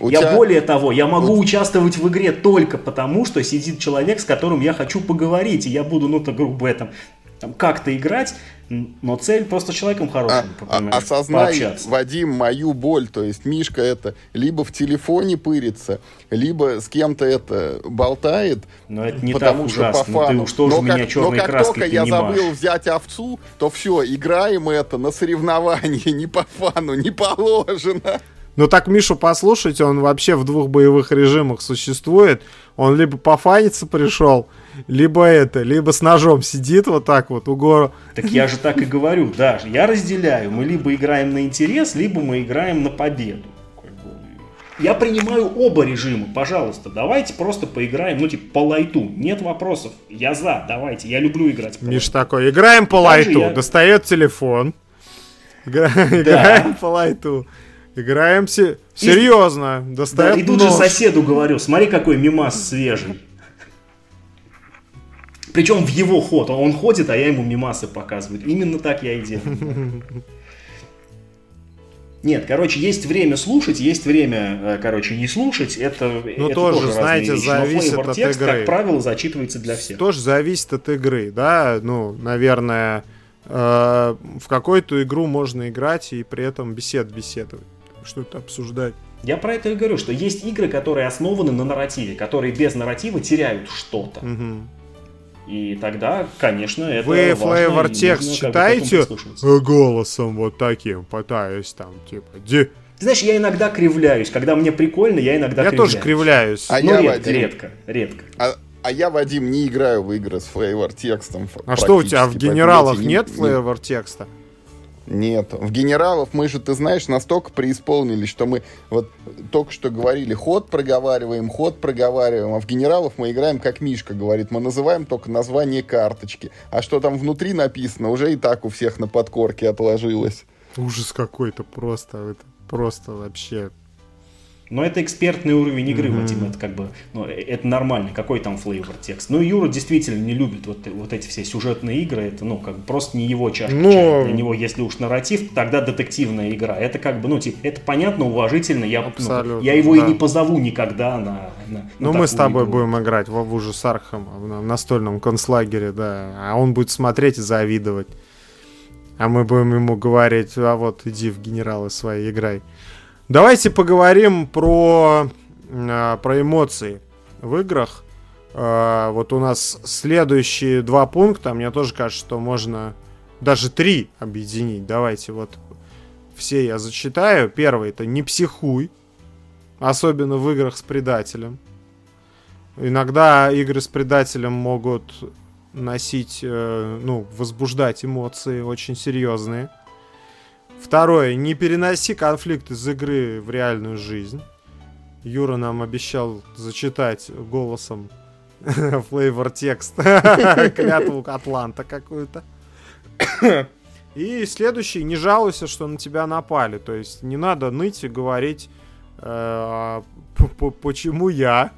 У Я тебя- более того, я могу участвовать в игре только потому, что сидит человек, с которым я хочу поговорить, и я буду, ну, так грубо этом, там, как-то играть, но цель просто человеком А- хорошим, а- понимаешь, осознай, пообщаться. Вадим, мою боль. То есть Мишка это либо в телефоне пырится, либо с кем-то это болтает. Но это не потому так что ужасно. по Ну, ты фану. уж тоже но меня как, но как только я понимаешь. забыл взять овцу, то все, играем это на соревнования, [LAUGHS] не по фану, не положено. Ну так Мишу послушайте, он вообще в двух боевых режимах существует. Он либо пофаниться пришел, либо это, либо с ножом сидит вот так вот у гора. Так я же так и говорю, да, я разделяю. Мы либо играем на интерес, либо мы играем на победу. Я принимаю оба режима, пожалуйста, давайте просто поиграем, ну типа по лайту, нет вопросов, я за, давайте, я люблю играть по Миш лайту. такой, играем по лайту, я- достает телефон. [LAUGHS] Игра- Играем по лайту. Играем се- серьезно, Да, достает и тут же нож. соседу говорю, смотри, какой мимас свежий. Причем в его ход. Он ходит, а я ему мимасы показываю. Именно так я и делаю. Нет, короче, есть время слушать, есть время, э, короче, не слушать. Это, Ну, это тоже, разные знаете, вещи. Зависит от текст, игры. как правило, зачитывается для всех. Тоже зависит от игры, да, ну, наверное, э, в какую-то игру можно играть и при этом бесед беседовать, что-то обсуждать. Я про это и говорю, что есть игры, которые основаны на нарративе, которые без нарратива теряют что-то. Мгм. И тогда, конечно, это Вы flavor этому читаете э, голосом вот таким, пытаюсь там, типа, ди- Ты знаешь, я иногда кривляюсь. Когда мне прикольно, я иногда Я кривляюсь. тоже кривляюсь. А Ну, я, редко, Вадим, редко, редко. А, а я, Вадим, не играю в игры с флейвор текстом. А что у тебя в генералах нет не- флейвор текста? Нет, в генералов мы же, ты знаешь, настолько преисполнились, что мы вот только что говорили, ход проговариваем, ход проговариваем, а в генералов мы играем, как Мишка говорит, мы называем только название карточки, а что там внутри написано, уже и так у всех на подкорке отложилось. Ужас какой-то просто, это просто вообще. Но это экспертный уровень игры, Мгм. Вадим, это как бы, ну, э, это нормально, какой там флейвор текст. Ну, Юра действительно не любит вот, э- вот эти все сюжетные игры, это, ну, как бы просто не его чашка Но- чая. Для него, если уж нарратив, тогда детективная игра. Это как бы, ну, типа, это понятно, уважительно, я, ну, я его да. и не позову никогда на, на- Ну, мы с тобой игру. будем играть в ужас Архама в на- настольном концлагере, да. А он будет смотреть и завидовать. А мы будем ему говорить, а вот иди в генералы свои играй. Давайте поговорим про, а, про эмоции в играх. А, вот у нас следующие два пункта, мне тоже кажется, что можно даже три объединить. Давайте вот все я зачитаю. Первый это не психуй, особенно в играх с предателем. Иногда игры с предателем могут носить, э, ну, возбуждать эмоции очень серьезные. Второе, не переноси конфликт из игры в реальную жизнь. Юра нам обещал зачитать голосом [LAUGHS] флейвор текст [LAUGHS] клятву Атланта какую-то. И следующий, не жалуйся, что на тебя напали. То есть не надо ныть и говорить, э, п- почему я,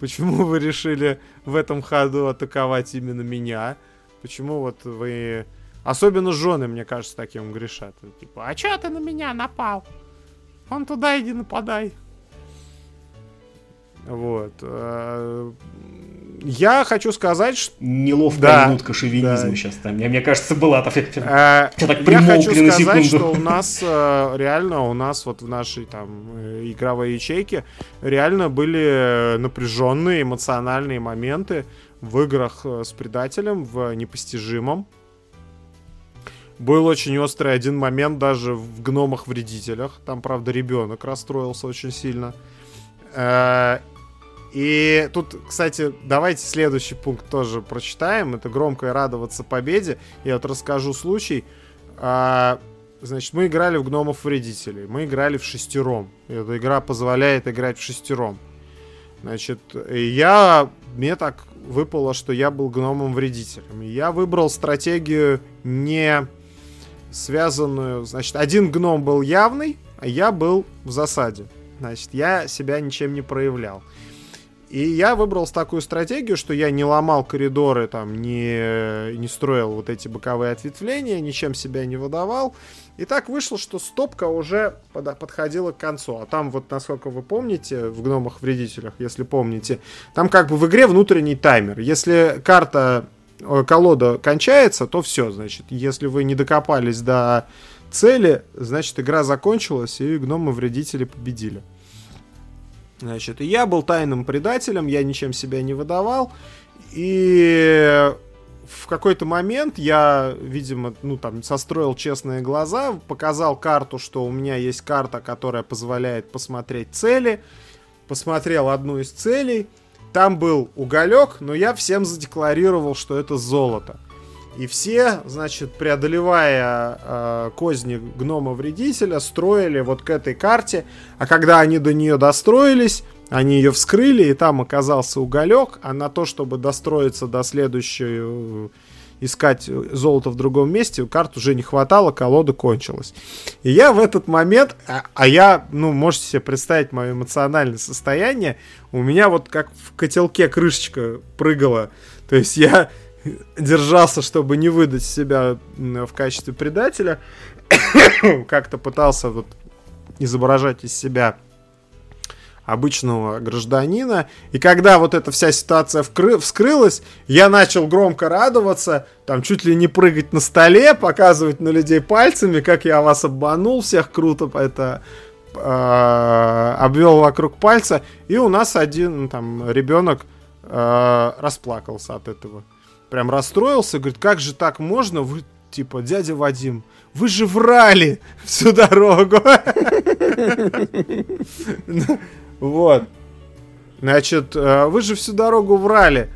почему вы решили в этом ходу атаковать именно меня, почему вот вы... Особенно жены, мне кажется, таким грешат. Типа, а чё ты на меня напал? Он туда иди нападай. Вот. Э, я хочу сказать, что... Неловкая да, минутка шовинизма да. сейчас там. Мне, мне кажется, была. Так, а, так я хочу сказать, секунду. что у нас э, реально, у нас вот в нашей там игровой ячейке реально были напряженные эмоциональные моменты в играх с предателем, в непостижимом. Был очень острый один момент даже в гномах-вредителях. Там, правда, ребенок расстроился очень сильно. И тут, кстати, давайте следующий пункт тоже прочитаем. Это громко радоваться победе. Я вот расскажу случай. А, значит, мы играли в гномов вредителей. Мы играли в шестером. Эта игра позволяет играть в шестером. Значит, я... Мне так выпало, что я был гномом вредителем. Я выбрал стратегию не связанную... Значит, один гном был явный, а я был в засаде. Значит, я себя ничем не проявлял. И я выбрал такую стратегию, что я не ломал коридоры, там, не, не строил вот эти боковые ответвления, ничем себя не выдавал. И так вышло, что стопка уже под, подходила к концу. А там вот, насколько вы помните, в гномах-вредителях, если помните, там как бы в игре внутренний таймер. Если карта, колода кончается, то все, значит. Если вы не докопались до цели, значит, игра закончилась, и гномы-вредители победили. Значит, и я был тайным предателем, я ничем себя не выдавал. И в какой-то момент я, видимо, ну там состроил честные глаза, показал карту, что у меня есть карта, которая позволяет посмотреть цели. Посмотрел одну из целей. Там был уголек, но я всем задекларировал, что это золото. И все, значит, преодолевая э, козни гнома-вредителя, строили вот к этой карте. А когда они до нее достроились, они ее вскрыли, и там оказался уголек. А на то, чтобы достроиться до следующей, э, искать золото в другом месте, карт уже не хватало, колода кончилась. И я в этот момент, а, а я, ну, можете себе представить мое эмоциональное состояние, у меня вот как в котелке крышечка прыгала. То есть я [LAUGHS] держался, чтобы не выдать себя в качестве предателя. [COUGHS] Как-то пытался вот изображать из себя обычного гражданина. И когда вот эта вся ситуация вкры- вскрылась, я начал громко радоваться, там чуть ли не прыгать на столе, показывать на людей пальцами, как я вас обманул, всех круто это э, обвел вокруг пальца. И у нас один там ребенок э, расплакался от этого прям расстроился, говорит, как же так можно, вы, типа, дядя Вадим, вы же врали всю дорогу. [LAUGHS] Вот. Значит, э, вы же всю дорогу врали.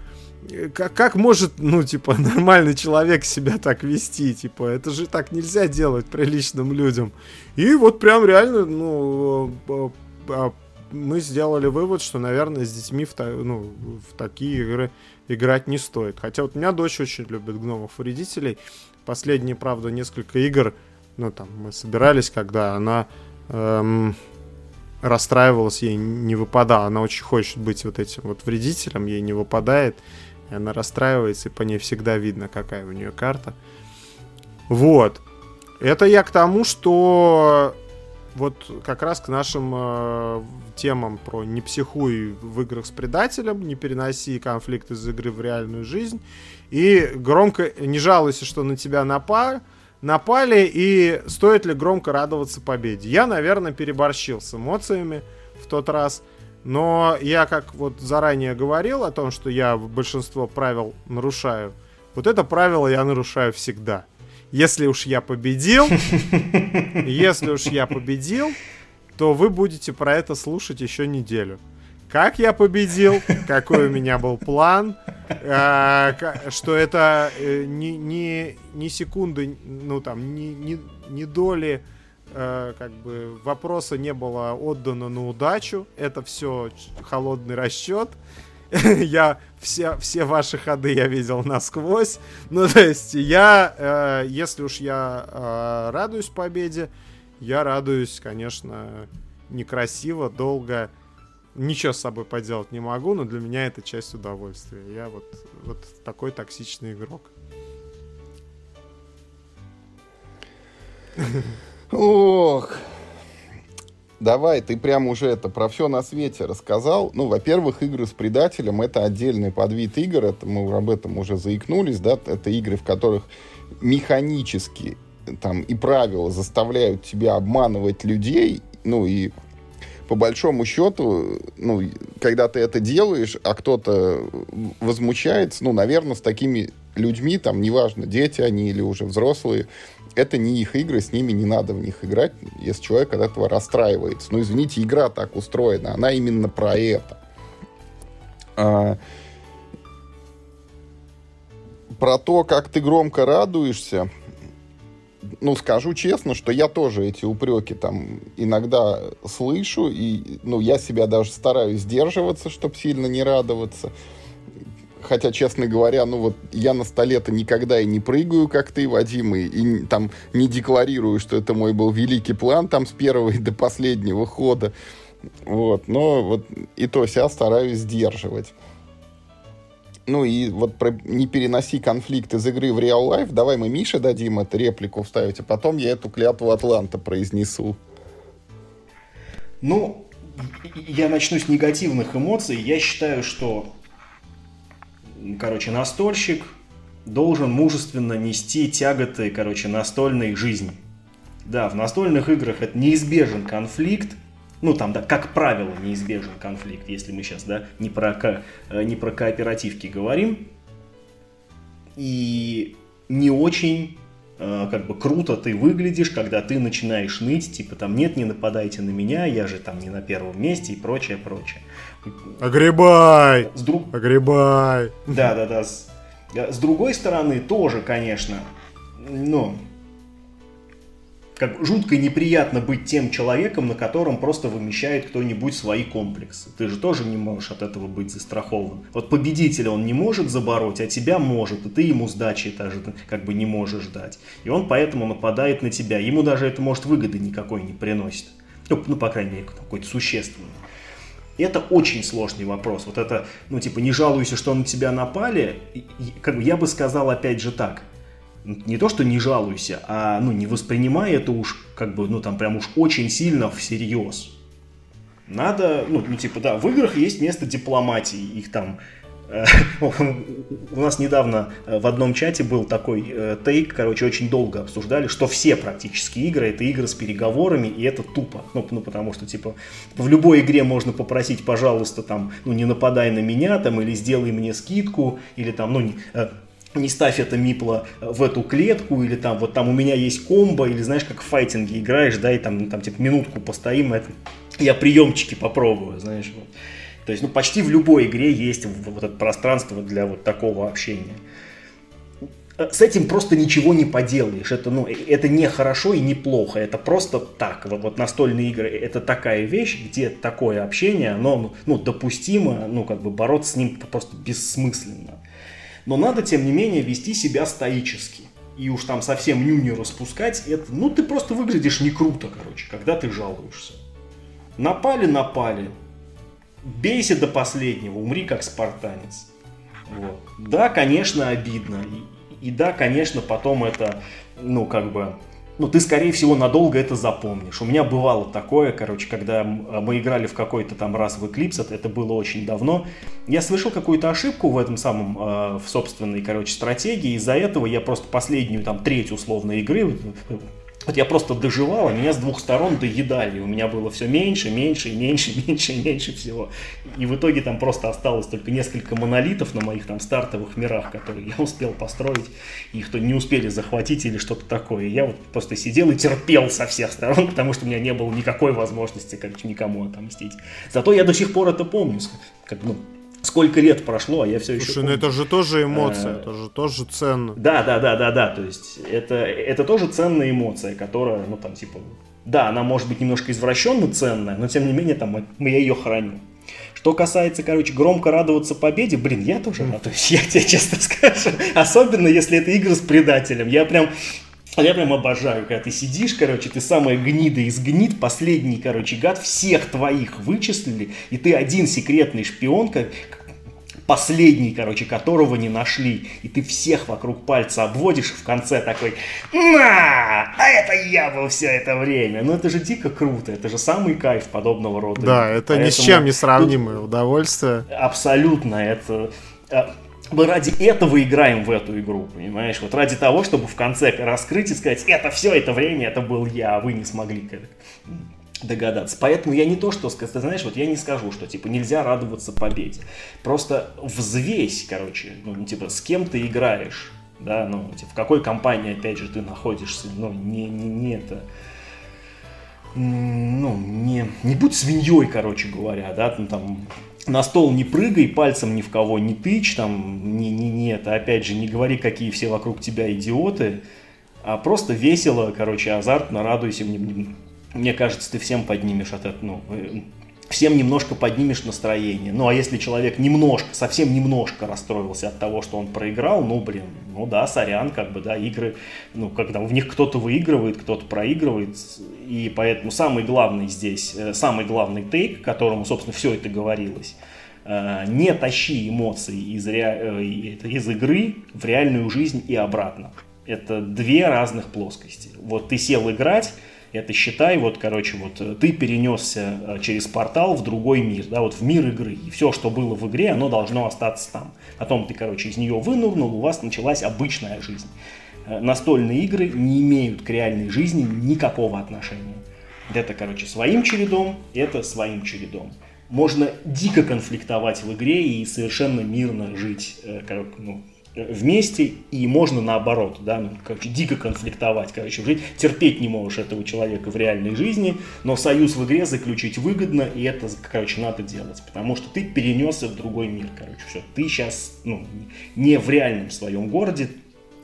Как, как может, ну, типа, [LAUGHS] нормальный человек себя так вести? Типа, это же так нельзя делать приличным людям. И вот прям реально, ну, э, э, мы сделали вывод, что, наверное, с детьми в, ну, в такие игры играть не стоит. Хотя вот у меня дочь очень любит гномов-вредителей. Последние, правда, несколько игр, ну, там, мы собирались, когда она эм, расстраивалась, ей не выпадала. Она очень хочет быть вот этим вот вредителем, ей не выпадает. И она расстраивается, и по ней всегда видно, какая у нее карта. Вот. Это я к тому, что вот как раз к нашим э, темам про не психуй в играх с предателем, не переноси конфликт из игры в реальную жизнь, и громко не жалуйся, что на тебя напали, напали, и стоит ли громко радоваться победе. Я, наверное, переборщил с эмоциями в тот раз, но я, как вот заранее говорил о том, что я большинство правил нарушаю, вот это правило я нарушаю всегда – если уж я победил, [LAUGHS] если уж я победил, то вы будете про это слушать еще неделю. Как я победил, какой у меня был план, э, что это не, не, не секунды, ну там, не, не, не доли э, как бы вопроса не было отдано на удачу. Это все холодный расчет. [LAUGHS] я все, все ваши ходы я видел насквозь. Ну, то есть, я, э, если уж я э, радуюсь победе, я радуюсь, конечно, некрасиво, долго. Ничего с собой поделать не могу, но для меня это часть удовольствия. Я вот, вот такой токсичный игрок. Ох. давай, ты прям уже это про все на свете рассказал. Ну, во-первых, игры с предателем это отдельный подвид игр, это мы об этом уже заикнулись, да, это игры, в которых механически там и правила заставляют тебя обманывать людей, ну и по большому счету, ну, когда ты это делаешь, а кто-то возмущается, ну, наверное, с такими людьми, там, неважно, дети они или уже взрослые, это не их игры, с ними не надо в них играть, если человек от этого расстраивается. Ну, извините, игра так устроена, она именно про это. А, про то, как ты громко радуешься, ну, скажу честно, что я тоже эти упреки там иногда слышу, и, ну, я себя даже стараюсь сдерживаться, чтобы сильно не радоваться. Хотя, честно говоря, ну вот я на столе-то никогда и не прыгаю, как ты, Вадим, и, и там не декларирую, что это мой был великий план там с первого и до последнего хода. Вот, но вот и то себя стараюсь сдерживать. Ну и вот про не переноси конфликт из игры в реал лайф. Давай мы Мише дадим эту реплику вставить, а потом я эту клятву Атланта произнесу. Ну, я начну с негативных эмоций. Я считаю, что короче, настольщик должен мужественно нести тяготы, короче, настольной жизни. Да, в настольных играх это неизбежен конфликт, ну там, да, как правило, неизбежен конфликт, если мы сейчас, да, не про, ко, э, не про кооперативки говорим. И не очень э, как бы круто ты выглядишь, когда ты начинаешь ныть, типа там нет, не нападайте на меня, я же там не на первом месте и прочее, прочее. Огребай! С друг... Огребай! Да, да, да. С, с другой стороны, тоже, конечно, ну, как жутко неприятно быть тем человеком, на котором просто вымещает кто-нибудь свои комплексы. Ты же тоже не можешь от этого быть застрахован. Вот победителя он не может забороть, а тебя может, и ты ему сдачи даже как бы не можешь дать. И он поэтому нападает на тебя. Ему даже это, может, выгоды никакой не приносит. Ну, ну по крайней мере, какой-то существенный. Это очень сложный вопрос. Вот это, ну, типа, не жалуйся, что на тебя напали. Как бы я бы сказал опять же так. Не то, что не жалуйся, а, ну, не воспринимай это уж, как бы, ну, там, прям уж очень сильно всерьез. Надо, ну, ну, типа, да, в играх есть место дипломатии. Их там Э, [LAUGHS] у нас недавно э, в одном чате был такой э, тейк, короче, очень долго обсуждали, что все практически игры это игры с переговорами, и это тупо. Ну, ну потому что, типа, в любой игре можно попросить, пожалуйста, там, ну, не нападай на меня, там, или сделай мне скидку, или там, ну, не, не ставь это мипло в эту клетку, или там, вот там у меня есть комбо, или знаешь, как в файтинге играешь, да, и там, там типа, минутку постоим, это, я приемчики попробую, знаешь, вот. То есть, ну, почти в любой игре есть вот это пространство для вот такого общения. С этим просто ничего не поделаешь. Это, ну, это не хорошо и не плохо. Это просто так. Вот, вот настольные игры это такая вещь, где такое общение, оно ну, допустимо, ну, как бы бороться с ним просто бессмысленно. Но надо, тем не менее, вести себя стоически. И уж там совсем нюню распускать, это, ну, ты просто выглядишь не круто, короче, когда ты жалуешься. Напали, напали бейся до последнего, умри как спартанец. Вот. Да, конечно, обидно. И, и да, конечно, потом это, ну, как бы, ну, ты, скорее всего, надолго это запомнишь. У меня бывало такое, короче, когда мы играли в какой-то там раз в Eclipse, это было очень давно, я совершил какую-то ошибку в этом самом, э, в собственной, короче, стратегии, из-за этого я просто последнюю, там, треть условной игры вот я просто доживал, а меня с двух сторон доедали. У меня было все меньше, меньше, меньше, [LAUGHS] меньше, меньше всего. И в итоге там просто осталось только несколько монолитов на моих там стартовых мирах, которые [LAUGHS] я успел построить. Их то не успели захватить или что-то такое. И я вот просто сидел и терпел со всех сторон, [LAUGHS] потому что у меня не было никакой возможности, короче, никому отомстить. Зато я до сих пор это помню. Как, ну, сколько лет прошло, а я все еще. Слушай, ну это же тоже эмоция, а, это же тоже ценно. Да, да, да, да, да. То есть это, это тоже ценная эмоция, которая, ну там, типа, да, она может быть немножко извращенно ценная, но тем не менее, там, я ее храню. Что касается, короче, громко радоваться победе, блин, я тоже радуюсь, [LAUGHS] я тебе честно скажу. Особенно, если это игры с предателем. Я прям я прям обожаю, когда ты сидишь, короче, ты самая гнида из гнид, последний, короче, гад, всех твоих вычислили, и ты один секретный шпион, как, последний, короче, которого не нашли. И ты всех вокруг пальца обводишь, в конце такой, на, а это я был все это время. Ну это же дико круто, это же самый кайф подобного рода. Да, это Поэтому ни с чем не сравнимое удовольствие. Абсолютно, это э, мы ради этого играем в эту игру, понимаешь? Вот ради того, чтобы в конце раскрыть и сказать, это все это время, это был я, а вы не смогли догадаться. Поэтому я не то, что сказать, знаешь, вот я не скажу, что типа нельзя радоваться победе. Просто взвесь, короче, ну, типа, с кем ты играешь, да, ну, типа, в какой компании, опять же, ты находишься, ну, не, не, не это, ну, не, не будь свиньей, короче говоря, да, ну, там, на стол не прыгай, пальцем ни в кого не тычь, там, не, не, не это, опять же, не говори, какие все вокруг тебя идиоты, а просто весело, короче, азартно, радуйся, мне, мне кажется, ты всем поднимешь от этого, ну, э, всем немножко поднимешь настроение. Ну, а если человек немножко, совсем немножко расстроился от того, что он проиграл, ну, блин, ну да, сорян, как бы, да, игры, ну, когда в них кто-то выигрывает, кто-то проигрывает, и поэтому самый главный здесь, э, самый главный тейк, которому, собственно, все это говорилось, э, не тащи эмоции из, ре... из игры в реальную жизнь и обратно. Это две разных плоскости. Вот ты сел играть, это считай, вот, короче, вот э, ты перенесся э, через портал в другой мир, да, вот в мир игры. И все, что было в игре, оно должно остаться там. Потом ты, короче, из нее вынурнул, у вас началась обычная жизнь. Э, настольные игры не имеют к реальной жизни никакого отношения. Это, короче, своим чередом, это своим чередом. Можно дико конфликтовать в игре и совершенно мирно жить, ну, вместе, и можно наоборот, да, ну, короче, дико конфликтовать, короче, жить, терпеть не можешь этого человека в реальной жизни, но союз в игре заключить выгодно, и это, короче, надо делать, потому что ты перенесся в другой мир, короче, все, ты сейчас, ну, не в реальном своем городе,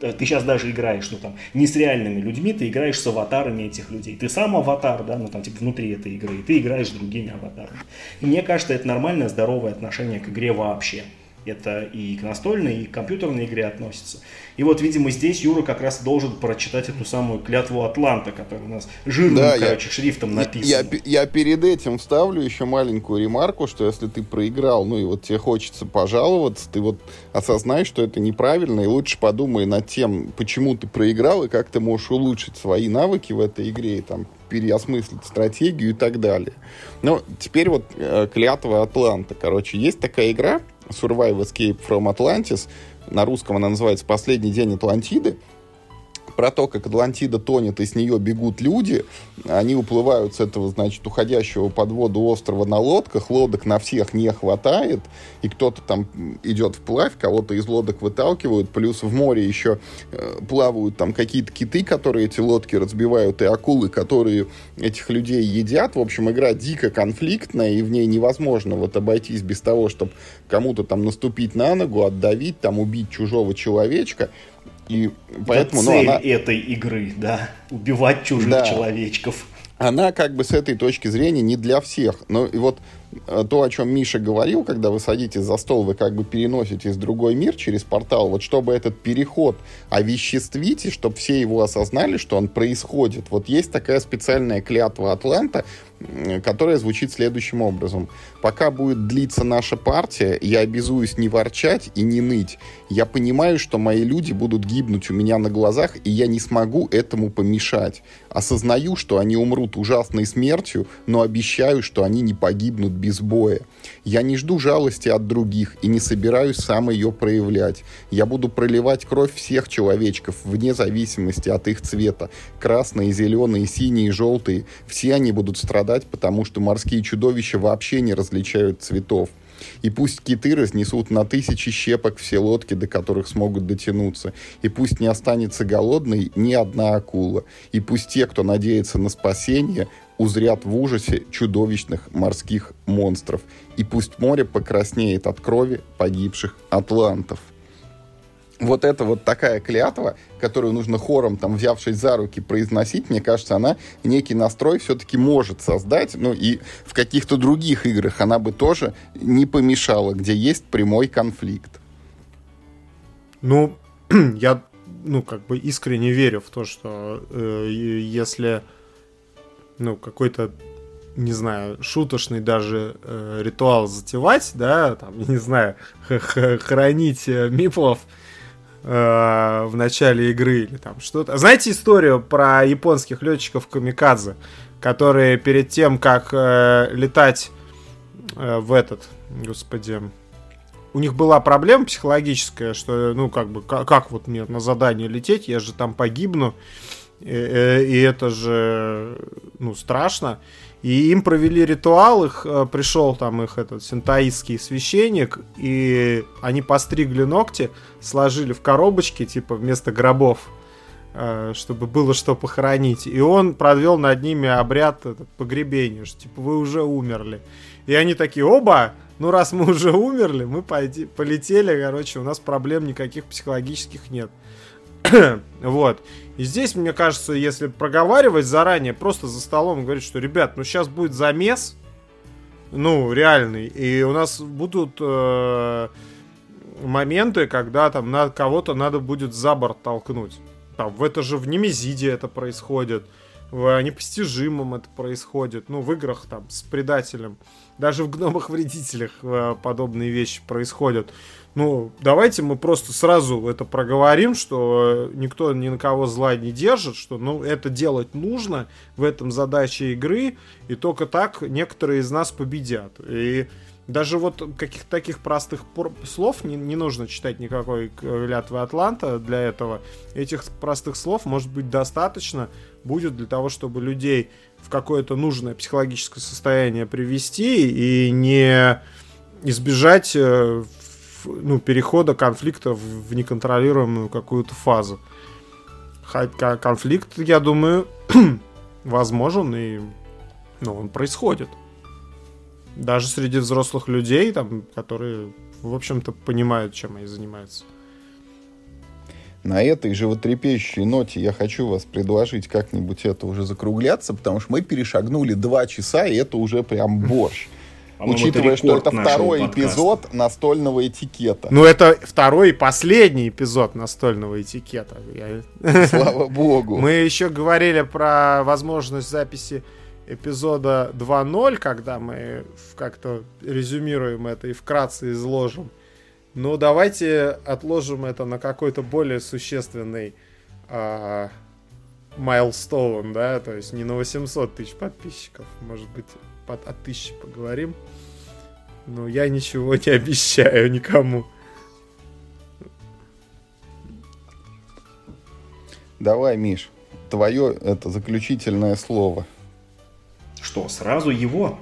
э, ты сейчас даже играешь, ну, там, не с реальными людьми, ты играешь с аватарами этих людей. Ты сам аватар, да, ну, там, типа, внутри этой игры, и ты играешь с другими аватарами. И мне кажется, это нормальное, здоровое отношение к игре вообще. Это и к настольной, и к компьютерной игре относится. И вот, видимо, здесь Юра как раз должен прочитать эту самую клятву Атланта, которая у нас жирным, да, короче, я, шрифтом написана. Я, я перед этим вставлю еще маленькую ремарку, что если ты проиграл, ну и вот тебе хочется пожаловаться, ты вот осознай, что это неправильно, и лучше подумай над тем, почему ты проиграл, и как ты можешь улучшить свои навыки в этой игре, и там переосмыслить стратегию и так далее. Но теперь вот э, клятва Атланта. Короче, есть такая игра, Survive Escape from Atlantis. На русском она называется «Последний день Атлантиды» про то, как Атлантида тонет, и с нее бегут люди. Они уплывают с этого, значит, уходящего под воду острова на лодках. Лодок на всех не хватает. И кто-то там идет вплавь, кого-то из лодок выталкивают. Плюс в море еще э, плавают там какие-то киты, которые эти лодки разбивают, и акулы, которые этих людей едят. В общем, игра дико конфликтная, и в ней невозможно вот обойтись без того, чтобы кому-то там наступить на ногу, отдавить, там убить чужого человечка. И поэтому, Это ну, цель ну, она... этой игры, да, убивать чужих да. человечков. Она как бы с этой точки зрения не для всех. Но и вот то, о чем Миша говорил, когда вы садитесь за стол, вы как бы переноситесь в другой мир через портал, вот чтобы этот переход овеществить, и чтобы все его осознали, что он происходит. Вот есть такая специальная клятва Атланта, которая звучит следующим образом. Пока будет длиться наша партия, я обязуюсь не ворчать и не ныть. Я понимаю, что мои люди будут гибнуть у меня на глазах, и я не смогу этому помешать. Осознаю, что они умрут ужасной смертью, но обещаю, что они не погибнут без боя. Я не жду жалости от других и не собираюсь сам ее проявлять. Я буду проливать кровь всех человечков, вне зависимости от их цвета. Красные, зеленые, синие, желтые. Все они будут страдать, потому что морские чудовища вообще не различают цветов. И пусть киты разнесут на тысячи щепок все лодки, до которых смогут дотянуться. И пусть не останется голодной ни одна акула. И пусть те, кто надеется на спасение, узрят в ужасе чудовищных морских монстров. И пусть море покраснеет от крови погибших атлантов. Вот это вот такая клятва, которую нужно хором, там, взявшись за руки, произносить, мне кажется, она некий настрой все-таки может создать. Ну и в каких-то других играх она бы тоже не помешала, где есть прямой конфликт. Ну, [CLEARS THROAT] я, ну, как бы искренне верю в то, что э, если ну, какой-то не знаю, шуточный даже э, ритуал затевать, да, там, [LAUGHS] не знаю, хранить э, миплов э, в начале игры или там что-то. Знаете историю про японских летчиков Камикадзе, которые перед тем, как э, летать э, в этот, господи, у них была проблема психологическая, что, ну, как бы, как, как вот мне на задание лететь, я же там погибну, и это же, ну, страшно. И им провели ритуал, их э, пришел там их этот синтаистский священник, и они постригли ногти, сложили в коробочки, типа вместо гробов, э, чтобы было что похоронить. И он провел над ними обряд этот, погребения, что типа вы уже умерли. И они такие, оба, ну раз мы уже умерли, мы пойди, полетели, короче, у нас проблем никаких психологических нет. [CLEARS THROAT] вот. И здесь, мне кажется, если проговаривать заранее, просто за столом говорить, что, ребят, ну сейчас будет замес, ну, реальный, и у нас будут э, моменты, когда там на кого-то надо будет за борт толкнуть. Там, в это же в Немезиде это происходит, в Непостижимом это происходит, ну, в играх там с предателем. Даже в гномах-вредителях э, подобные вещи происходят. Ну, давайте мы просто сразу это проговорим, что никто ни на кого зла не держит, что ну, это делать нужно, в этом задача игры, и только так некоторые из нас победят. И даже вот каких-то таких простых слов не, не нужно читать никакой клятвы Атланта для этого. Этих простых слов может быть достаточно будет для того, чтобы людей в какое-то нужное психологическое состояние привести и не избежать э, ну, перехода конфликта в неконтролируемую какую-то фазу. Хотя конфликт, я думаю, [CLEARS THROAT] возможен и ну, он происходит. Даже среди взрослых людей, там, которые, в общем-то, понимают, чем они занимаются. На этой животрепещущей ноте я хочу вас предложить как-нибудь это уже закругляться, потому что мы перешагнули два часа, и это уже прям [LAUGHS] борщ. Учитывая, что это второй эпизод настольного этикета. Ну, это второй и последний эпизод настольного этикета. Слава богу. [LAUGHS] Мы еще говорили про возможность записи эпизода 2.0, когда мы как-то резюмируем это и вкратце изложим. Ну, давайте отложим это на какой-то более существенный а, майлстоун, да, то есть не на 800 тысяч подписчиков, может быть, под, о тысяче поговорим. Но я ничего не обещаю никому. Давай, Миш, твое это заключительное слово. Что, сразу его?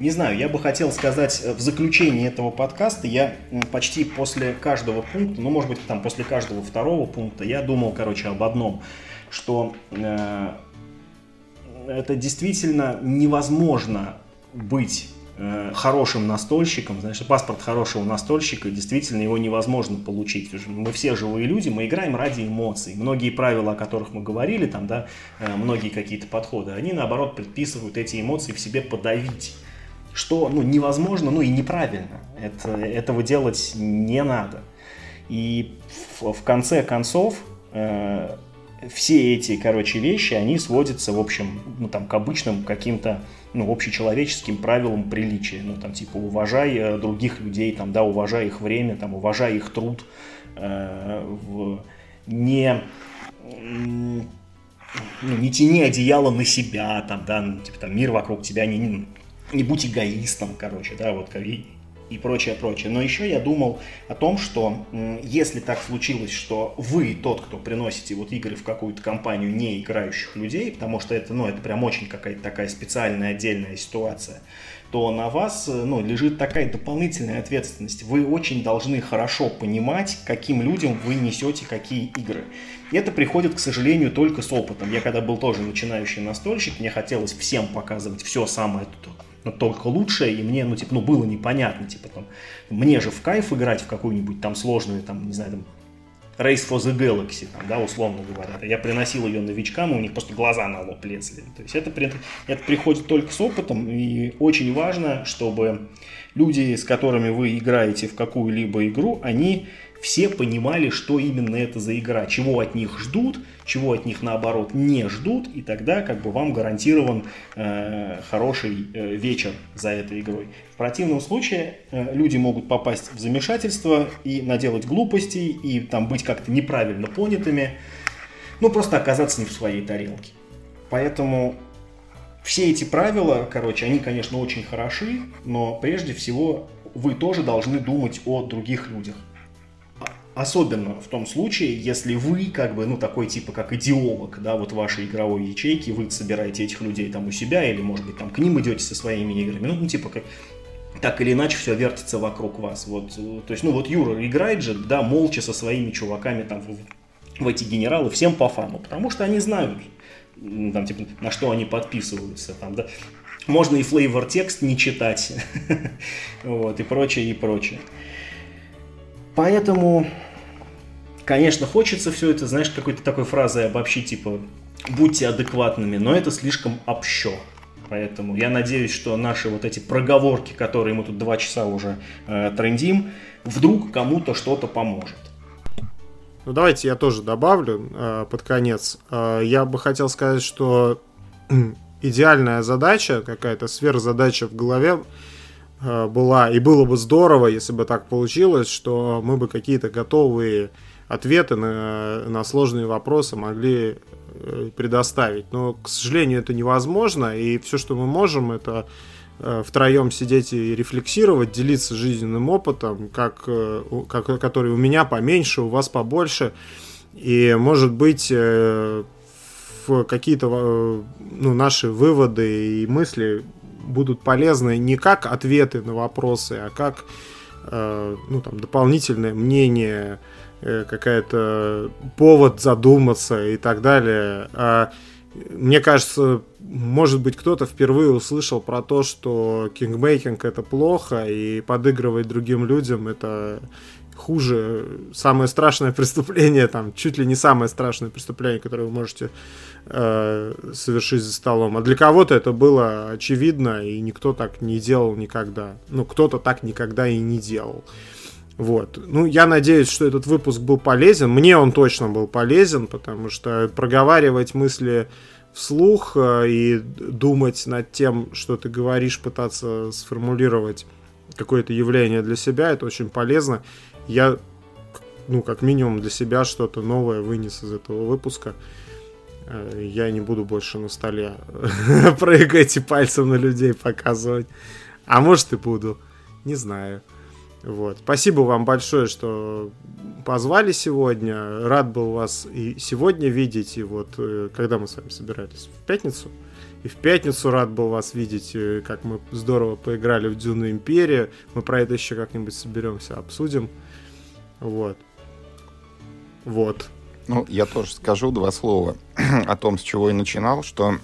Не знаю, я бы хотел сказать э, в заключении этого подкаста, я почти после каждого пункта, ну, может быть, там после каждого второго пункта, я думал, короче, об одном, что э, это действительно невозможно быть хорошим настольщиком, значит, паспорт хорошего настольщика, действительно его невозможно получить. Мы все живые люди, мы играем ради эмоций. Многие правила, о которых мы говорили, там, да, э, многие какие-то подходы, они, наоборот, предписывают эти эмоции в себе подавить. Что ну, невозможно, ну и неправильно. Это, этого делать не надо. И в, в конце концов, э, все эти, короче, вещи, они сводятся, в общем, ну, там, к обычным каким-то, ну, общечеловеческим правилам приличия. Ну, там, типа, уважай э, других людей, там, да, уважай их время, там, уважай их труд, э, в, не, ну, не тяни одеяло на себя, там, да, ну, типа, там, мир вокруг тебя, не, не, будь эгоистом, короче, да, вот, и, и прочее, прочее. Но еще я думал о том, что если так случилось, что вы тот, кто приносите вот игры в какую-то компанию не играющих людей, потому что это, ну, это прям очень какая-то такая специальная отдельная ситуация, то на вас ну, лежит такая дополнительная ответственность. Вы очень должны хорошо понимать, каким людям вы несете какие игры. И это приходит, к сожалению, только с опытом. Я когда был тоже начинающий настольщик, мне хотелось всем показывать все самое ну, только лучшее, и мне, ну, типа, ну, было непонятно, типа, там, мне же в кайф играть в какую-нибудь там сложную, там, не знаю, там, Race for the Galaxy, там, да, условно говоря. Я приносил ее новичкам, и у них просто глаза на лоб лезли. То есть это, это приходит только с опытом, и очень важно, чтобы люди, с которыми вы играете в какую-либо игру, они все понимали, что именно это за игра, чего от них ждут, чего от них наоборот не ждут, и тогда как бы вам гарантирован э, хороший э, вечер за этой игрой. В противном случае э, люди могут попасть в замешательство и наделать глупостей, и там быть как-то неправильно понятыми, ну просто оказаться не в своей тарелке. Поэтому все эти правила, короче, они, конечно, очень хороши, но прежде всего вы тоже должны думать о других людях. Особенно в том случае, если вы, как бы, ну, такой типа, как идеолог, да, вот вашей игровой ячейки, вы собираете этих людей там у себя, или, может быть, там к ним идете со своими играми, ну, ну типа, как, так или иначе все вертится вокруг вас. Вот, то есть, ну вот Юра играет же, да, молча со своими чуваками там в, в эти генералы, всем по фану, потому что они знают, там, типа, на что они подписываются, там, да. Можно и флейвор текст не читать, [LAUGHS] вот, и прочее, и прочее. Поэтому Конечно, хочется все это, знаешь, какой-то такой фразой обобщить, типа, будьте адекватными, но это слишком общо. Поэтому я надеюсь, что наши вот эти проговорки, которые мы тут два часа уже э, трендим, вдруг кому-то что-то поможет. Ну давайте я тоже добавлю э, под конец. Э, я бы хотел сказать, что [CLEARS THROAT] идеальная задача, какая-то сверхзадача в голове э, была, и было бы здорово, если бы так получилось, что мы бы какие-то готовые ответы на, на сложные вопросы могли э, предоставить. Но, к сожалению, это невозможно, и все, что мы можем, это э, втроем сидеть и рефлексировать, делиться жизненным опытом, как, э, как, который у меня поменьше, у вас побольше. И, может быть, какие-то ну, наши выводы и мысли будут полезны не как ответы на вопросы, а как ну, там, дополнительное мнение какая-то повод задуматься и так далее. А мне кажется, может быть, кто-то впервые услышал про то, что кингмейкинг это плохо, и подыгрывать другим людям это хуже, самое страшное [LAUGHS] преступление, там, чуть ли не самое страшное преступление, которое вы можете э, совершить за столом. А для кого-то это было очевидно, и никто так не делал никогда. Ну, кто-то так никогда и не делал. Э, вот. Ну, я надеюсь, что этот выпуск был полезен. Мне он точно был полезен, потому что проговаривать мысли вслух э, и думать над тем, что ты говоришь, пытаться сформулировать какое-то явление для себя, это очень полезно. Я, ну, как минимум для себя что-то новое вынес из этого выпуска. Э, я не буду больше на столе [LAUGHS] прыгать и пальцем на людей показывать. А может и буду. Не знаю. Вот. Спасибо вам большое, что позвали сегодня. Рад был вас и сегодня видеть. И вот э, когда мы с вами собирались? В пятницу? И в пятницу рад был вас видеть, э, как мы здорово поиграли в Дюну Империю. Мы про это еще как-нибудь соберемся, обсудим. Вот. Вот. Ну, я тоже скажу два слова [CLEARS THROAT] о том, с чего я начинал, что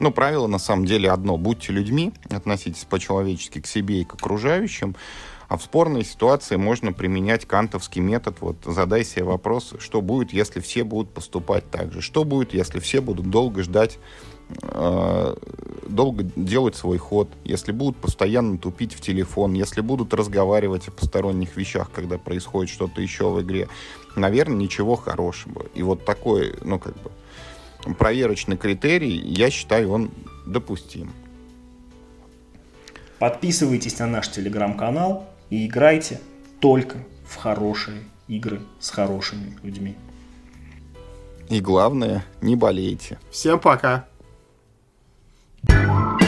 ну, правило на самом деле одно. Будьте людьми, относитесь по-человечески к себе и к окружающим. А в спорной ситуации можно применять кантовский метод. Вот задай себе вопрос, что будет, если все будут поступать так же? Что будет, если все будут долго ждать э, долго делать свой ход, если будут постоянно тупить в телефон, если будут разговаривать о посторонних вещах, когда происходит что-то еще в игре, наверное, ничего хорошего. И вот такой, ну, как бы, проверочный критерий, я считаю, он допустим. Подписывайтесь на наш телеграм-канал, и играйте только в хорошие игры с хорошими людьми. И главное, не болейте. Всем пока. thank you